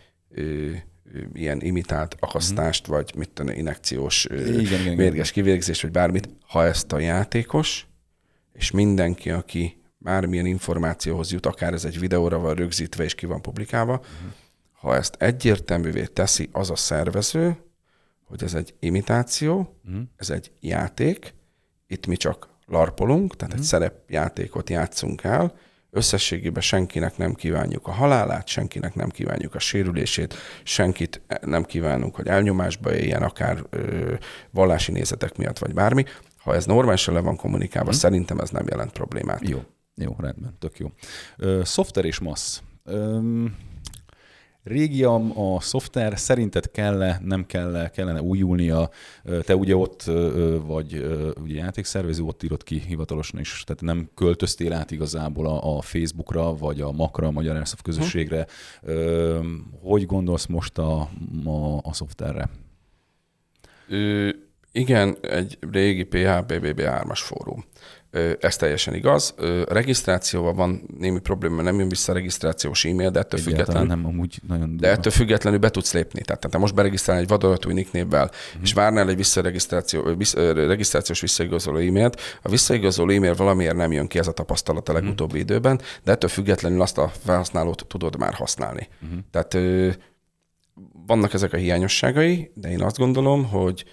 ilyen imitált akasztást, mm. vagy mit tenni, inekciós igen, igen, mérges kivégzés, vagy bármit, ha ezt a játékos, és mindenki, aki bármilyen információhoz jut, akár ez egy videóra van rögzítve és ki van publikálva, mm. ha ezt egyértelművé teszi az a szervező, hogy ez egy imitáció, mm. ez egy játék, itt mi csak larpolunk, tehát mm. egy szerepjátékot játszunk el, Összességében senkinek nem kívánjuk a halálát, senkinek nem kívánjuk a sérülését, senkit nem kívánunk, hogy elnyomásba éljen, akár ö, vallási nézetek miatt, vagy bármi. Ha ez normálisan le van kommunikálva, hmm. szerintem ez nem jelent problémát. Jó, jó, rendben, tök jó. Ö, szoftver és massz. Ö, Régi a, szoftver, szerinted kell nem kell kellene újulnia? Te ugye ott vagy ugye játékszervező, ott írott ki hivatalosan is, tehát nem költöztél át igazából a, a Facebookra, vagy a Makra, a Magyar Airsoft közösségre. Hm. Hogy gondolsz most a, a, a szoftverre? Ö, Igen, egy régi PHBBB 3-as fórum. Ez teljesen igaz. Regisztrációval van némi probléma, nem jön vissza a regisztrációs e-mail, de ettől függetlenül, nem, amúgy nagyon durva. de ettől függetlenül be tudsz lépni. Tehát te most beregisztrálni egy vadonatúj nicknévvel, mm. és várnál egy visszaregisztráció, vissz, regisztrációs visszaigazoló e-mailt, a visszaigazoló e-mail valamiért nem jön ki ez a tapasztalat a legutóbbi mm. időben, de ettől függetlenül azt a felhasználót tudod már használni. Mm. Tehát vannak ezek a hiányosságai, de én azt gondolom, hogy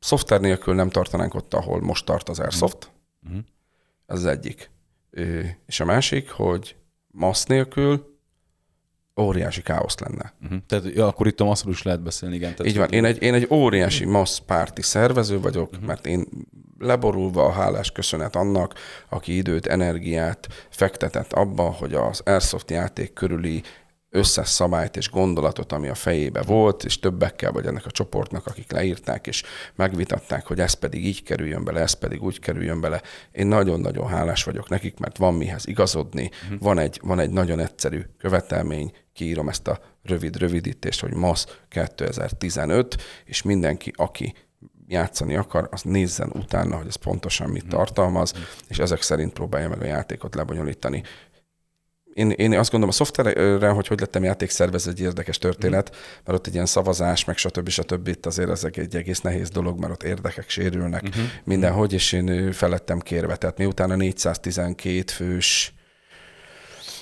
szoftver nélkül nem tartanánk ott, ahol most tart az Airsoft. Uh-huh. Ez az egyik. És a másik, hogy MASZ nélkül óriási káosz lenne. Uh-huh. Tehát ja, akkor itt a masszról is lehet beszélni, igen. Tehát Így van. Én egy, én egy óriási MASZ párti szervező vagyok, uh-huh. mert én leborulva a hálás köszönet annak, aki időt, energiát fektetett abba, hogy az Airsoft játék körüli összes szabályt és gondolatot, ami a fejébe volt, és többekkel vagy ennek a csoportnak, akik leírták, és megvitatták, hogy ez pedig így kerüljön bele, ez pedig úgy kerüljön bele. Én nagyon-nagyon hálás vagyok nekik, mert van mihez igazodni, uh-huh. van, egy, van egy nagyon egyszerű követelmény, kiírom ezt a rövid rövidítést, hogy MASZ 2015, és mindenki, aki játszani akar, az nézzen utána, hogy ez pontosan mit mhm. tartalmaz, és ezek szerint próbálja meg a játékot lebonyolítani én, én azt gondolom, a szoftverre, hogy hogy lettem játékszervező, egy érdekes történet, mm. mert ott egy ilyen szavazás, meg stb. stb. Itt azért ez egy egész nehéz dolog, mert ott érdekek sérülnek mm-hmm. mindenhogy, és én felettem kérve. Tehát miután a 412 fős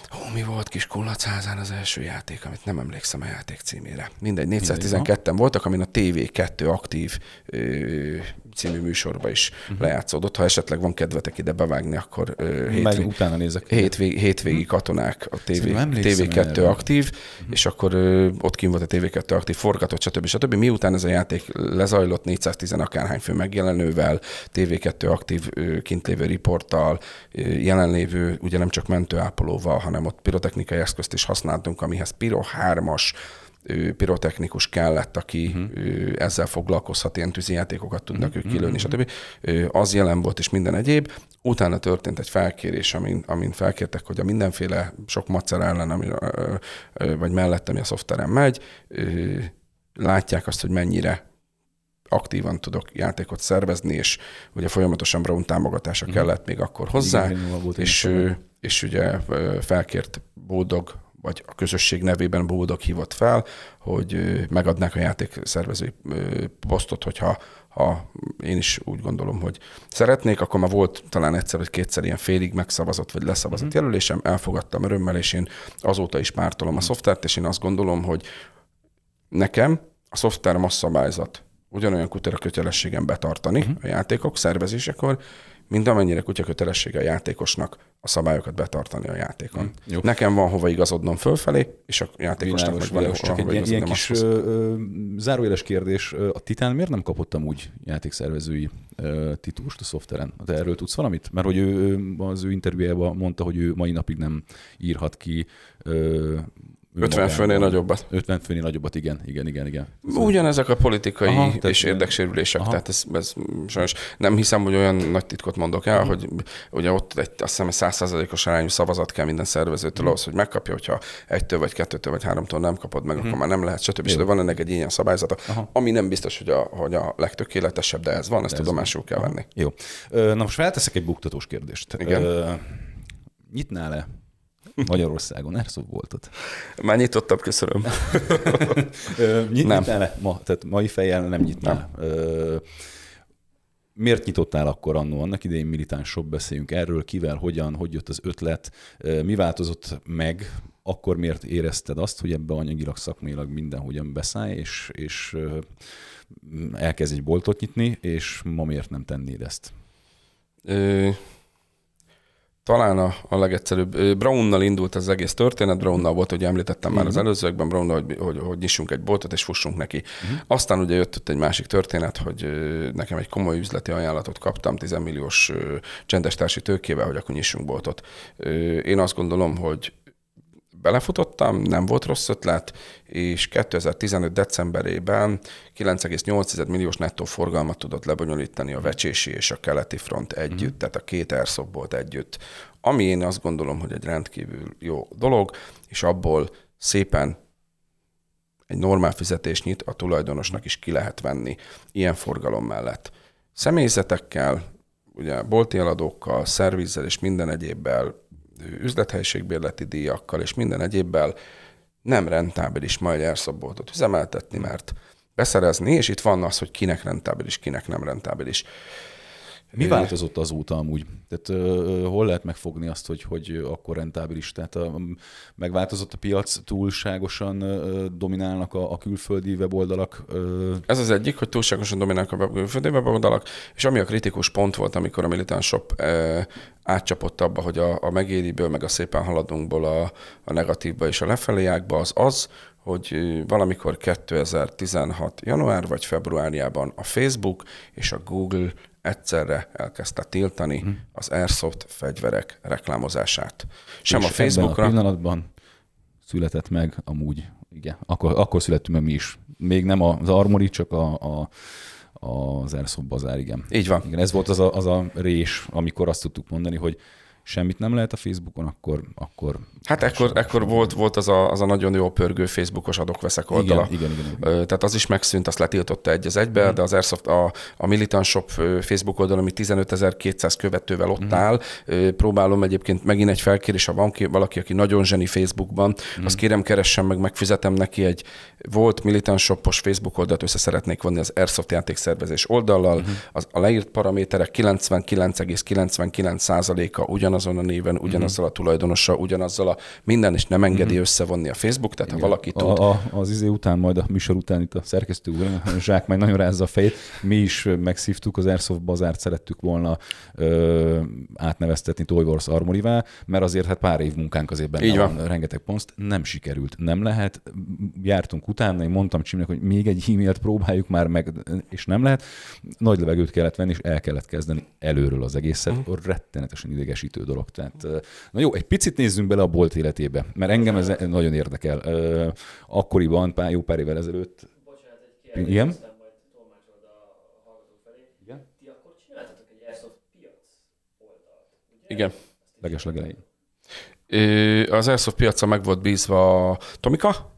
Hú, mi volt kis kullacházán az első játék, amit nem emlékszem a játék címére. Mindegy, 412-en voltak, amin a TV2 aktív ö, című műsorba is uh-huh. lejátszódott. Ha esetleg van kedvetek ide bevágni, akkor uh, hétvég, utána nézek. Hétvég, hétvégi uh-huh. katonák a TV, TV2 erre. aktív, uh-huh. és akkor uh, ott kim volt a TV2 aktív, forgatott, stb. stb. Miután ez a játék lezajlott 410 akárhány fő megjelenővel, TV2 aktív uh, kint lévő riporttal, uh, jelenlévő, ugye nem csak mentőápolóval, hanem ott pirotechnikai eszközt is használtunk, amihez Piro 3-as pirotechnikus kellett, aki uh-huh. ezzel foglalkozhat, ilyen tűzijátékokat tudnak uh-huh. ők kilőni, uh-huh. stb. Az jelen volt, és minden egyéb. Utána történt egy felkérés, amin, amin felkértek, hogy a mindenféle sok macer ellen, ami, vagy mellett, ami a szoftveren megy, látják azt, hogy mennyire aktívan tudok játékot szervezni, és ugye folyamatosan Brown támogatása uh-huh. kellett még akkor hozzá, Igen, és, és ugye felkért Boldog vagy a közösség nevében Boldog hívott fel, hogy megadnák a játékszervezői posztot, hogyha ha én is úgy gondolom, hogy szeretnék, akkor már volt talán egyszer vagy kétszer ilyen félig megszavazott vagy leszavazott uh-huh. jelölésem, elfogadtam örömmel, és én azóta is pártolom uh-huh. a szoftvert, és én azt gondolom, hogy nekem a szoftver masszabályzat ugyanolyan kutera kötelességem betartani uh-huh. a játékok szervezésekor, mint amennyire kutya kötelessége a játékosnak a szabályokat betartani a játékon. Mm, jó. Nekem van hova igazodnom fölfelé, és a játékosnak világos, meg világos, csak egy ilyen, ilyen kis ö, zárójeles kérdés. A Titán miért nem kapott úgy játékszervezői ö, titulust a szoftveren? De erről tudsz valamit? Mert hogy ő az ő interjújában mondta, hogy ő mai napig nem írhat ki ö, 50 főnél nagyobbat. 50 főnél nagyobbat, igen, igen, igen, igen. Ugyanezek a politikai Aha, és érdeksérülések, Aha. tehát ez, ez sajnos nem hiszem, hogy olyan nagy titkot mondok el, Aha. hogy ugye ott egy, azt hiszem, százszázalékos arányú szavazat kell minden szervezőtől ahhoz, hogy megkapja, hogyha egytől, vagy kettőtől, vagy háromtól nem kapod meg, akkor már nem lehet, stb. stb. Van ennek egy ilyen szabályzata, Aha. ami nem biztos, hogy a, hogy a legtökéletesebb, de ez van, ezt tudomásul kell venni. Jó. Na most felteszek egy buktatós kérdést. Igen. Nyitnál le Magyarországon Airsoft voltot? Már nyitottabb, köszönöm. [laughs] Nyit, nem. Nyitnál ma, tehát mai fejjel nem nyitnál. Nem. Miért nyitottál akkor annó? Annak idején militáns shop beszéljünk erről, kivel, hogyan, hogy jött az ötlet, mi változott meg, akkor miért érezted azt, hogy ebbe anyagilag, szakmailag mindenhogyan beszállj, és, és elkezd egy boltot nyitni, és ma miért nem tennéd ezt? Ö, talán a, a legegyszerűbb. Brownnal indult az egész történet, Brownnal volt, hogy említettem már uh-huh. az mhm. előzőekben, Brownnal, hogy, hogy, hogy nyissunk egy boltot és fussunk neki. Uh-huh. Aztán ugye jött ott egy másik történet, hogy nekem egy komoly üzleti ajánlatot kaptam 10 milliós csendes társi tőkével, hogy akkor nyissunk boltot. Én azt gondolom, hogy belefutottam, nem volt rossz ötlet, és 2015. decemberében 9,8 milliós nettó forgalmat tudott lebonyolítani a Vecsési és a Keleti Front együtt, mm. tehát a két Airsoft volt együtt, ami én azt gondolom, hogy egy rendkívül jó dolog, és abból szépen egy normál fizetést nyit, a tulajdonosnak is ki lehet venni ilyen forgalom mellett. Személyzetekkel, ugye bolti eladókkal, szervizzel és minden egyébbel, üzlethelyiségbérleti díjakkal és minden egyébbel nem rentábilis majd elszaboltot üzemeltetni, mert beszerezni, és itt van az, hogy kinek rentábilis, kinek nem rentábilis. Mi változott azóta amúgy? Tehát uh, hol lehet megfogni azt, hogy, hogy akkor rentábilis? Tehát a, megváltozott a piac, túlságosan uh, dominálnak a, a külföldi weboldalak? Uh... Ez az egyik, hogy túlságosan dominálnak a külföldi weboldalak, és ami a kritikus pont volt, amikor a Militant Shop uh, átcsapott abba, hogy a, a megériből, meg a szépen haladunkból a, a negatívba és a lefelé ágba, az az, hogy valamikor 2016. január vagy februárjában a Facebook és a Google egyszerre elkezdte tiltani uh-huh. az airsoft fegyverek reklámozását. Sem és a Facebookra... Ebben a pillanatban született meg amúgy, igen, akkor, akkor születtünk meg mi is. Még nem az Armory, csak a, a az Airsoft bazár, igen. Így van. Igen, ez volt az a, az a rés, amikor azt tudtuk mondani, hogy semmit nem lehet a Facebookon, akkor... akkor hát ekkor, ekkor volt, volt az, a, az a nagyon jó pörgő Facebookos adok-veszek oldala. Igen, igen, igen, igen. Tehát az is megszűnt, azt letiltotta egy az egybe, mm. de az Airsoft, a, a Militant Shop Facebook oldal, ami 15.200 követővel ott mm. áll, próbálom egyébként megint egy felkérés, ha van ki, valaki, aki nagyon zseni Facebookban, mm. azt kérem keressen meg, megfizetem neki egy volt Militant Shopos Facebook oldalt, össze szeretnék vonni az Airsoft játékszervezés oldallal, mm. az, a leírt paraméterek 99,99%-a ugyanaz ugyanazon a néven, ugyanazzal a tulajdonossal, ugyanazzal a minden, és nem engedi mm-hmm. összevonni a Facebook, tehát Igen. ha valaki tud... A, a, az izé után, majd a műsor után itt a szerkesztő úr, a [laughs] zsák majd nagyon rázza a fejét. Mi is megszívtuk, az Airsoft bazárt szerettük volna ö, átneveztetni Toy Wars Armorivá, mert azért hát pár év munkánk azért benne Így van. van. rengeteg poszt, nem sikerült, nem lehet. Jártunk utána, én mondtam Csimnek, hogy még egy e-mailt próbáljuk már meg, és nem lehet. Nagy levegőt kellett venni, és el kellett kezdeni előről az egészet. Mm. Rettenetesen idegesítő dolog. Tehát, na jó, egy picit nézzünk bele a bolt életébe, mert engem ez nagyon érdekel. Akkoriban, pár, jó pár évvel ezelőtt. Bocsánat, egy kérdés, Igen? aztán majd tolmácsolod a hallgatók felé. Igen? Ti akkor csináltatok egy Airsoft piac oldalt, ugye? Igen. Leges legelején. Az Airsoft piaca meg volt bízva Tomika,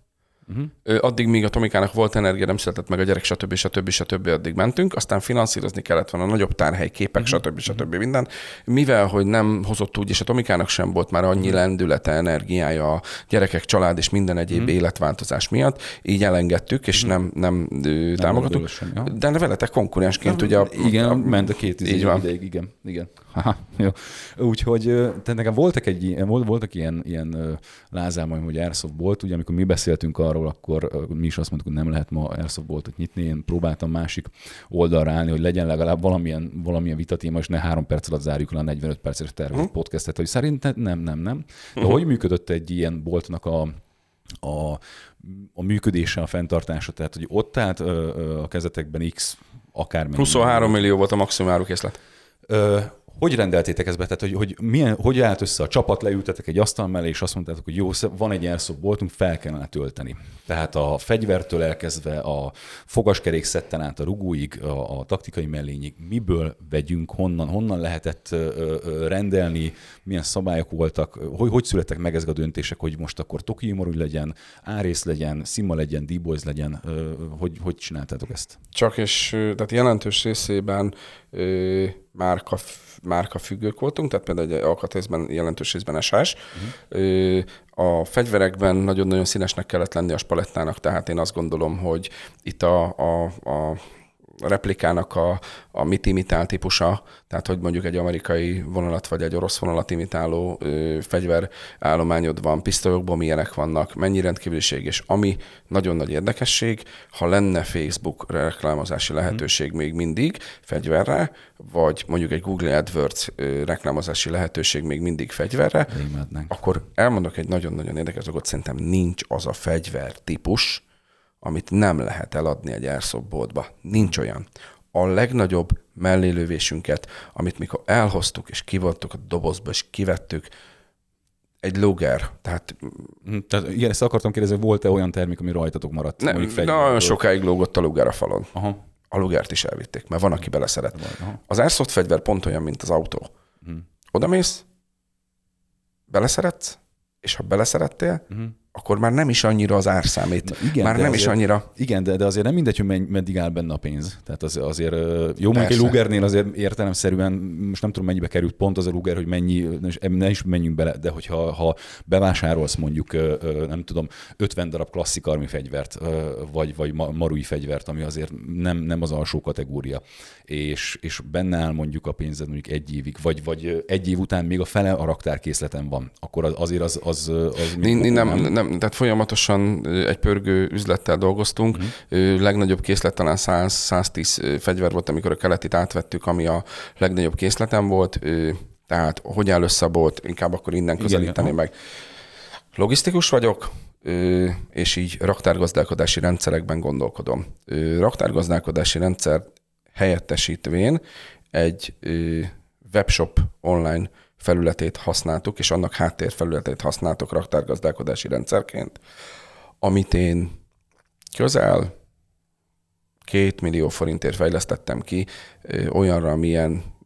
Uh-huh. Addig, míg a Tomikának volt energia, nem született meg a gyerek, stb. stb. stb. addig mentünk, aztán finanszírozni kellett volna a nagyobb tárhely, képek, uh-huh. stb. stb. minden. Mivel, hogy nem hozott úgy, és a Tomikának sem volt már annyi lendülete, energiája a gyerekek, család és minden egyéb uh-huh. életváltozás miatt, így elengedtük, és uh-huh. nem, nem, nem támogatunk. De veletek konkurensként, ugye. A, igen, a, ment a két így van. ideig, igen. igen. Aha, jó. Úgyhogy tehát nekem voltak, egy, voltak ilyen, ilyen lázálmaim, hogy Airsoft volt, ugye amikor mi beszéltünk arról, akkor mi is azt mondtuk, hogy nem lehet ma Airsoft boltot nyitni, én próbáltam másik oldalra állni, hogy legyen legalább valamilyen, valamilyen vitatéma, és ne három perc alatt zárjuk le a 45 perces tervezett uh-huh. podcastet, hogy szerintem nem, nem, nem. De uh-huh. hogy működött egy ilyen boltnak a, a, a működése, a fenntartása, tehát hogy ott állt a kezetekben X akármennyi. 23 millió volt a maximum árukészlet. Hogy rendeltétek ezt be? Tehát, hogy, hogy milyen, hogy állt össze a csapat, leültetek egy asztal mellé, és azt mondtátok, hogy jó, van egy airsoft boltunk, fel kellene tölteni. Tehát a fegyvertől elkezdve a fogaskerékszetten át a rugóig, a, a taktikai mellényig, miből vegyünk, honnan, honnan lehetett ö, ö, rendelni, milyen szabályok voltak, hogy, hogy születtek meg ezek a döntések, hogy most akkor Tokyo Maru legyen, Árész legyen, Sima legyen, D-Boys legyen, ö, hogy, hogy csináltátok ezt? Csak és tehát jelentős részében ö, márka, márka függők voltunk, tehát például egy alkatrészben jelentős részben SS. Uh-huh. A fegyverekben nagyon-nagyon színesnek kellett lenni a spalettának, tehát én azt gondolom, hogy itt a, a, a replikának a, a mit imitál típusa, tehát hogy mondjuk egy amerikai vonalat vagy egy orosz vonalat imitáló ö, fegyverállományod van, pisztolyokban milyenek vannak, mennyi rendkívüliség, és ami nagyon nagy érdekesség, ha lenne Facebook reklámozási lehetőség még mindig fegyverre, vagy mondjuk egy Google AdWords ö, reklámozási lehetőség még mindig fegyverre, akkor elmondok egy nagyon-nagyon érdekes dolgot, szerintem nincs az a fegyver típus, amit nem lehet eladni egy airsoft boltba. Nincs olyan. A legnagyobb mellélövésünket, amit mikor elhoztuk és kivoltuk a dobozba és kivettük, egy Luger, tehát... Hm, tehát igen, ezt akartam kérdezni, volt-e olyan termék, ami rajtatok maradt? Nem, nagyon sokáig lógott a Luger a falon. Aha. A Lugert is elvitték, mert van, aki beleszeret. Aha. Az airsoft fegyver pont olyan, mint az autó. Hm. Oda mész, beleszeretsz, és ha beleszerettél, uh-huh akkor már nem is annyira az árszámít. Igen, már nem is azért- annyira. Igen, de, de azért nem mindegy, hogy meddig áll benne a pénz. Tehát az, azért jó, mondjuk egy. Lugernél azért értelemszerűen, most nem tudom mennyibe került pont az a Luger, hogy mennyi, ne- is menjünk bele, de hogyha ha bevásárolsz mondjuk, nem tudom, 50 darab klasszik armi fegyvert, vagy, vagy ma- marui fegyvert, ami azért nem, nem az alsó kategória, és, és benne áll mondjuk a pénzed mondjuk egy évig, vagy, vagy egy év után még a fele a raktárkészleten van, akkor az- azért az... az, az Ni- ni- Nem, nem, tehát folyamatosan egy pörgő üzlettel dolgoztunk. Uh-huh. Legnagyobb készlet talán 100-110 fegyver volt, amikor a keletit átvettük, ami a legnagyobb készletem volt. Tehát hogy áll össze a bolt, inkább akkor innen közelíteni igen. meg. Logisztikus vagyok, és így raktárgazdálkodási rendszerekben gondolkodom. Raktárgazdálkodási rendszer helyettesítvén egy webshop online felületét használtuk, és annak háttérfelületét használtuk raktárgazdálkodási rendszerként, amit én közel két millió forintért fejlesztettem ki olyanra,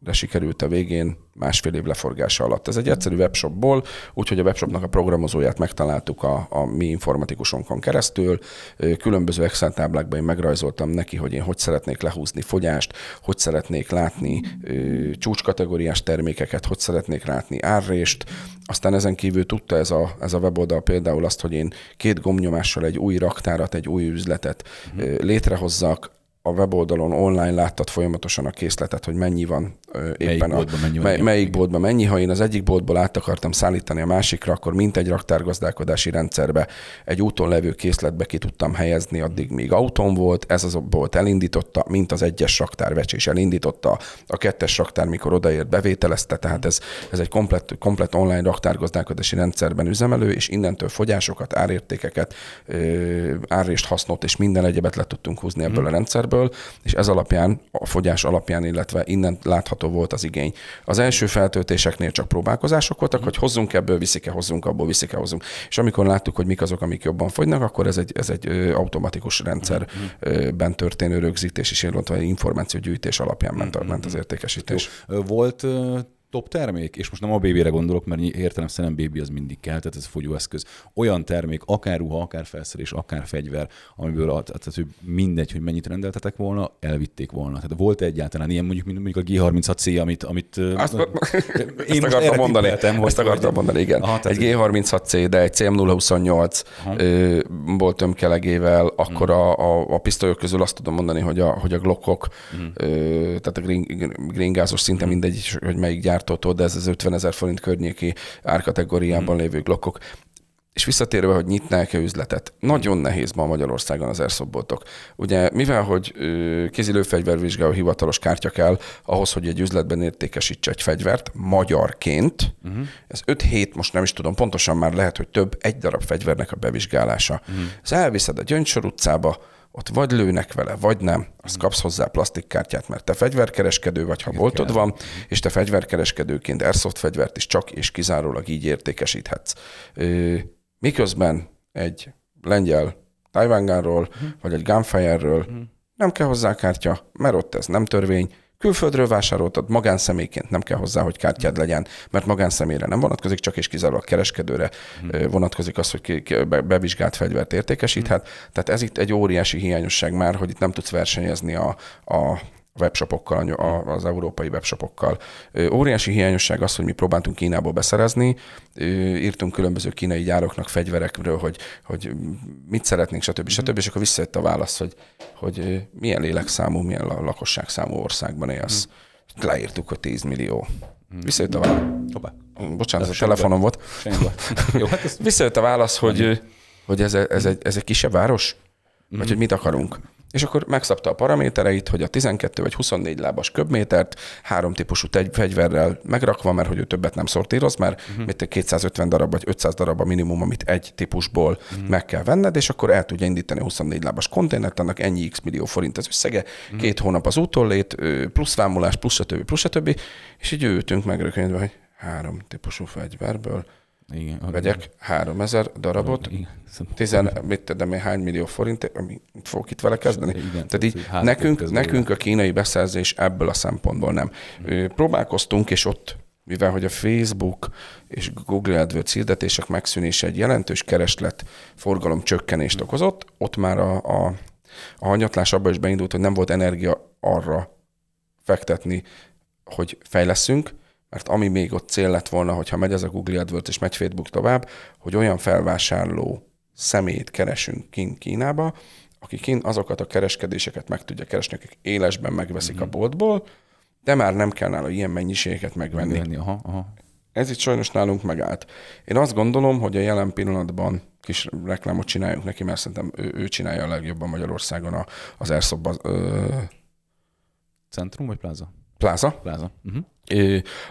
amilyenre sikerült a végén másfél év leforgása alatt. Ez egy egyszerű webshopból, úgyhogy a webshopnak a programozóját megtaláltuk a, a mi informatikusonkon keresztül. Különböző Excel táblákban én megrajzoltam neki, hogy én hogy szeretnék lehúzni fogyást, hogy szeretnék látni ö, csúcskategóriás termékeket, hogy szeretnék látni árrést. Aztán ezen kívül tudta ez a, ez a weboldal például azt, hogy én két gombnyomással egy új raktárat, egy új üzletet ö, létrehozzak, a weboldalon online láttad folyamatosan a készletet, hogy mennyi van ö, éppen a, boltban mennyi van, mely, igen. melyik boltban mennyi. Ha én az egyik boltból át akartam szállítani a másikra, akkor mint egy raktárgazdálkodási rendszerbe egy úton levő készletbe ki tudtam helyezni, addig még autón volt, ez az a bolt elindította, mint az egyes raktárvecsés elindította, a kettes raktár, mikor odaért, bevételezte, tehát ez, ez egy komplet, komplet online raktárgazdálkodási rendszerben üzemelő, és innentől fogyásokat, árértékeket, ö, hasznot és minden egyebet le tudtunk húzni ebből a rendszerből, és ez alapján, a fogyás alapján, illetve innen látható volt az igény. Az első feltöltéseknél csak próbálkozások voltak, hogy hozzunk ebből, viszik-e, hozzunk abból, viszik-e, hozzunk. És amikor láttuk, hogy mik azok, amik jobban fogynak, akkor ez egy, ez egy automatikus rendszerben történő rögzítés és illetve információgyűjtés alapján ment, ment az értékesítés. Ö, Volt top termék, és most nem a BB-re gondolok, mert értelemszerűen BB az mindig kell, tehát ez fogyóeszköz. Olyan termék, akár ruha, akár felszerelés, akár fegyver, amiből a, tehát hogy mindegy, hogy mennyit rendeltetek volna, elvitték volna. Tehát volt egyáltalán ilyen mondjuk, mint mondjuk a G36C, amit, amit Azt, [laughs] én ezt most akartam mondani. tippeltem, hogy- ezt akartam hogy- mondani, igen. Aha, egy G36C, de egy CM028 ö, volt tömkelegével, akkor Mhm. a, a, a pisztolyok közül azt tudom mondani, hogy a, hogy a Glockok, ö, tehát a green, gázos szinte mindegy, hogy melyik gyártótól, de ez az 50 ezer forint környéki árkategóriában Mhm. lévő Glockok. És visszatérve, hogy nyitnák-e üzletet, nagyon nehéz ma Magyarországon az airsoftboltok. Ugye, mivel, hogy kézilőfegyvervizsgáló hivatalos kártya kell ahhoz, hogy egy üzletben értékesítse egy fegyvert, magyarként, uh-huh. ez 5 hét, most nem is tudom, pontosan már lehet, hogy több, egy darab fegyvernek a bevizsgálása. Uh-huh. Ez elviszed a Gyöngysor utcába, ott vagy lőnek vele, vagy nem, azt kapsz hozzá plastikkártyát, mert te fegyverkereskedő vagy, ha boltod kell. van, és te fegyverkereskedőként airsoft fegyvert is csak és kizárólag így értékesíthetsz. Miközben egy lengyel Tajvangánról, uh-huh. vagy egy Gunfire-ről uh-huh. nem kell hozzá kártya, mert ott ez nem törvény, külföldről vásároltad, magánszemélyként nem kell hozzá, hogy kártyád legyen, mert magánszemélyre nem vonatkozik, csak és kizárólag kereskedőre hmm. vonatkozik az, hogy ki- ki- be- bevizsgált fegyvert értékesíthet. Hmm. Tehát ez itt egy óriási hiányosság már, hogy itt nem tudsz versenyezni a, a webshopokkal, az európai webshopokkal. Óriási hiányosság az, hogy mi próbáltunk Kínából beszerezni, írtunk különböző kínai gyároknak fegyverekről, hogy, hogy mit szeretnénk, stb. stb. És akkor visszajött a válasz, hogy, hogy milyen lélekszámú, milyen la- lakosságszámú országban élsz. Leírtuk, hogy 10 millió. Visszajött a válasz. Hoppá. Bocsánat, ez a telefonom volt. [laughs] Jó, hát ez Visszajött a válasz, hogy, hogy ez, ez, egy, ez egy kisebb város, vagy hogy mit akarunk. És akkor megszabta a paramétereit, hogy a 12 vagy 24 lábas köbmétert három típusú tegy, fegyverrel megrakva, mert hogy ő többet nem szortíroz, mert uh-huh. mit 250 darab vagy 500 darab a minimum, amit egy típusból uh-huh. meg kell venned, és akkor el tudja indítani a 24 lábas konténert, annak ennyi x millió forint az összege, uh-huh. két hónap az útollét, plusz vámolás, plusz stb. plusz stb. És így ültünk megrökönyödve, hogy három típusú fegyverből igen. vegyek 3000 darabot, Igen. tizen, mit tudom én, hány millió forint, amit fogok itt vele kezdeni. Igen, tehát így nekünk, nekünk a kínai beszerzés ebből a szempontból nem. Ö, Próbálkoztunk, és ott mivel hogy a Facebook és Google AdWords hirdetések megszűnése egy jelentős kereslet forgalom csökkenést okozott, ott már a, a, a hanyatlás abban is beindult, hogy nem volt energia arra fektetni, hogy fejleszünk, mert ami még ott cél lett volna, hogyha megy ez a Google AdWords és megy Facebook tovább, hogy olyan felvásárló személyt keresünk kint Kínába, aki kint azokat a kereskedéseket meg tudja keresni, akik élesben megveszik mm-hmm. a boltból, de már nem kell nála ilyen mennyiségeket megvenni. megvenni aha, aha. Ez itt sajnos nálunk megállt. Én azt gondolom, hogy a jelen pillanatban kis reklámot csináljunk neki, mert szerintem ő, ő csinálja a legjobban Magyarországon a, az Airsoft ö... Centrum vagy pláza? Pláza. Pláza. Uh-huh.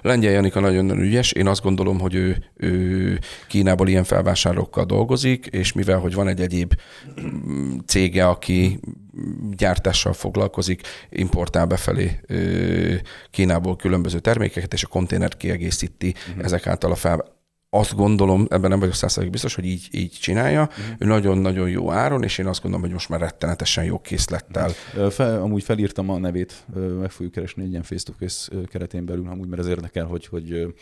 Lengyel Janika nagyon ügyes, én azt gondolom, hogy ő, ő Kínából ilyen felvásárlókkal dolgozik, és mivel, hogy van egy egyéb mm, cége, aki gyártással foglalkozik, importál befelé Kínából különböző termékeket, és a konténert kiegészíti uh-huh. ezek által a fel, azt gondolom, ebben nem vagyok százszerűen biztos, hogy így, így csinálja. Uh-huh. Ő nagyon-nagyon jó áron, és én azt gondolom, hogy most már rettenetesen jó készlettel. Fel, amúgy felírtam a nevét, meg fogjuk keresni egy ilyen face-to-face keretén belül, amúgy, mert ez érdekel, hogy hogy,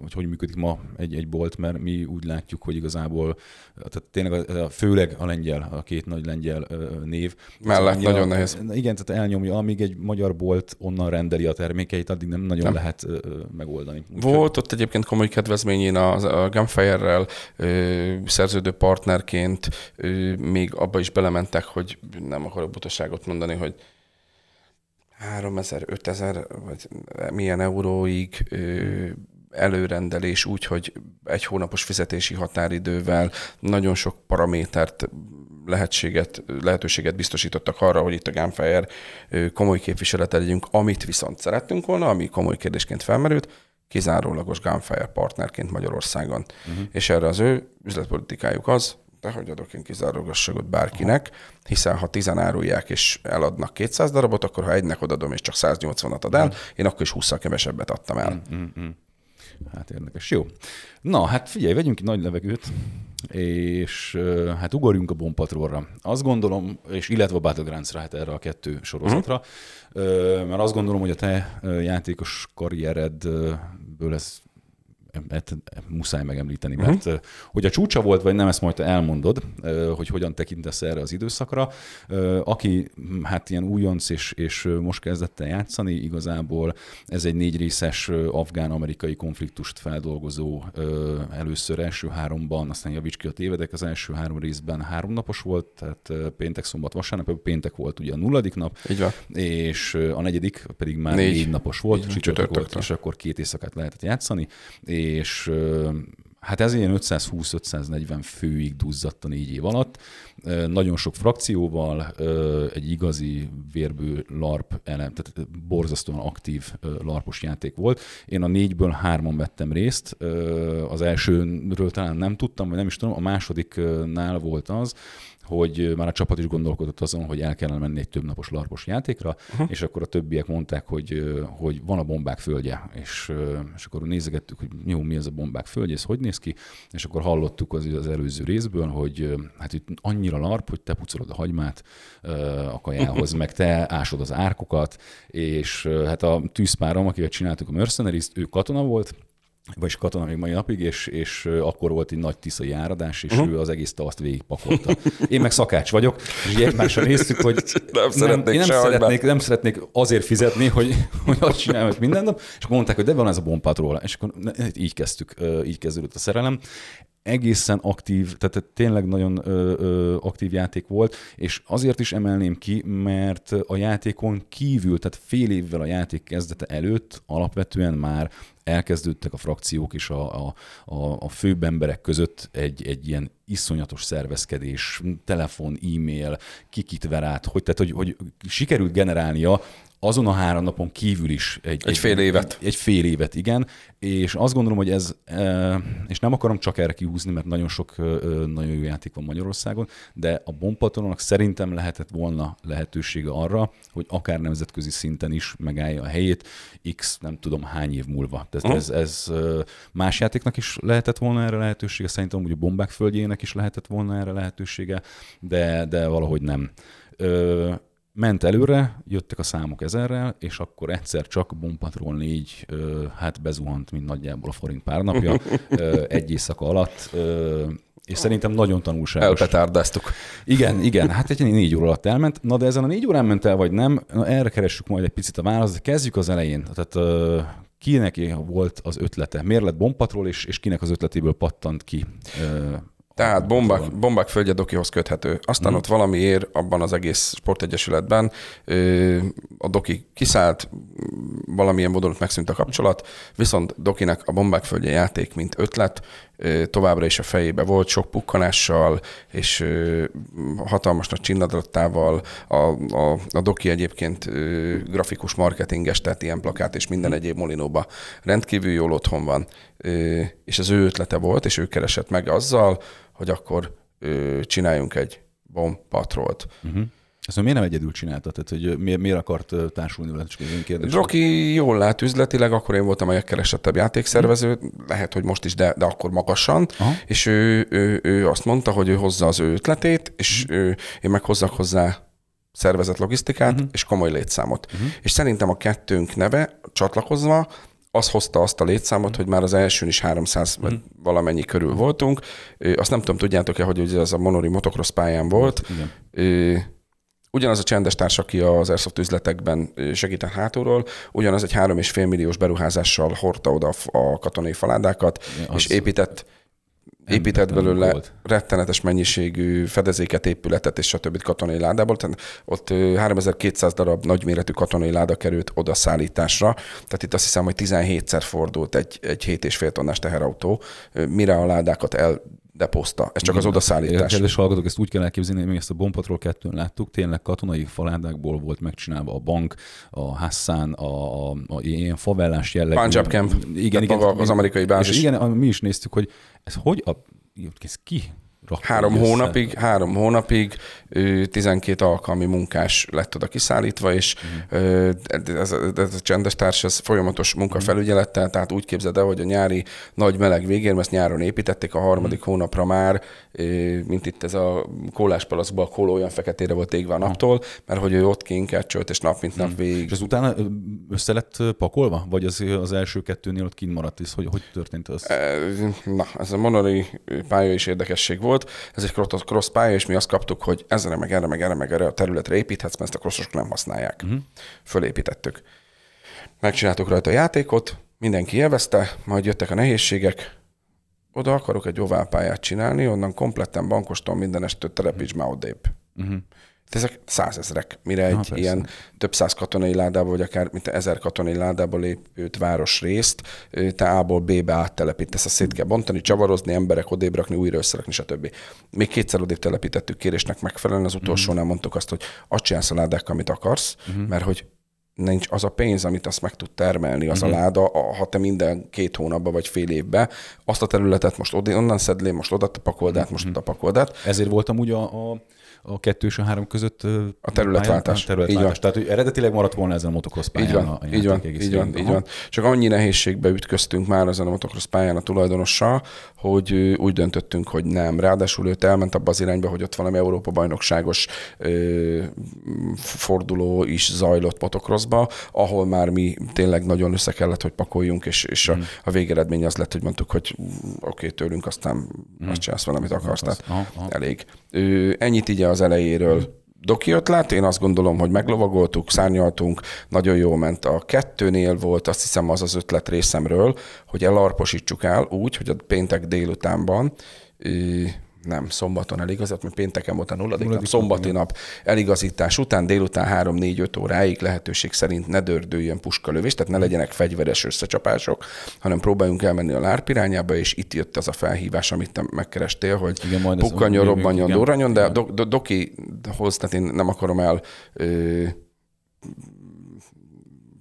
hogy, hogy működik ma egy, egy bolt, mert mi úgy látjuk, hogy igazából, tehát tényleg a, főleg a lengyel, a két nagy lengyel név. Mellett nagyon nehéz. Igen, tehát elnyomja, amíg egy magyar bolt onnan rendeli a termékeit, addig nem nagyon nem. lehet megoldani. Úgy Volt ott egyébként komoly kedvezmény én a, a Gunfire-rel szerződő partnerként ö, még abba is belementek, hogy nem akarok butaságot mondani, hogy 3000, 5000 vagy milyen euróig ö, előrendelés úgy, hogy egy hónapos fizetési határidővel nagyon sok paramétert, lehetséget, lehetőséget biztosítottak arra, hogy itt a Gunfire komoly képviselete legyünk, amit viszont szerettünk volna, ami komoly kérdésként felmerült, kizárólagos Gunfire partnerként Magyarországon. Uh-huh. És erre az ő üzletpolitikájuk az, de hogy adok én kizárólagosságot bárkinek, hiszen ha tizen árulják és eladnak 200 darabot, akkor ha egynek odadom és csak 180-at ad el, uh-huh. én akkor is 20 kevesebbet adtam el. Uh-huh. Hát érdekes. Jó. Na, hát figyelj, vegyünk ki nagy levegőt, és hát ugorjunk a Bompatrolra. Azt gondolom, és illetve a Battlegrounds-ra, hát erre a kettő sorozatra, uh-huh. mert azt gondolom, hogy a te játékos karrieredből ez mert muszáj megemlíteni, mhm. mert uh-huh. hogy a csúcsa volt, vagy nem, ezt majd elmondod, hogy hogyan tekintesz erre az időszakra. Aki hát ilyen újonc és, és most kezdett el játszani, igazából ez egy négy részes afgán-amerikai konfliktust feldolgozó először első háromban, aztán javíts ki a tévedek, az első három részben háromnapos volt, tehát péntek, szombat, vasárnap, péntek volt ugye a nulladik nap, Így van. és a negyedik pedig már négy, négy napos volt, csütörtök volt, és akkor két éjszakát lehetett játszani, és hát ez ilyen 520-540 főig duzzadt a négy év alatt. Nagyon sok frakcióval, egy igazi vérbő LARP elem, tehát borzasztóan aktív LARPos játék volt. Én a négyből hárman vettem részt, az elsőről talán nem tudtam, vagy nem is tudom, a másodiknál volt az, hogy már a csapat is gondolkodott azon, hogy el kellene menni egy többnapos larpos játékra, uh-huh. és akkor a többiek mondták, hogy, hogy van a bombák földje, és, és akkor nézegettük, hogy jó, mi ez a bombák földje, ez hogy néz ki, és akkor hallottuk az, az előző részből, hogy hát itt annyira larp, hogy te pucolod a hagymát a kajához, meg te ásod az árkokat, és hát a tűzpárom, akivel csináltuk a mercenaries ő katona volt, vagyis katona még mai napig, és, és akkor volt egy nagy tiszai áradás, és uh-huh. ő az egész tavaszt végigpakolta. Én meg szakács vagyok, és így egymásra néztük, hogy [laughs] nem, szeretnék én nem, szeretnék, nem szeretnék azért fizetni, hogy, hogy azt csináljam minden nap, és akkor mondták, hogy de van ez a bombát róla. És akkor így kezdtük, így kezdődött a szerelem egészen aktív, tehát tényleg nagyon ö, ö, aktív játék volt, és azért is emelném ki, mert a játékon kívül, tehát fél évvel a játék kezdete előtt alapvetően már elkezdődtek a frakciók és a, a, a, a főbb emberek között egy, egy ilyen iszonyatos szervezkedés, telefon, e-mail, kikit ver át, hogy, tehát, hogy, hogy sikerült generálnia azon a három napon kívül is egy, egy, egy fél évet. Egy, egy fél évet, igen. És azt gondolom, hogy ez, e, és nem akarom csak erre kihúzni, mert nagyon sok nagyon jó játék van Magyarországon, de a Bombatononak szerintem lehetett volna lehetősége arra, hogy akár nemzetközi szinten is megállja a helyét, x nem tudom hány év múlva. Tehát ez, ez más játéknak is lehetett volna erre lehetősége, szerintem hogy a bombák földjének is lehetett volna erre lehetősége, de, de valahogy nem ment előre, jöttek a számok ezerrel, és akkor egyszer csak Bompatrol 4 ö, hát bezuhant, mint nagyjából a forint pár napja, egy éjszaka alatt, és szerintem nagyon tanulságos. Elpetárdáztuk. Igen, igen, hát egy négy óra alatt elment. Na de ezen a négy órán ment el, vagy nem, na, erre keressük majd egy picit a választ. Kezdjük az elején. Tehát kinek volt az ötlete? Miért lett Bompatról, és, és kinek az ötletéből pattant ki? Tehát bombák, bombák földje Dokihoz köthető. Aztán Mhm. ott valamiért abban az egész sportegyesületben ö, a Doki kiszállt, valamilyen módon ott megszűnt a kapcsolat, viszont Dokinek a bombák földje játék, mint ötlet, ö, továbbra is a fejébe volt, sok pukkanással, és ö, hatalmas nagy csinnadrottával. A, a, a Doki egyébként ö, grafikus marketinges, tehát ilyen plakát és minden egyéb molinóba rendkívül jól otthon van, ö, és az ő ötlete volt, és ő keresett meg azzal, hogy akkor ö, csináljunk egy bomb patrolt. Uh-huh. Ezt miért nem egyedül csinálta? Tehát, hogy miért, miért akart társulni vele? Csak. Rocky jól lát üzletileg, akkor én voltam a legkeresettebb játékszervező, lehet, hogy most is, de, de akkor magasan, Aha. és ő, ő, ő azt mondta, hogy ő hozza az ő ötletét, és ő, én meg hozzak hozzá szervezet logisztikát uh-huh. és komoly létszámot. Uh-huh. És szerintem a kettőnk neve csatlakozva az hozta azt a létszámot, hogy már az elsőn is 300 uh-huh. valamennyi körül voltunk. Ö, Azt nem tudom, tudjátok-e, hogy ugye ez a Monori motocross pályán volt. Igen. Ugyanaz a csendes társ, aki az Airsoft üzletekben segített hátulról, ugyanaz egy 3,5 milliós beruházással hordta oda a katonai faládákat, Igen, és épített épített belőle volt. rettenetes mennyiségű fedezéket, épületet és stb. katonai ládából. Tehát ott ö, 3200 darab nagyméretű katonai láda került oda szállításra. Tehát itt azt hiszem, hogy 17-szer fordult egy, egy 7,5 tonnás teherautó, mire a ládákat eldepozta. Ez csak az odaszállítás. Kedves hallgatók, ezt úgy kell elképzelni, hogy mi ezt a Bompatrol 2 láttuk, tényleg katonai faládákból volt megcsinálva a bank, a Hassan, a, a, a ilyen favellás jellegű. Punjab Camp. Igen, igen. az amerikai bázis. És igen, mi is néztük, hogy ez hogy, a, ez ki Három össze? hónapig, három hónapig ö, 12 alkalmi munkás lett oda kiszállítva, és ö, ez, a- ez a csendes társ, ez folyamatos munkafelügyelettel, tehát úgy képzeld el, hogy a nyári nagy meleg végén, mert ezt nyáron építették, a harmadik hónapra már, mint itt ez a kóláspalacban a kóló olyan feketére volt égve a naptól, mert hogy ő ott kénkercsölt, és nap mint nap végig És az utána össze lett pakolva? Vagy az, az első kettőnél ott kint maradt? Ez hogy, hogy történt az? Na, ez a Monori pálya is érdekesség volt. Ez egy cross- pálya, és mi azt kaptuk, hogy ezre, meg erre, meg erre, meg erre a területre építhetsz, mert ezt a crossosok nem használják. Uh-huh. Fölépítettük. Megcsináltuk rajta a játékot, mindenki élvezte, majd jöttek a nehézségek, oda akarok egy oválpályát csinálni, onnan kompletten bankoston minden este telepíts már odébb. Uh-huh. Ezek százezrek, mire egy persze. ilyen több száz katonai ládából, vagy akár mint ezer katonai ládából épült városrészt, te A-ból B-be áttelepítesz, azt szét kell bontani, csavarozni, emberek odébb rakni, újra összerakni, stb. Még kétszer odébb telepítettük kérésnek megfelelően, az utolsónál mondtuk azt, hogy azt csinálsz a ládákkal, amit akarsz, mert hogy nincs az a pénz, amit azt meg tud termelni, az a láda, a- ha te minden két hónapban vagy fél évben azt a területet most oda, onnan szed le, most oda pakold át, most oda pakold át, Ezért voltam úgy a, a, a kettő és a három között A területváltás. A területváltás. Tehát, hogy eredetileg maradt volna ezen a motocross pályán Így van, a, így van, így van, így van. Csak annyi nehézségbe ütköztünk már ezen a motocross pályán a tulajdonossal, hogy úgy döntöttünk, hogy nem. Ráadásul őt elment abba az irányba, hogy ott valami Európa bajnokságos ö, forduló is zajlott motocrossba, ahol már mi tényleg nagyon össze kellett, hogy pakoljunk, és, és Mhm. a, a végeredmény az lett, hogy mondtuk, hogy mm, oké, okay, tőlünk aztán azt csinálsz vele, amit akarsz. Tehát. Aha, aha. elég. Ö, ennyit így az elejéről Doki ötlet, én azt gondolom, hogy meglovagoltuk, szárnyaltunk, nagyon jó ment. A kettőnél volt, azt hiszem az az ötlet részemről, hogy elarposítsuk el úgy, hogy a péntek délutánban nem, szombaton eligazat, mert pénteken volt a nulladik nap, Nulladik szombati nap eligazítás után délután 3-4-5 óráig lehetőség szerint ne dördüljön puskalövés, tehát ne legyenek fegyveres összecsapások, hanem próbáljunk elmenni a lárp irányába, és itt jött az a felhívás, amit te megkerestél, hogy Igen, majd pukkanjon, robbanjon, durranjon, de do, do, Dokihoz, tehát én nem akarom el ö,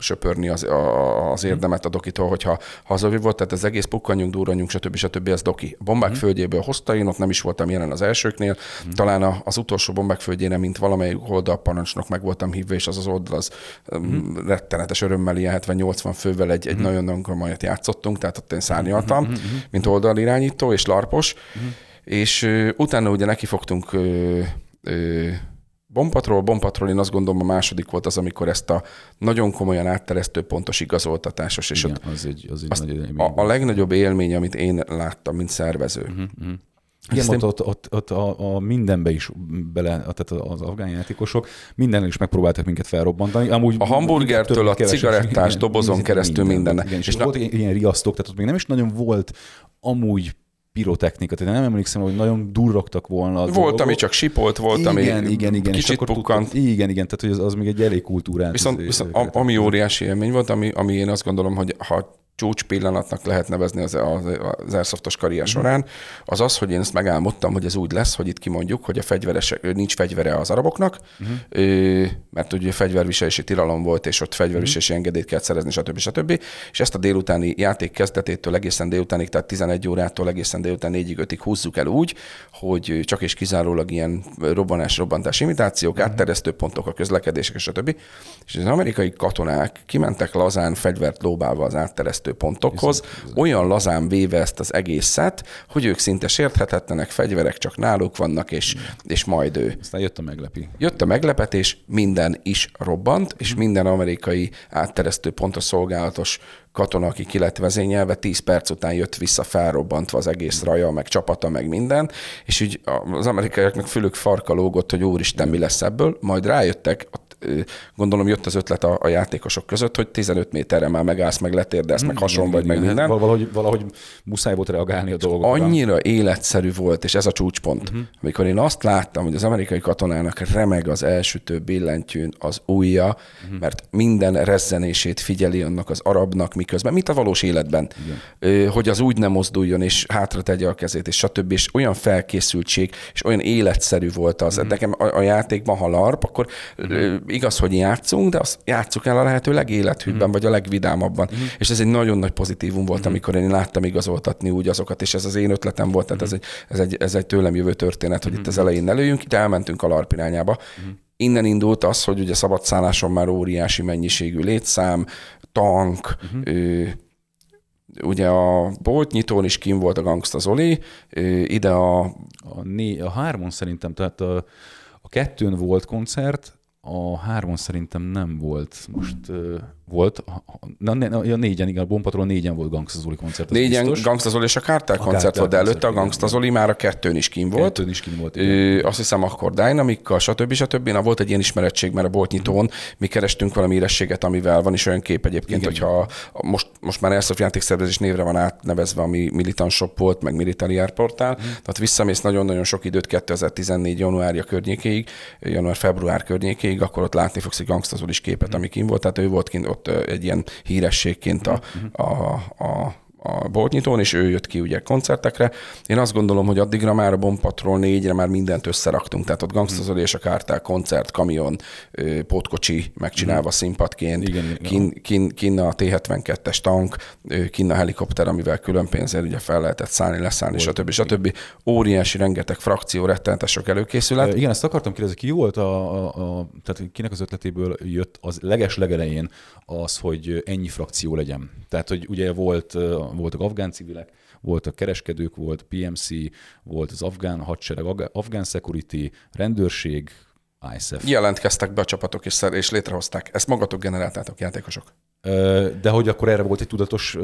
söpörni az, a, az érdemet a dokitól, hogyha hazavívott, tehát az egész pukkanjunk, durranjunk, stb. stb. ez doki. A bombák mm. földjéből hozta, én ott nem is voltam jelen az elsőknél, mm. talán a, az utolsó bombák földjére, mint valamelyik oldalparancsnok meg voltam hívva, és az az oldal az mm. rettenetes örömmel ilyen 70-80 fővel egy, egy nagyon-nagyon komolyat játszottunk, tehát ott én szárnyaltam, mint oldalirányító és larpos, és ö, utána ugye nekifogtunk ö, ö, Bompatrol, Bompatrol, én azt gondolom a második volt az, amikor ezt a nagyon komolyan átteresztő pontos igazoltatásos, és Igen, ott az egy, az egy azt, nagy élmény a, a legnagyobb élmény, amit én láttam, mint szervező. Uh-huh. Igen, Ezt ott, ott, ott, ott a, a, mindenbe is bele, tehát az afgán játékosok mindennel is megpróbáltak minket felrobbantani. Amúgy A hamburgertől a cigarettás igen, dobozon igen, keresztül minden. minden. Igen, és, És na- volt ilyen riasztók, tehát ott még nem is nagyon volt amúgy pirotechnika, tehát nem emlékszem, hogy nagyon durrogtak volna. a Volt, dolgok. ami csak sipolt, volt, igen, ami igen, igen, és kicsit akkor pukkant. Igen, igen, tehát hogy az, az még egy elég kultúrát. Viszont, viszont ami óriási élmény volt, ami, ami én azt gondolom, hogy ha csúcs pillanatnak lehet nevezni az, az, az Airsoftos karrier során, az az, hogy én ezt megálmodtam, hogy ez úgy lesz, hogy itt kimondjuk, hogy a fegyveresek, nincs fegyvere az araboknak, uh-huh. mert ugye fegyverviselési tilalom volt, és ott fegyverviselési uh-huh. engedélyt kellett szerezni, stb. stb. És ezt a délutáni játék kezdetétől egészen délutánig, tehát 11 órától egészen délután 4-ig, 5-ig húzzuk el úgy, hogy csak és kizárólag ilyen robbanás-robbantás imitációk, uh-huh. átteresztő pontok, a közlekedések, stb. És az amerikai katonák kimentek lazán fegyvert lóbálva az átteresztő pontokhoz, olyan lazán véve ezt az egészet, hogy ők szinte sérthetetlenek, fegyverek csak náluk vannak, és, és majd ő. Aztán jött a meglepi. Jött a meglepetés, minden is robbant, és minden amerikai átteresztő pontra szolgálatos katona, aki ki lett vezényelve, 10 perc után jött vissza felrobbantva az egész raja, meg csapata, meg minden, és így az amerikaiaknak fülük farka lógott, hogy úristen, mi lesz ebből, majd rájöttek, ott, gondolom jött az ötlet a, a játékosok között, hogy 15 méterre már megállsz, meg letérdesz, meg hason vagy, meg minden. Valahogy, valahogy muszáj volt reagálni a dolgokra. Annyira életszerű volt, és ez a csúcspont. Uh-huh. Amikor én azt láttam, hogy az amerikai katonának remeg az elsütő billentyűn az ujja, uh-huh. mert minden rezzenését figyeli annak az arabnak, miközben, mint a valós életben, Igen. hogy az úgy nem mozduljon, és hátra tegye a kezét, és stb. És olyan felkészültség, és olyan életszerű volt az. Uh-huh. Nekem a, a játékban, ha larp, akkor uh-huh. Igaz, hogy játszunk, de azt játsszuk el a lehető legélethűbben, uh-huh. vagy a legvidámabban. Uh-huh. És ez egy nagyon nagy pozitívum volt, uh-huh. amikor én láttam igazoltatni úgy azokat, és ez az én ötletem volt, tehát uh-huh. ez, egy, ez, egy, ez egy tőlem jövő történet, hogy uh-huh. itt az elején ne lőjünk, de elmentünk a larp irányába. Uh-huh. Innen indult az, hogy ugye szabadszálláson már óriási mennyiségű létszám, tank, uh-huh. ö, ugye a boltnyitón is kim volt a Gangsta Zoli, ide a A, né, a hármon szerintem, tehát a, a kettőn volt koncert, a hármon szerintem nem volt. Most volt, na, na, a négyen, igen, a Bompatról négyen volt Gangsta Zoli koncert. négyen. Gangsta Zoli és a Kártel koncert Kártel volt, de előtte a Gangsta. Zoli már a kettőn is kim volt. Kettőn is kim volt. Ö, azt hiszem akkor Dynamikkal, stb. stb. Na, volt egy ilyen ismerettség, mert a boltnyitón mi kerestünk valami érességet, amivel van is olyan kép egyébként, Igen. hogyha most, most már Airsoft játékszervezés névre van átnevezve, ami Militant Shop volt, meg Military Air Portál. Mhm. Tehát visszamész nagyon-nagyon sok időt 2014. januárja környékéig, január-február környékéig, akkor ott látni fogsz egy Gangsta Zolis képet, Mhm. ami kim volt. Tehát ő volt kint ott egy ilyen hírességként a, Mhm. a, a a boltnyitón, és ő jött ki ugye koncertekre. Én azt gondolom, hogy addigra már a Bomb Patrol 4-re már mindent összeraktunk, tehát ott Gangsta Zoli és a Kártál koncert, kamion, pótkocsi megcsinálva színpadként, Igen, kin, kin, kin a T-72-es tank, kin a helikopter, amivel külön pénzért ugye fel lehetett szállni, leszállni, stb. stb. Óriási, rengeteg frakció, rettenetes sok előkészület. Igen, ezt akartam kérdezni, ki volt a, a, a, tehát kinek az ötletéből jött az leges legelején az, hogy ennyi frakció legyen. Tehát, hogy ugye volt, voltak afgán civilek, voltak kereskedők, volt PMC, volt az afgán hadsereg, afgán- security, rendőrség, ISF. Jelentkeztek be a csapatok és, és létrehozták. Ezt magatok generáltátok, játékosok. De hogy akkor erre volt egy tudatos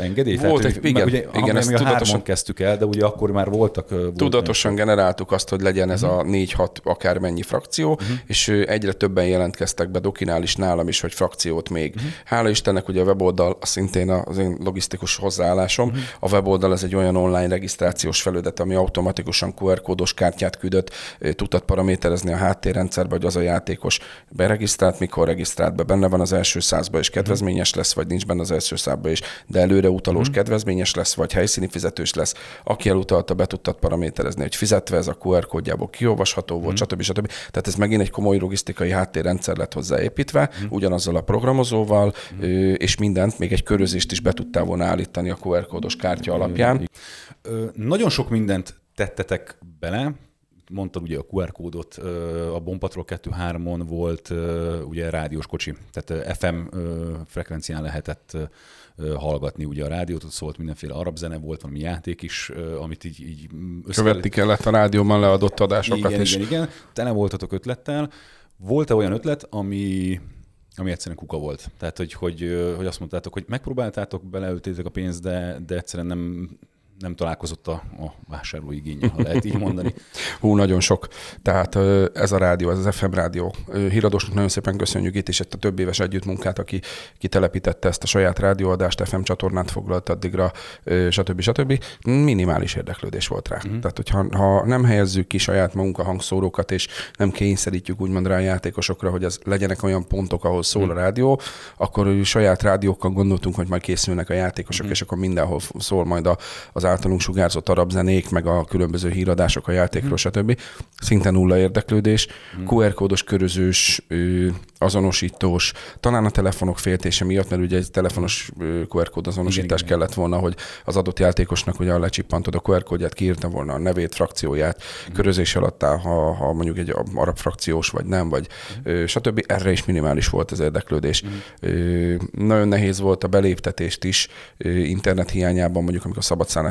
engedély? Volt hogy- egy- igen, mert ugye, igen, igen, ezt a tudatosan- kezdtük el, de ugye akkor már voltak... volt Tudatosan generáltuk azt, hogy legyen ez a 4-6 akármennyi frakció, uh-huh. és egyre többen jelentkeztek be Dokinál is, nálam is, hogy frakciót még. Uh-huh. Hála Istennek, ugye a weboldal, szintén az én logisztikus hozzáállásom, uh-huh. a weboldal ez egy olyan online regisztrációs felület, ami automatikusan QR kódos kártyát küldött, tudtad paraméterezni a háttérrendszerbe, hogy az a játékos beregisztrált, mikor regisztrált be, benne van az első százba, és kedvezményes lesz, vagy nincs benne az első százba is, de előre utalós kedvezményes lesz, vagy helyszíni fizetős lesz. Aki elutalta, be tudtad paraméterezni, hogy fizetve ez a QR kódjából kiolvasható volt, stb. stb. Tehát ez megint egy komoly logisztikai háttérrendszer lett hozzáépítve, ugyanazzal a programozóval, ö, és mindent, még egy körözést is be tudtál volna állítani a QR kódos kártya alapján. Nagyon sok mindent tettetek bele, mondtad ugye a QR kódot, a Bompatrol 2-3-on volt ugye rádiós kocsi, tehát FM frekvencián lehetett hallgatni ugye a rádiót, ott szólt mindenféle arab zene, volt valami játék is, amit így, így össze... Követni kellett a rádióban leadott adásokat igen, is. Igen, igen, tele voltatok ötlettel. Volt-e olyan ötlet, ami ami egyszerűen kuka volt. Tehát, hogy, hogy, hogy azt mondtátok, hogy megpróbáltátok, beleültétek a pénzt, de, de egyszerűen nem, nem találkozott a, a vásárló igénye, ha lehet így mondani. [laughs] Hú, nagyon sok. Tehát ez a rádió, ez az FM rádió. Híradósnak nagyon szépen köszönjük itt is ezt a több éves együttmunkát, aki kitelepítette ezt a saját rádióadást, FM csatornát foglalt addigra, stb. stb. Minimális érdeklődés volt rá. Uh-huh. Tehát, hogyha ha nem helyezzük ki saját magunk a hangszórókat, és nem kényszerítjük úgymond rá a játékosokra, hogy az legyenek olyan pontok, ahol szól uh-huh. a rádió, akkor saját rádiókkal gondoltunk, hogy majd készülnek a játékosok, uh-huh. és akkor mindenhol szól majd a, az általunk sugárzott arab zenék, meg a különböző híradások a játékról, mm. stb. Szinte nulla érdeklődés. Mm. QR kódos körözős, azonosítós, talán a telefonok féltése miatt, mert ugye egy telefonos QR kód azonosítás igen, kellett volna, hogy az adott játékosnak ugye lecsippantod a QR kódját, kiírta volna a nevét, frakcióját, mm. körözés alatt áll, ha, ha mondjuk egy arab frakciós vagy nem, vagy stb. Erre is minimális volt az érdeklődés. Nagyon nehéz volt a beléptetést is internet hiányában, mondjuk amikor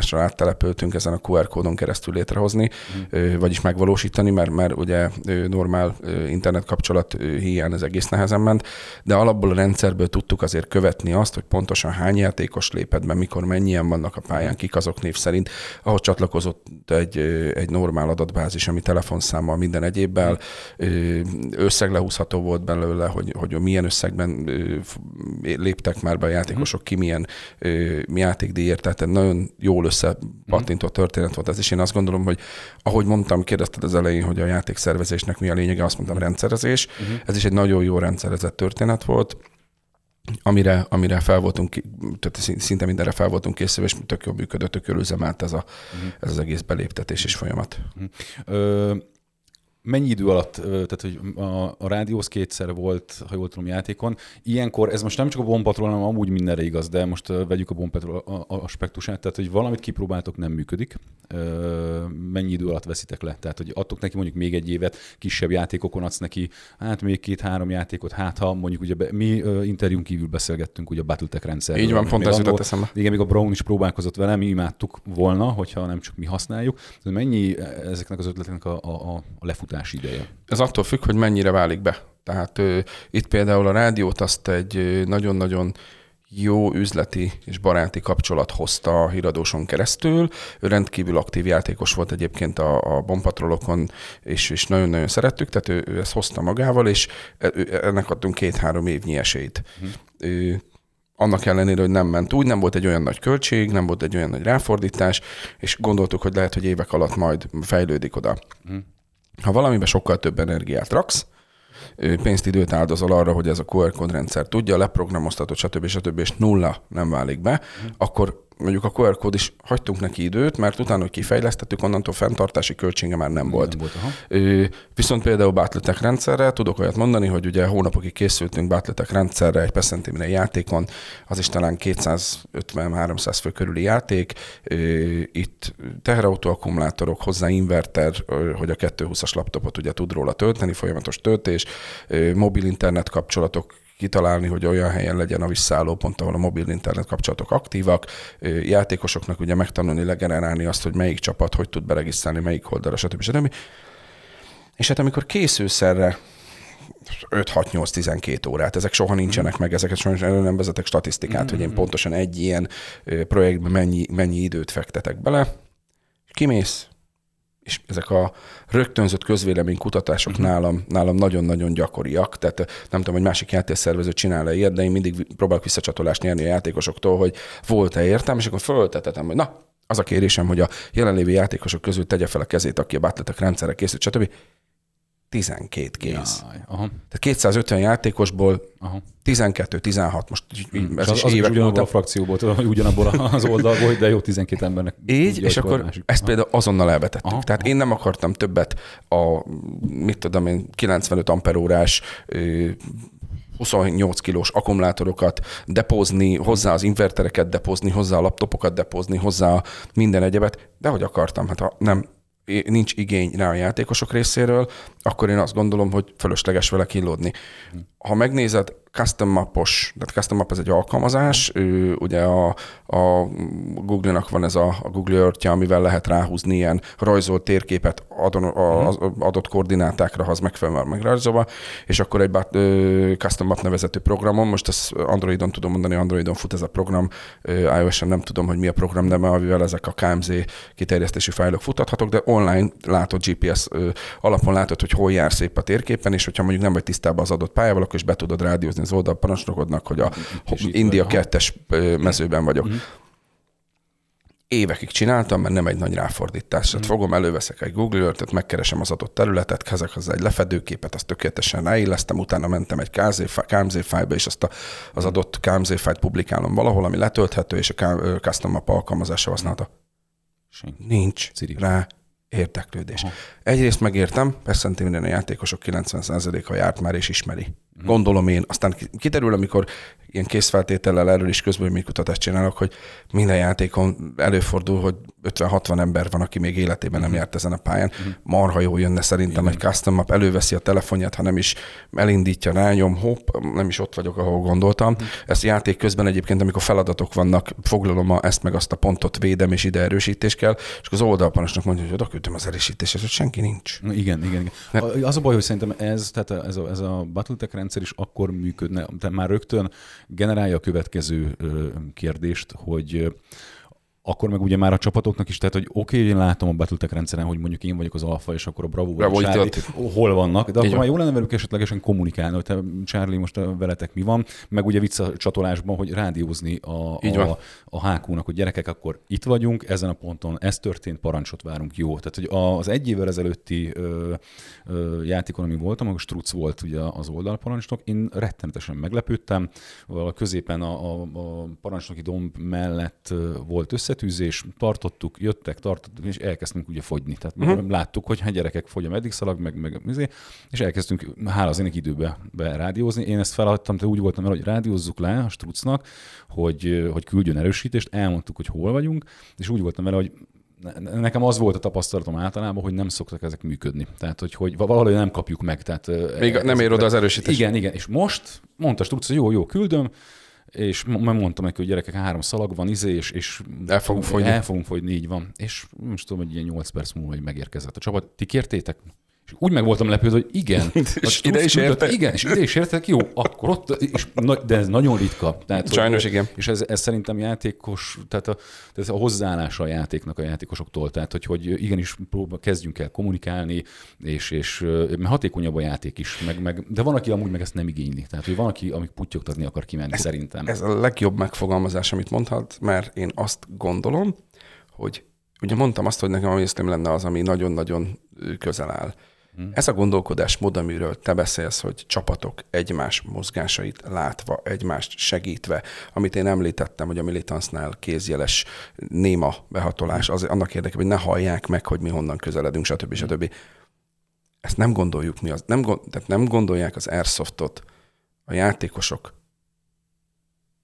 szabadszállásra áttelepültünk ezen a QR kódon keresztül létrehozni, mm. vagyis megvalósítani, mert, mert ugye normál internet kapcsolat hiány ez egész nehezen ment, de alapból a rendszerből tudtuk azért követni azt, hogy pontosan hány játékos lépett be, mikor mennyien vannak a pályán, kik azok név szerint, ahhoz csatlakozott egy, egy normál adatbázis, ami telefonszámmal, minden egyébbel, összeglehúzható volt belőle, hogy, hogy milyen összegben léptek már be a játékosok, ki milyen játékdíjért, tehát nagyon jól összepattintott történet volt ez, és én azt gondolom, hogy ahogy mondtam, kérdezted az elején, hogy a játékszervezésnek mi a lényege, azt mondtam rendszerezés. Uh-huh. Ez is egy nagyon jó rendszerezett történet volt amire, amire fel voltunk, tehát szinte mindenre fel voltunk készülve, és tök jól működött, tök jól üzemelt ez, a, uh-huh. ez az egész beléptetés és folyamat. Uh-huh. Ö, mennyi idő alatt, tehát hogy a, a rádiósz kétszer volt, ha jól tudom, játékon. Ilyenkor, ez most nem csak a bombapatról, hanem amúgy mindenre igaz, de most vegyük a bombapatról aspektusát, tehát hogy valamit kipróbáltok, nem működik. Mennyi idő alatt veszitek le? Tehát, hogy adtok neki mondjuk még egy évet, kisebb játékokon adsz neki, hát még két-három játékot, hát ha mondjuk ugye be, mi interjún kívül beszélgettünk ugye a Battletech rendszer. Így van, pont ez jutott eszembe. Igen, még a Brown is próbálkozott vele, mi imádtuk volna, hogyha nem csak mi használjuk. Tehát mennyi ezeknek az ötleteknek a, a, a lefutás futási ideje? Ez attól függ, hogy mennyire válik be. Tehát ö, itt például a rádiót azt egy nagyon-nagyon jó üzleti és baráti kapcsolat hozta a híradóson keresztül. Ő rendkívül aktív játékos volt egyébként a, a bompatrolokon, és, és nagyon-nagyon szerettük, tehát ő, ő ezt hozta magával, és e, ennek adtunk két-három évnyi esélyt. Hm. Ő, annak ellenére, hogy nem ment úgy, nem volt egy olyan nagy költség, nem volt egy olyan nagy ráfordítás, és gondoltuk, hogy lehet, hogy évek alatt majd fejlődik oda. Hm. Ha valamiben sokkal több energiát raksz, pénzt, időt áldozol arra, hogy ez a QR rendszer tudja, leprogramoztatod, stb. stb. és nulla nem válik be, mm. akkor mondjuk a QR kód is hagytunk neki időt, mert utána, hogy kifejlesztettük, onnantól fenntartási költsége már nem volt. Nem volt aha. Viszont például Battletech rendszerrel tudok olyat mondani, hogy ugye hónapokig készültünk Battletech rendszerre egy Percentimine játékon, az is talán 250-300 fő körüli játék. Itt teherautó akkumulátorok, hozzá inverter, hogy a 220-as laptopot ugye tud róla tölteni, folyamatos töltés, mobil internet kapcsolatok, kitalálni, hogy olyan helyen legyen a visszaállópont, ahol a mobil internet kapcsolatok aktívak, játékosoknak ugye megtanulni, legenerálni azt, hogy melyik csapat hogy tud beregisztrálni, melyik oldalra, stb. stb. És hát amikor készülsz erre 5-6-8-12 órát. Ezek soha nincsenek meg, ezeket soha nem vezetek statisztikát, mm-hmm. hogy én pontosan egy ilyen projektben mennyi, mennyi időt fektetek bele. Kimész, és ezek a rögtönzött közvéleménykutatások uh-huh. nálam, nálam nagyon-nagyon gyakoriak, tehát nem tudom, hogy másik játékszervező csinál-e ilyet, de én mindig próbálok visszacsatolást nyerni a játékosoktól, hogy volt-e értem, és akkor föltetetem, hogy na, az a kérésem, hogy a jelenlévő játékosok közül tegye fel a kezét, aki a Battletek rendszerre készült, stb. 12 kéz. Jaj, aha. Tehát 250 játékosból aha. 12-16, most hmm. ez az, is az évek ugyanabból a frakcióból, tudom, hogy ugyanabból az oldalból, de jó 12 embernek. Így, és akkor másik. ezt aha. például azonnal elvetettük. Aha, Tehát aha. én nem akartam többet a, mit tudom én, 95 amperórás 28 kilós akkumulátorokat depozni, hozzá az invertereket depozni, hozzá a laptopokat depozni, hozzá minden egyebet, de hogy akartam, hát ha nem nincs igény rá a játékosok részéről, akkor én azt gondolom, hogy fölösleges vele kilódni. Ha megnézed, custom mapos, tehát custom map ez egy alkalmazás, ő, ugye a, a Google-nak van ez a, a Google earth amivel lehet ráhúzni ilyen rajzolt térképet adon, a, az adott koordinátákra, ha az megfelelően megrajzolva, és akkor egy ö, custom map nevezető programon, most ezt Androidon tudom mondani, Androidon fut ez a program, iOS-en nem tudom, hogy mi a program, de amivel ezek a KMZ kiterjesztésű fájlok futathatók, de online látod GPS ö, alapon látod, hogy hol jársz épp a térképen, és hogyha mondjuk nem vagy tisztában az adott pályával, akkor is be tudod rádiózni az oldalparancsnokodnak, hogy a India 2-es mezőben vagyok. Uh-huh. Évekig csináltam, mert nem egy nagy ráfordítás. Tehát fogom, előveszek egy Google Earth-et, megkeresem az adott területet, kezek hozzá egy lefedőképet, azt tökéletesen ráillesztem, utána mentem egy KMZ fájlba, és azt a, az adott KMZ fájlt publikálom valahol, ami letölthető, és a Custom Map alkalmazása használta. Nincs Ciri. rá érdeklődés. Aha. Egyrészt megértem, persze minden a játékosok 90%-a járt már és ismeri. Mhm. Gondolom én. Aztán kiterül, amikor ilyen készfeltétellel erről is kutatást csinálok, hogy minden játékon előfordul, hogy 50-60 ember van, aki még életében nem mhm. járt ezen a pályán. Uh-huh. Marha jó jönne szerintem Igen. egy custom map, előveszi a telefonját, ha nem is elindítja, rányom, hopp, nem is ott vagyok, ahol gondoltam. Uh-huh. Ezt játék közben egyébként, amikor feladatok vannak, foglalom a, ezt meg azt a pontot, védem, és ide erősítés kell, és az oldalpanosnak mondja, hogy oda küldtem az erősítést, hogy senki nincs. Igen, igen. igen. Mert... Az a baj, hogy szerintem ez, tehát ez a, ez a Battletech rendszer is akkor működne, tehát már rögtön generálja a következő kérdést, hogy akkor meg ugye már a csapatoknak is, tehát hogy oké, okay, én látom a Battletech rendszeren, hogy mondjuk én vagyok az alfa, és akkor a Bravo vagy Bravo Charlie, hol vannak, de akkor már jó lenne velük esetlegesen kommunikálni, hogy te Charlie most a veletek mi van, meg ugye csatolásban, hogy rádiózni a, a, a HQ-nak, hogy gyerekek, akkor itt vagyunk, ezen a ponton ez történt, parancsot várunk, jó. Tehát, hogy az egy évvel ezelőtti ö, ö, játékon, ami voltam, akkor Struc volt ugye az oldalparancsnok, én rettenetesen meglepődtem, a középen a, a, a parancsnoki domb mellett volt össze összetűzés, tartottuk, jöttek, tartottuk, és elkezdtünk ugye fogyni. Tehát uh-huh. láttuk, hogy ha gyerekek fogy a meddig szalag, meg, meg, meg és elkezdtünk hála az ének időbe be rádiózni. Én ezt feladtam, de úgy voltam vele, hogy rádiózzuk le a strucnak, hogy, hogy küldjön erősítést, elmondtuk, hogy hol vagyunk, és úgy voltam vele, hogy nekem az volt a tapasztalatom általában, hogy nem szoktak ezek működni. Tehát, hogy, hogy valahogy nem kapjuk meg. Tehát, Még nem ér oda az erősítést. Igen, igen. És most mondta Struc, hogy jó, jó, küldöm, és mondtam neki, hogy gyerekek, három szalag van, izé, és, és el fogunk fogyni. El fogunk fogyni, így van. És most tudom, hogy ilyen 8 perc múlva hogy megérkezett a csapat. Ti kértétek? És úgy meg voltam lepődve, hogy igen. [laughs] és ide is érte? Igen, és ide is értek, jó, akkor ott, és, de ez nagyon ritka. Tehát, Sajnos hogy, igen. És ez, ez, szerintem játékos, tehát a, ez a hozzáállása a játéknak a játékosoktól, tehát hogy, hogy igenis próba, kezdjünk el kommunikálni, és, és mert hatékonyabb a játék is, meg, meg, de van, aki amúgy meg ezt nem igényli. Tehát, hogy van, aki amik putyogtatni akar kimenni, ez, szerintem. Ez a legjobb megfogalmazás, amit mondhat, mert én azt gondolom, hogy ugye mondtam azt, hogy nekem a lenne az, ami nagyon-nagyon közel áll. Hmm. Ez a gondolkodásmód, amiről te beszélsz, hogy csapatok egymás mozgásait látva, egymást segítve, amit én említettem, hogy a militansnál kézjeles néma behatolás, az annak érdekében, hogy ne hallják meg, hogy mi honnan közeledünk, stb. Hmm. stb. Ezt nem gondoljuk mi, az, nem, tehát nem gondolják az Airsoftot a játékosok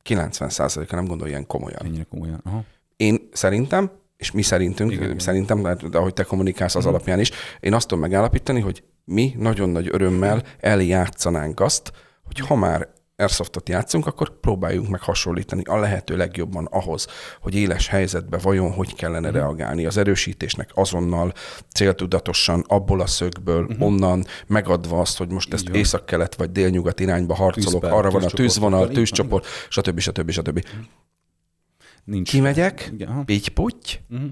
90%-a nem gondolja ilyen komolyan. Ennyire komolyan. Aha. Én szerintem és mi szerintünk, igen, szerintem, de ahogy te kommunikálsz az uh-huh. alapján is, én azt tudom megállapítani, hogy mi nagyon nagy örömmel eljátszanánk azt, hogy ha már Airsoftot játszunk, akkor próbáljunk meg hasonlítani a lehető legjobban ahhoz, hogy éles helyzetben vajon hogy kellene uh-huh. reagálni. Az erősítésnek azonnal, céltudatosan, abból a szögből, uh-huh. onnan, megadva azt, hogy most ezt észak-kelet vagy délnyugat irányba harcolok, Tűzbe, arra van a tűzvonal, tűzcsoport, stb. stb. stb. stb. Uh-huh. Nincs. Kimegyek, így puty, uh-huh.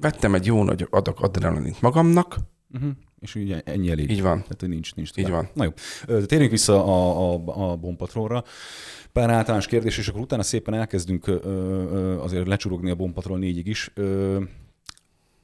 vettem egy jó nagy adag adrenalint magamnak, uh-huh. És ugye ennyi elég. Így van. Tehát, nincs, nincs tovább. Így van. Na jó, térjünk vissza a, a, a bombpatrolra. Pár általános kérdés, és akkor utána szépen elkezdünk ö, ö, azért lecsurogni a bombpatrol négyig is. Ö,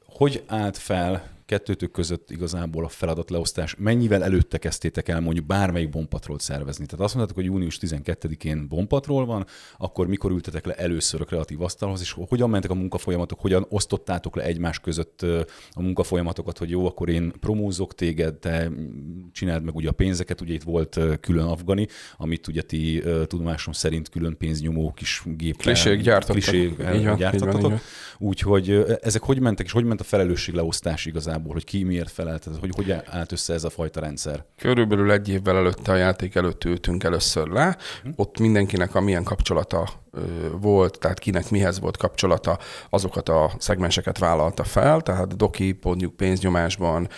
hogy állt fel kettőtök között igazából a feladat leosztás, mennyivel előtte kezdtétek el mondjuk bármelyik bombpatrolt szervezni? Tehát azt mondtátok, hogy június 12-én bombpatrol van, akkor mikor ültetek le először a kreatív asztalhoz, és hogyan mentek a munkafolyamatok, hogyan osztottátok le egymás között a munkafolyamatokat, hogy jó, akkor én promózok téged, te csináld meg ugye a pénzeket, ugye itt volt külön afgani, amit ugye ti tudomásom szerint külön pénznyomó kis gép. Klisék gyártottatok. Úgyhogy ezek hogy mentek, és hogy ment a felelősség leosztás igazából, hogy ki miért felelt, hogy hogy állt össze ez a fajta rendszer? Körülbelül egy évvel előtte a játék előtt ültünk először le, hm. ott mindenkinek amilyen kapcsolata volt, tehát kinek mihez volt kapcsolata, azokat a szegmenseket vállalta fel, tehát Doki mondjuk pénznyomásban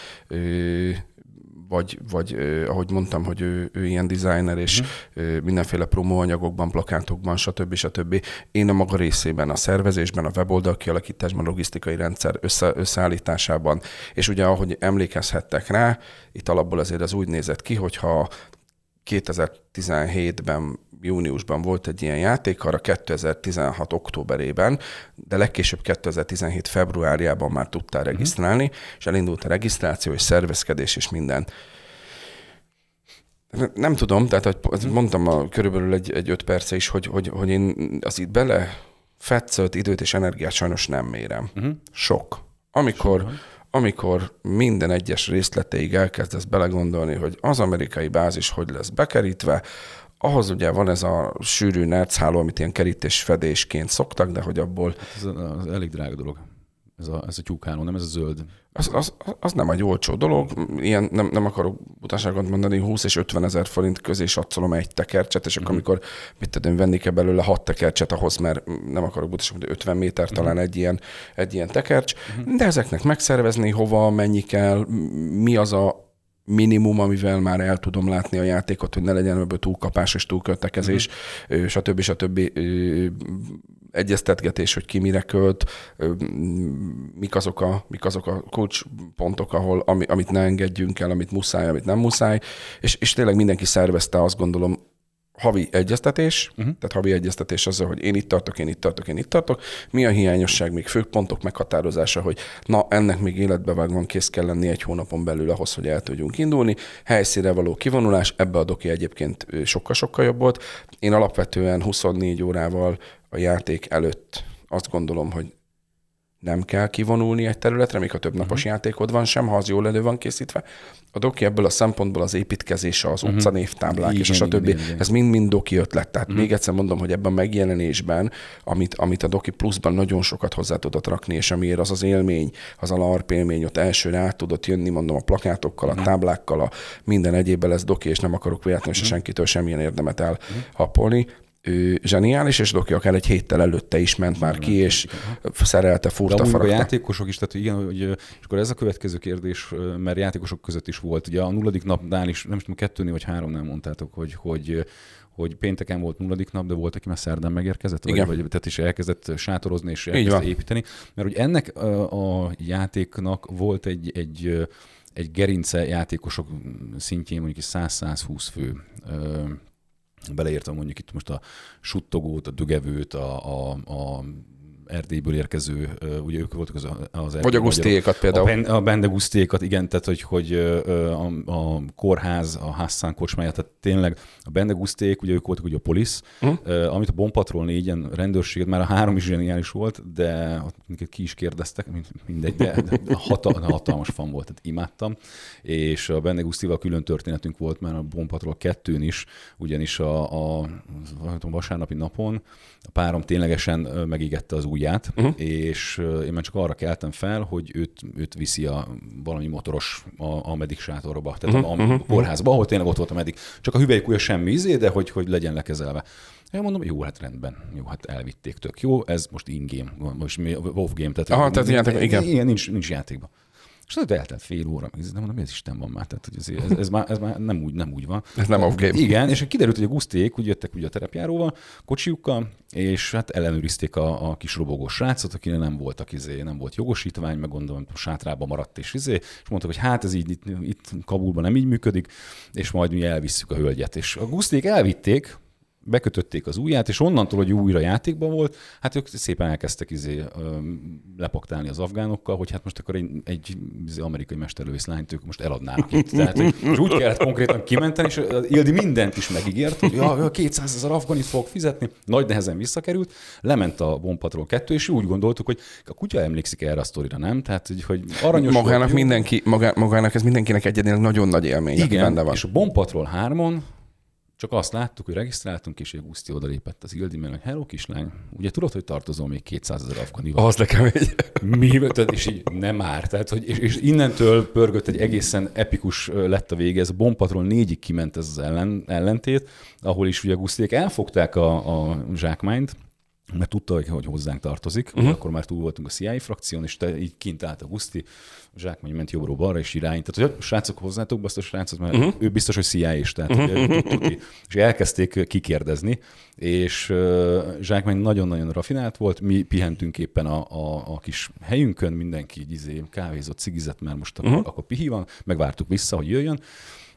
vagy, vagy ahogy mondtam, hogy ő, ő ilyen designer, és uh-huh. mindenféle promóanyagokban, plakátokban, stb. stb. Én a maga részében, a szervezésben, a weboldal kialakításban, a logisztikai rendszer össze, összeállításában, és ugye ahogy emlékezhettek rá, itt alapból azért az úgy nézett ki, hogyha 2017-ben, júniusban volt egy ilyen játék, arra 2016 októberében, de legkésőbb 2017 februárjában már tudtál mhm. regisztrálni, uh-huh. és elindult a regisztráció és szervezkedés és minden. Nem tudom, tehát hogy uh-huh. mondtam a, körülbelül egy, egy öt perce is, hogy, hogy, hogy én az itt bele fetszölt időt és energiát sajnos nem mérem. Uh-huh. Sok. Amikor Sok amikor minden egyes részleteig elkezdesz belegondolni, hogy az amerikai bázis hogy lesz bekerítve, ahhoz ugye van ez a sűrű nercháló, amit ilyen kerítés fedésként szoktak, de hogy abból... Hát ez, az elég drága dolog. Ez a, ez a tyúkháló, nem ez a zöld. Az, az, az nem egy olcsó dolog. Ilyen, nem, nem akarok butaságot mondani, 20 és 50 ezer forint közé satszolom egy tekercset, és akkor mm. amikor, mit tudom, venni kell belőle hat tekercset ahhoz, mert nem akarok butaságot mondani, 50 méter talán mm. egy ilyen, egy ilyen tekercs, mm. de ezeknek megszervezni, hova, mennyi kell, mi az a minimum, amivel már el tudom látni a játékot, hogy ne legyen ebből túlkapás és túlköltekezés, mm. stb. stb. egyeztetgetés, hogy ki mire költ, mik azok a, mik azok a kulcspontok, ahol, amit ne engedjünk el, amit muszáj, amit nem muszáj, és, és tényleg mindenki szervezte azt gondolom havi egyeztetés, uh-huh. tehát havi egyeztetés azzal, hogy én itt tartok, én itt tartok, én itt tartok, mi a hiányosság, még fő pontok meghatározása, hogy na, ennek még életbevágóan kész kell lenni egy hónapon belül ahhoz, hogy el tudjunk indulni. Helyszínre való kivonulás, ebbe a doki egyébként sokkal-sokkal jobb volt. Én alapvetően 24 órával a játék előtt azt gondolom, hogy nem kell kivonulni egy területre, még ha több napos uh-huh. játékod van sem, ha az jól elő van készítve. A doki ebből a szempontból az építkezése, az uh-huh. utcanévtáblák igen, és a stb. Igen, igen. Ez mind-mind doki ötlet. Tehát uh-huh. még egyszer mondom, hogy ebben a megjelenésben, amit, amit a doki pluszban nagyon sokat hozzá tudott rakni, és amiért az az élmény, az a LARP élmény ott elsőre át tudott jönni, mondom, a plakátokkal, uh-huh. a táblákkal, a minden egyébben lesz doki, és nem akarok véletlenül uh-huh. se senkitől semmilyen érdemet elhapolni ő zseniális, és Doki akár egy héttel előtte is ment már ki, és szerelte, furta, faragta. a játékosok is, tehát igen, hogy, és akkor ez a következő kérdés, mert játékosok között is volt. Ugye a nulladik napnál is, nem tudom, kettőnél vagy háromnál mondtátok, hogy, hogy hogy pénteken volt nulladik nap, de volt, aki már szerdán megérkezett, vagy, Igen. vagy tehát is elkezdett sátorozni és elkezdett építeni. Mert hogy ennek a, a játéknak volt egy, egy, egy gerince játékosok szintjén mondjuk 100-120 fő beleértem mondjuk itt most a suttogót, a dögevőt, a, a, a Erdélyből érkező, ugye ők voltak az, az Vagy a gusztékat például. A, ben, a bendegusztékat, igen, tehát hogy, hogy a, a kórház, a Hassan kocsmája, tehát tényleg a bendeguszték, ugye ők voltak ugye a polisz, uh-huh. amit a Bompatrol négyen rendőrséget, már a három is zseniális volt, de ki is kérdeztek, mindegy, de, de hatal, hatalmas fan volt, tehát imádtam, és a bendegusztival külön történetünk volt, mert a Bompatrol kettőn is, ugyanis a, a vasárnapi napon a párom ténylegesen megégette az ujját, uh-huh. és én már csak arra keltem fel, hogy őt, őt viszi a valami motoros a, a medik sátorba, tehát uh-huh. a, a uh-huh. kórházba, ahol tényleg ott volt a medik. Csak a hüvelykúja semmi izé, de hogy, hogy legyen lekezelve. Én mondom, jó, hát rendben, jó, hát elvitték tök jó, ez most in-game, most mi, Wolf game, tehát, Aha, tehát játék, igen. igen. nincs, nincs játékban. És tehát eltelt fél óra, meg nem mondom, ez Isten van már, tehát hogy ez, ez, ez, már, ez már nem úgy, nem úgy van. Ez nem off-game. Igen, és kiderült, hogy a guszték úgy jöttek ugye a terepjáróval, kocsiukkal, és hát ellenőrizték a, a kis robogós srácot, akinek nem voltak izé, nem volt jogosítvány, meg gondolom a sátrában maradt és izé, és mondtak, hogy hát ez így itt, itt Kabulban nem így működik, és majd mi elvisszük a hölgyet. És a guszték elvitték, bekötötték az ujját, és onnantól, hogy újra játékban volt, hát ők szépen elkezdtek izé, lepaktálni az afgánokkal, hogy hát most akkor egy, egy izé, amerikai mesterlövész lányt ők most eladnának itt. Tehát, hogy, és úgy kellett konkrétan kimenteni, és az Ildi mindent is megígért, hogy ja, 200 ezer afganit fog fizetni, nagy nehezen visszakerült, lement a Bompatrol 2, és úgy gondoltuk, hogy a kutya emlékszik erre a sztorira, nem? Tehát, hogy, hogy aranyos Magának, volt, mindenki, magá, magának ez mindenkinek egyedileg nagyon nagy élmény. Igen, benne van. és a Bomb Patrol 3-on csak azt láttuk, hogy regisztráltunk, és egy Guszti odalépett az Ildi mellé, hogy hello kislány, ugye tudod, hogy tartozol még 200 ezer afganival? Az nekem egy... Mi, tehát, és így nem már. Tehát, hogy, és, és, innentől pörgött egy egészen epikus lett a vége. Ez a Bomb Patrol négyig kiment ez az ellen, ellentét, ahol is ugye Gusztiék elfogták a, a zsákmányt, mert tudta, hogy, hogy hozzánk tartozik, uh-huh. akkor már túl voltunk a CIA frakción, és te így kint állt a Guszti, a zsákmány ment jobbról balra, és irány. Tehát, hogy srácok, hozzátok azt a srácot, mert uh-huh. ő biztos, hogy CIA is, tehát uh-huh. tuti. És elkezdték kikérdezni, és zsákmány nagyon-nagyon rafinált volt, mi pihentünk éppen a, a, a kis helyünkön, mindenki így izé, kávézott, cigizett, mert most akkor, uh-huh. akkor pihi van, megvártuk vissza, hogy jöjjön,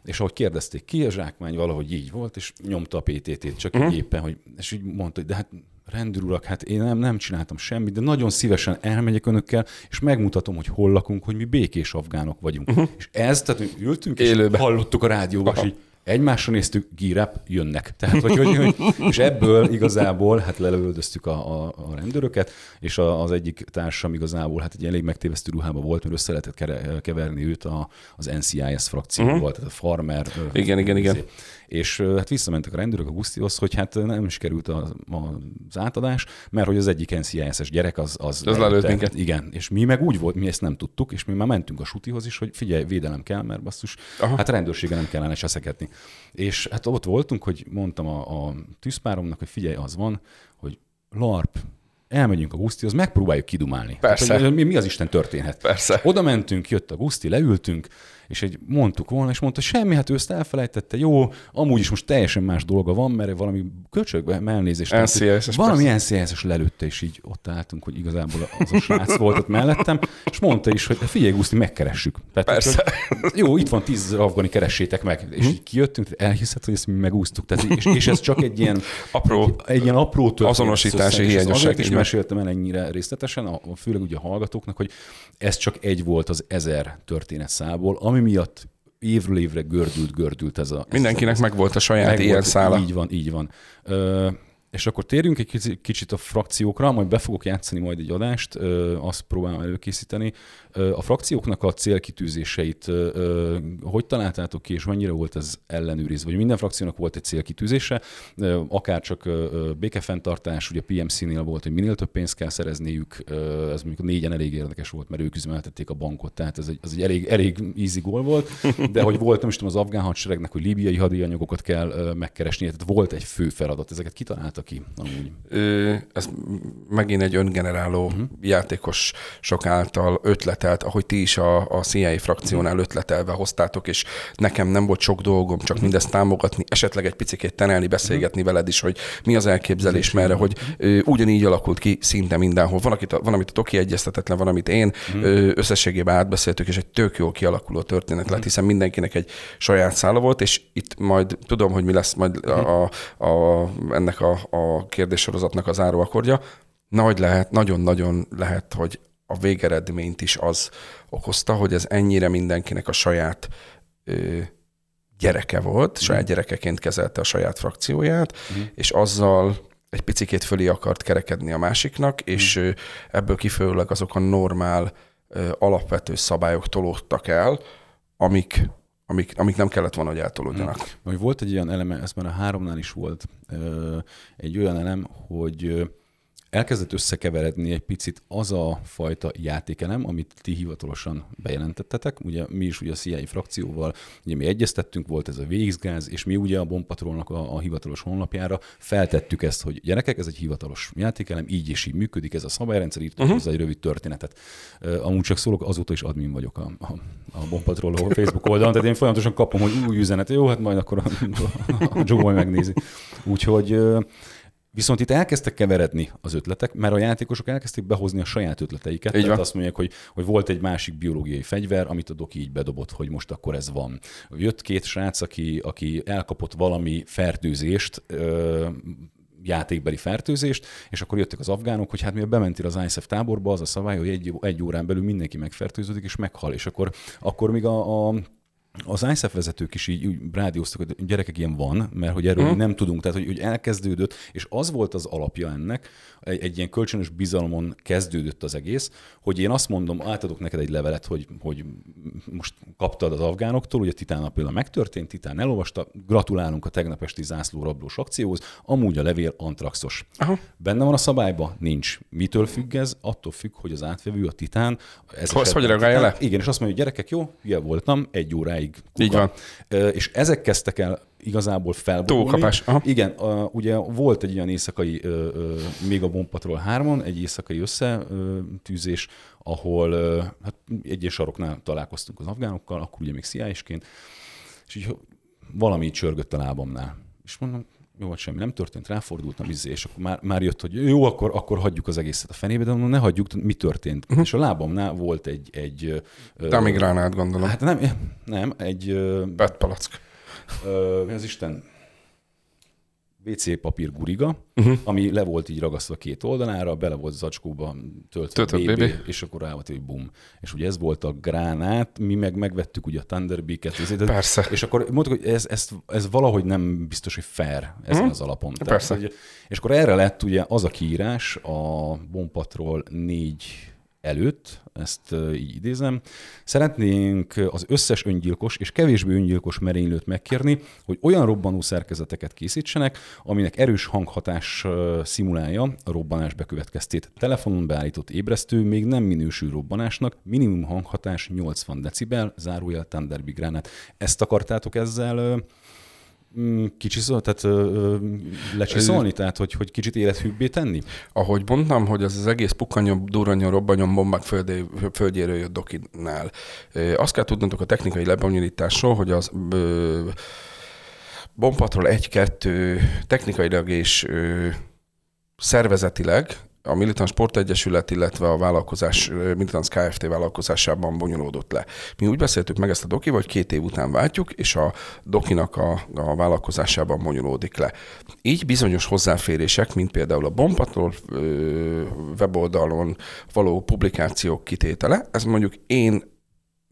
és ahogy kérdezték ki, a zsákmány valahogy így volt, és nyomta a PTT-t, csak uh-huh. éppen, hogy, és így mondta, hogy de hát rendőrurak, hát én nem, nem csináltam semmit, de nagyon szívesen elmegyek önökkel, és megmutatom, hogy hol lakunk, hogy mi békés afgánok vagyunk. Uh-huh. És ez, tehát ültünk, és Élőben. hallottuk a rádióban, és így egymásra néztük, gíráp, jönnek. Tehát, hogy, hogy, hogy, és ebből igazából hát lelövöldöztük a, a, a rendőröket, és a, az egyik társam igazából hát egy elég megtévesztő ruhában volt, mert össze lehetett keverni őt a, az NCIS frakcióval, uh-huh. tehát a farmer. Igen, igen, igen. És hát visszamentek a rendőrök a Gusztihoz, hogy hát nem is került a, az átadás, mert hogy az egyik NCIS-es gyerek az... Az, Az lelőtt minket. Igen, és mi meg úgy volt, mi ezt nem tudtuk, és mi már mentünk a sutihoz is, hogy figyelj, védelem kell, mert basszus, Aha. hát a rendőrsége nem kellene cseszeketni. És hát ott voltunk, hogy mondtam a, a tűzpáromnak, hogy figyelj, az van, hogy LARP, elmegyünk a Gusztihoz, megpróbáljuk kidumálni. Persze. Tehát, hogy mi, mi az Isten történhet? Persze. Oda mentünk, jött a Guszti, leültünk, és egy mondtuk volna, és mondta, semmi, hát ő ezt elfelejtette, jó, amúgy is most teljesen más dolga van, mert valami köcsögbe elnézést. NCIS-es Valami NCIS-es lelőtte, és így ott álltunk, hogy igazából az a srác volt ott mellettem, és mondta is, hogy figyelj, Guszti, megkeressük. Tehát, Persze. Hogy, jó, itt van tíz afgani, keressétek meg. És így kijöttünk, elhiszed, hogy ezt mi megúsztuk. Tehát, és, és, ez csak egy ilyen Apró egy ilyen apró történet. Azonosítási és hiányosság, van. meséltem el ennyire részletesen, a, a- főleg ugye a hallgatóknak, hogy ez csak egy volt az ezer történetszából, ami miatt évről évre gördült, gördült ez a... ez Mindenkinek ez, megvolt a saját Megvolt, ilyen szála. Így van, így van. Ö, és akkor térjünk egy kicsi- kicsit a frakciókra, majd be fogok játszani majd egy adást, azt próbálom előkészíteni. A frakcióknak a célkitűzéseit hogy találtátok ki, és mennyire volt ez ellenőrizve? Vagy minden frakciónak volt egy célkitűzése, akár csak békefenntartás, ugye PMC-nél volt, hogy minél több pénzt kell szerezniük, ez mondjuk négyen elég érdekes volt, mert ők üzemeltették a bankot, tehát ez egy, ez egy elég, elég easy goal volt, de hogy volt, nem is tudom, az afgán hadseregnek, hogy líbiai hadianyagokat kell megkeresni, tehát volt egy fő feladat, ezeket kitalálta ki amúgy. Ö, ez megint egy öngeneráló uh-huh. játékos sok által ötletelt, ahogy ti is a, a CIA frakciónál ötletelve hoztátok, és nekem nem volt sok dolgom, csak mindezt támogatni, esetleg egy picit tenelni, beszélgetni veled is, hogy mi az elképzelés, merre, hogy ö, ugyanígy alakult ki szinte mindenhol. Van, akit van amit a Toki egyeztetetlen, van, amit én ö, összességében átbeszéltük, és egy tök jó kialakuló történet lett, hiszen mindenkinek egy saját szála volt, és itt majd tudom, hogy mi lesz majd a, a, a, ennek a, a kérdéssorozatnak az áróakordja. Nagy lehet, nagyon-nagyon lehet, hogy a végeredményt is az okozta, hogy ez ennyire mindenkinek a saját ö, gyereke volt, saját gyerekeként kezelte a saját frakcióját, és azzal egy picikét fölé akart kerekedni a másiknak, és ö, ebből kifolyólag azok a normál, alapvető szabályok tolódtak el, amik, amik, amik nem kellett volna, hogy eltolódjanak. Vagy volt egy olyan eleme, ez már a háromnál is volt, egy olyan elem, hogy elkezdett összekeveredni egy picit az a fajta játékelem, amit ti hivatalosan bejelentettetek. Ugye mi is ugye a CIA frakcióval, ugye mi egyeztettünk, volt ez a VX-gáz, és mi ugye a Bombpatrolnak a, a hivatalos honlapjára feltettük ezt, hogy gyerekek, ez egy hivatalos játékelem, így és így működik, ez a szabályrendszer, írtunk uh-huh. hozzá egy rövid történetet. Ö, Amúgy csak szólok, azóta is admin vagyok a, a, a Bombpatrol Facebook oldalon, tehát én folyamatosan kapom, hogy új üzenet, jó, hát majd akkor a, a, a Joe megnézi. Úgyhogy ö, Viszont itt elkezdtek keveredni az ötletek, mert a játékosok elkezdték behozni a saját ötleteiket. Így Tehát azt mondják, hogy, hogy volt egy másik biológiai fegyver, amit a doki így bedobott, hogy most akkor ez van. Jött két srác, aki, aki elkapott valami fertőzést, ö, játékbeli fertőzést, és akkor jöttek az afgánok, hogy hát mivel bementél az ISF táborba, az a szabály, hogy egy, egy órán belül mindenki megfertőződik és meghal, és akkor, akkor még a, a az ISF vezetők is így úgy rádióztak, hogy gyerekek ilyen van, mert hogy erről mm. nem tudunk. Tehát, hogy, hogy elkezdődött, és az volt az alapja ennek, egy, egy ilyen kölcsönös bizalomon kezdődött az egész, hogy én azt mondom, átadok neked egy levelet, hogy, hogy most kaptad az afgánoktól, ugye Titán nap például megtörtént, Titán elolvasta, gratulálunk a tegnap esti zászlórablós akcióhoz, amúgy a levél antraxos. Aha. Benne van a szabályban? Nincs. Mitől függ ez? Attól függ, hogy az átvevő, a Titán. Ez Hogy- hogy reagálja le? Igen, és azt mondja, hogy gyerekek, jó, hülye voltam, egy óráig. Kuka. Így van. És ezek kezdtek el igazából felborulni. Túlkapás, aha. Igen, a, ugye volt egy olyan éjszakai ö, ö, még a Bomb Patrol 3-on, egy éjszakai összetűzés, ahol ö, hát egyes saroknál találkoztunk az afgánokkal, akkor ugye még CIA-sként, és így valami így csörgött a lábamnál. És mondom, jó, hát semmi nem történt, ráfordultam, izé, és akkor már, már jött, hogy jó, akkor, akkor hagyjuk az egészet a fenébe, de mondom, ne hagyjuk, mi történt. Uh-huh. És a lábamnál volt egy... egy ö, De ami gránát gondolom. Hát nem, nem, egy... ö, Petpalack. Ö, mi az Isten? WC papír guriga, uh-huh. ami le volt így ragasztva két oldalára, bele volt zacskóba töltve Töltött BB, BB. és akkor rá volt, hogy bum. És ugye ez volt a gránát, mi meg megvettük ugye a Thunderbeak-et. Persze. És akkor mondtuk, hogy ez, ez, ez valahogy nem biztos, hogy fair ezen uh-huh. az alapon. Persze. hogy, és akkor erre lett ugye az a kiírás a Bompatról négy előtt, ezt így idézem, szeretnénk az összes öngyilkos és kevésbé öngyilkos merénylőt megkérni, hogy olyan robbanó szerkezeteket készítsenek, aminek erős hanghatás szimulálja a robbanás bekövetkeztét. Telefonon beállított ébresztő még nem minősül robbanásnak, minimum hanghatás 80 decibel, zárójel Thunderbee gránát. Ezt akartátok ezzel kicsiszol, tehát ö, lecsiszolni, tehát hogy, hogy kicsit élethűbbé tenni? Ahogy mondtam, hogy ez az egész pukkanyon, durranyon, robbanyon bombák földé, földjéről jött Dokinál. Azt kell tudnotok a technikai lebonyolításról, hogy az ö, Bombpatról 1-2 technikailag és ö, szervezetileg a Militant Sportegyesület, illetve a vállalkozás, ö, Militants Kft. vállalkozásában bonyolódott le. Mi úgy beszéltük meg ezt a doki, hogy két év után váltjuk, és a dokinak a, a vállalkozásában bonyolódik le. Így bizonyos hozzáférések, mint például a Bombpatról ö, weboldalon való publikációk kitétele, ez mondjuk én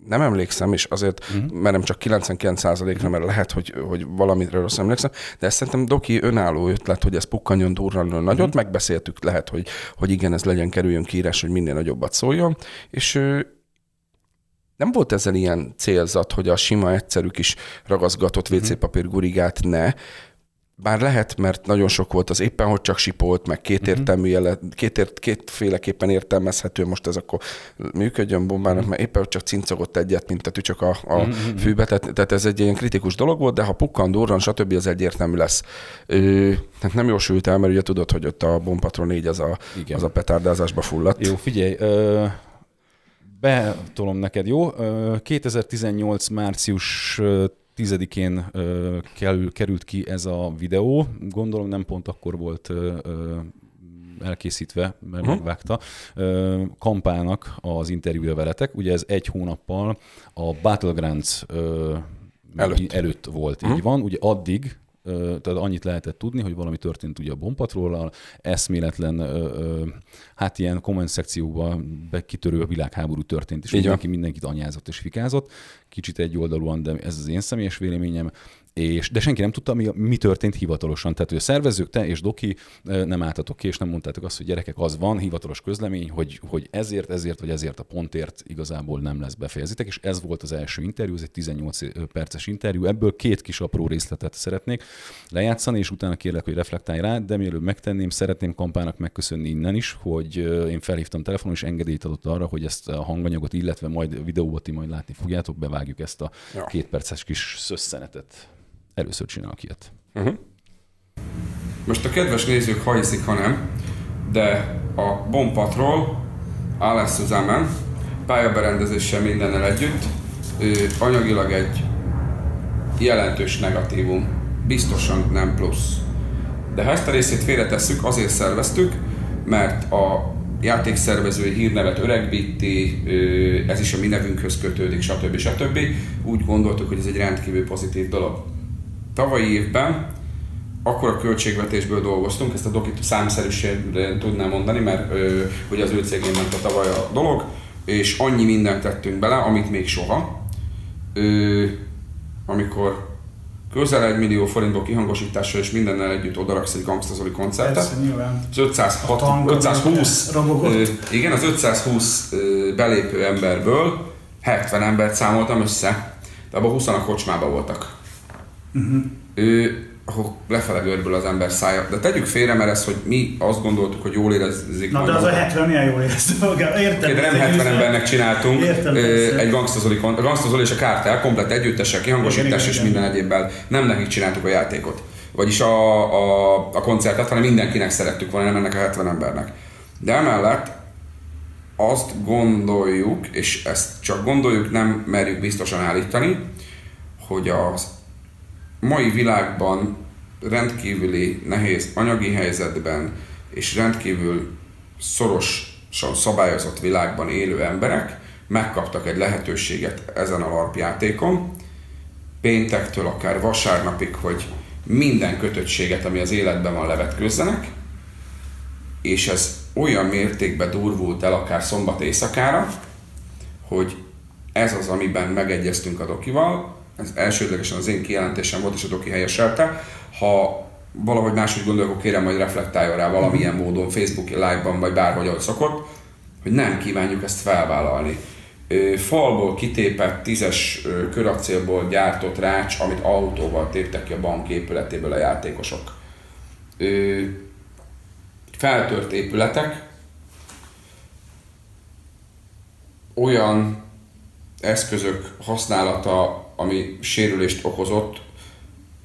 nem emlékszem, és azért uh-huh. merem csak 99%-ra, mert lehet, hogy, hogy valamire rossz emlékszem, de ezt szerintem Doki önálló ötlet, hogy ez pukkanjon durranjon nagyot, uh-huh. megbeszéltük, lehet, hogy, hogy igen, ez legyen, kerüljön kiírás, hogy minél nagyobbat szóljon, és nem volt ezzel ilyen célzat, hogy a sima, egyszerű kis ragaszgatott WC papír gurigát ne, bár lehet, mert nagyon sok volt az éppen, hogy csak sipolt, meg kétértelmű jele, kétért, kétféleképpen értelmezhető, most ez akkor működjön bombának, mert éppen, hogy csak cincogott egyet, mint a tücsök a, a fűbe, tehát, tehát, ez egy ilyen kritikus dolog volt, de ha pukkan, durran, stb. az egyértelmű lesz. Ö, tehát nem jól sült el, mert ugye tudod, hogy ott a Bombpatron 4 az a, Igen. az a petárdázásba fulladt. Jó, figyelj, ö, betolom neked, jó? Ö, 2018 március 10-én ö, kerül, került ki ez a videó. Gondolom nem pont akkor volt elkészítve, mert Mhm. uh-huh. megvágta. Kampának az interjúja veletek. Ugye ez egy hónappal a Battlegrounds Előtt. előtt volt, Mhm. így van. Ugye addig tehát annyit lehetett tudni, hogy valami történt ugye a bombpatróllal, eszméletlen, hát ilyen komment szekcióban be kitörő világháború történt, és Így van. mindenki mindenkit anyázott és fikázott. Kicsit egy oldalúan, de ez az én személyes véleményem. És, de senki nem tudta, mi, mi történt hivatalosan. Tehát, hogy a szervezők, te és Doki nem álltatok ki, és nem mondtátok azt, hogy gyerekek, az van, hivatalos közlemény, hogy, hogy ezért, ezért, vagy ezért a pontért igazából nem lesz befejezitek, és ez volt az első interjú, ez egy 18 perces interjú, ebből két kis apró részletet szeretnék lejátszani, és utána kérlek, hogy reflektálj rá, de mielőtt megtenném, szeretném kampának megköszönni innen is, hogy én felhívtam telefonon, és engedélyt adott arra, hogy ezt a hanganyagot, illetve majd videót ti majd látni fogjátok, bevágjuk ezt a Ja. két perces kis szösszenetet. Először csinálok ilyet. Uh-huh. Most a kedves nézők, ha hiszik, ha nem, de a Bomb Patrol, Alex Suzamen, pályaberendezéssel mindennel együtt, ő anyagilag egy jelentős negatívum, biztosan nem plusz. De ha ezt a részét félretesszük, azért szerveztük, mert a játékszervezői hírnevet öregbíti, ez is a mi nevünkhöz kötődik, stb. stb. Úgy gondoltuk, hogy ez egy rendkívül pozitív dolog. Tavalyi évben akkor a költségvetésből dolgoztunk, ezt a dokit számszerűségre tudnám mondani, mert hogy az ő cégén ment a tavaly a dolog, és annyi mindent tettünk bele, amit még soha. Ö, amikor közel egy millió forintból kihangosítással és mindennel együtt odaraksz egy Gangsta koncertet. Persze, nyilván. Az 506, 520, ö, igen, az 520 ö, belépő emberből 70 embert számoltam össze, de abban 20 a kocsmában voltak. Uh-huh. Ő, ahol lefele görbül az ember szája. De tegyük félre, mert ez, hogy mi azt gondoltuk, hogy jól érezzük. Na, de az a 70 milyen jól érezte magát. Értem. De nem 70 embernek csináltunk. Értem, egy gangstazoli, a gangstazoli és a kártel, komplet együttesek, kihangosítás és minden egyébben. Nem nekik csináltuk a játékot. Vagyis a, a, a koncertet, hanem mindenkinek szerettük volna, nem ennek a 70 embernek. De emellett azt gondoljuk, és ezt csak gondoljuk, nem merjük biztosan állítani, hogy az mai világban rendkívüli nehéz anyagi helyzetben és rendkívül szorosan szabályozott világban élő emberek megkaptak egy lehetőséget ezen a larpjátékon, péntektől akár vasárnapig, hogy minden kötöttséget, ami az életben van, levetkőzzenek, és ez olyan mértékben durvult el akár szombat éjszakára, hogy ez az, amiben megegyeztünk a Dokival, ez elsődlegesen az én kijelentésem volt, és a doki helyeselte. Ha valahogy máshogy gondolok, akkor kérem, hogy reflektáljon rá valamilyen módon, Facebook live-ban, vagy bárhogy, ahogy szokott, hogy nem kívánjuk ezt felvállalni. Falból kitépett tízes köracélból gyártott rács, amit autóval téptek ki a bank épületéből a játékosok. Feltört épületek, olyan eszközök használata, ami sérülést okozott,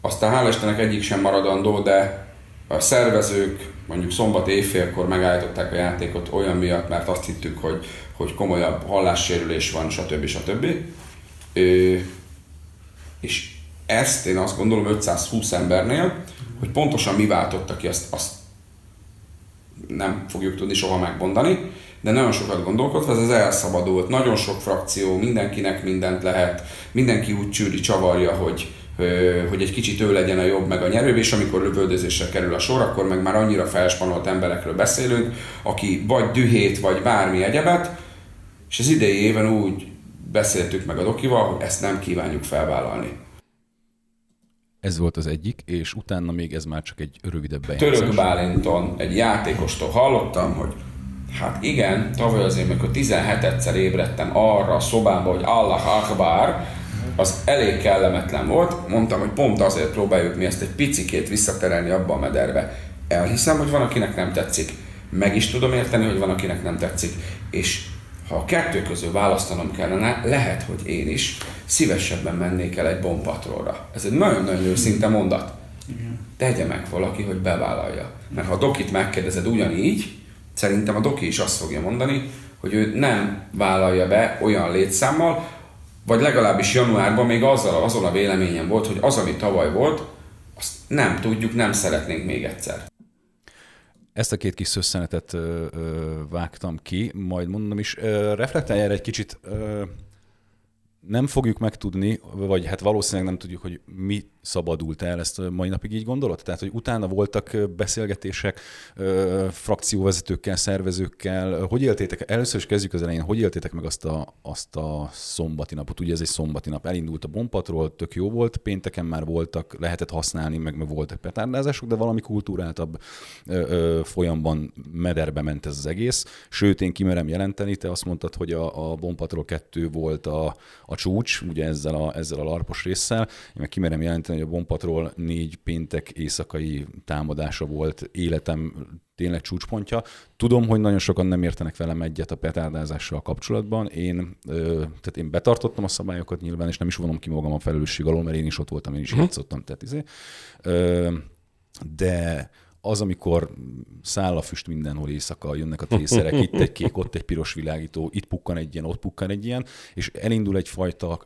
aztán hál' Istennek egyik sem maradandó, de a szervezők mondjuk szombat éjfélkor megállították a játékot olyan miatt, mert azt hittük, hogy, hogy komolyabb hallássérülés van, stb. stb. Ö, és ezt én azt gondolom 520 embernél, hogy pontosan mi váltotta ki, azt, azt nem fogjuk tudni soha megmondani, de nagyon sokat gondolkodva, ez az elszabadult, nagyon sok frakció, mindenkinek mindent lehet, mindenki úgy csűri csavarja, hogy, hogy egy kicsit ő legyen a jobb meg a nyerőbb, és amikor lövöldözésre kerül a sor, akkor meg már annyira felspanolt emberekről beszélünk, aki vagy dühét, vagy bármi egyebet, és az idei éven úgy beszéltük meg a Dokival, hogy ezt nem kívánjuk felvállalni. Ez volt az egyik, és utána még ez már csak egy rövidebb bejegyzés. Török Bálinton egy játékostól hallottam, hogy Hát igen, tavaly azért, amikor 17-szer ébredtem arra a szobába, hogy Allah Akbar, az elég kellemetlen volt. Mondtam, hogy pont azért próbáljuk mi ezt egy picikét visszaterelni abba a mederbe. Elhiszem, hogy van, akinek nem tetszik. Meg is tudom érteni, hogy van, akinek nem tetszik. És ha a kettő közül választanom kellene, lehet, hogy én is szívesebben mennék el egy bombpatrolra. Ez egy nagyon-nagyon őszinte mondat. Tegye meg valaki, hogy bevállalja. Mert ha a dokit megkérdezed ugyanígy, Szerintem a Doki is azt fogja mondani, hogy ő nem vállalja be olyan létszámmal, vagy legalábbis januárban még azzal, azon a véleményem volt, hogy az, ami tavaly volt, azt nem tudjuk, nem szeretnénk még egyszer. Ezt a két kis szösszenetet ö, ö, vágtam ki, majd mondom is, ö, reflektálj erre egy kicsit, ö, nem fogjuk megtudni, vagy hát valószínűleg nem tudjuk, hogy mi szabadult el, ezt mai napig így gondolod? Tehát, hogy utána voltak beszélgetések frakcióvezetőkkel, szervezőkkel, hogy éltétek, először is kezdjük az elején, hogy éltétek meg azt a, azt a szombati napot? Ugye ez egy szombati nap, elindult a bombpatról, tök jó volt, pénteken már voltak, lehetett használni, meg, meg voltak petárdázások, de valami kultúráltabb ö, ö, folyamban mederbe ment ez az egész. Sőt, én kimerem jelenteni, te azt mondtad, hogy a, a bombpatról kettő volt a, a csúcs, ugye ezzel a, ezzel a larpos résszel, én meg kimerem jelenteni, hogy a Bompatról négy péntek éjszakai támadása volt életem tényleg csúcspontja. Tudom, hogy nagyon sokan nem értenek velem egyet a petárdázással kapcsolatban. Én, tehát én betartottam a szabályokat nyilván, és nem is vonom ki magam a felelősség alól, mert én is ott voltam, én is uh-huh. játszottam. Tehát izé. De az, amikor száll a füst mindenhol éjszaka, jönnek a trészerek, itt egy kék, ott egy piros világító, itt pukkan egy ilyen, ott pukkan egy ilyen, és elindul egyfajta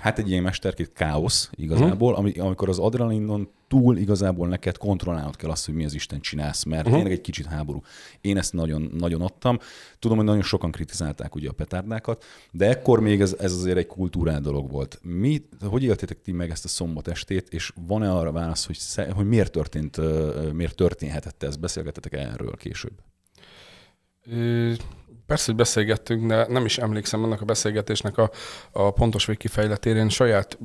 hát egy ilyen mesterkét káosz igazából, ami, amikor az adrenalinon túl igazából neked kontrollálnod kell azt, hogy mi az Isten csinálsz, mert uh-huh. tényleg egy kicsit háború. Én ezt nagyon, nagyon adtam. Tudom, hogy nagyon sokan kritizálták ugye a petárdákat, de ekkor még ez, ez azért egy kultúrál dolog volt. Mi, hogy éltétek ti meg ezt a szombat estét, és van-e arra válasz, hogy, sze- hogy miért történt, miért történhetett ez? Beszélgetetek erről később? Ö, Persze, hogy beszélgettünk, de nem is emlékszem annak a beszélgetésnek a, a pontos végkifejletére. Én saját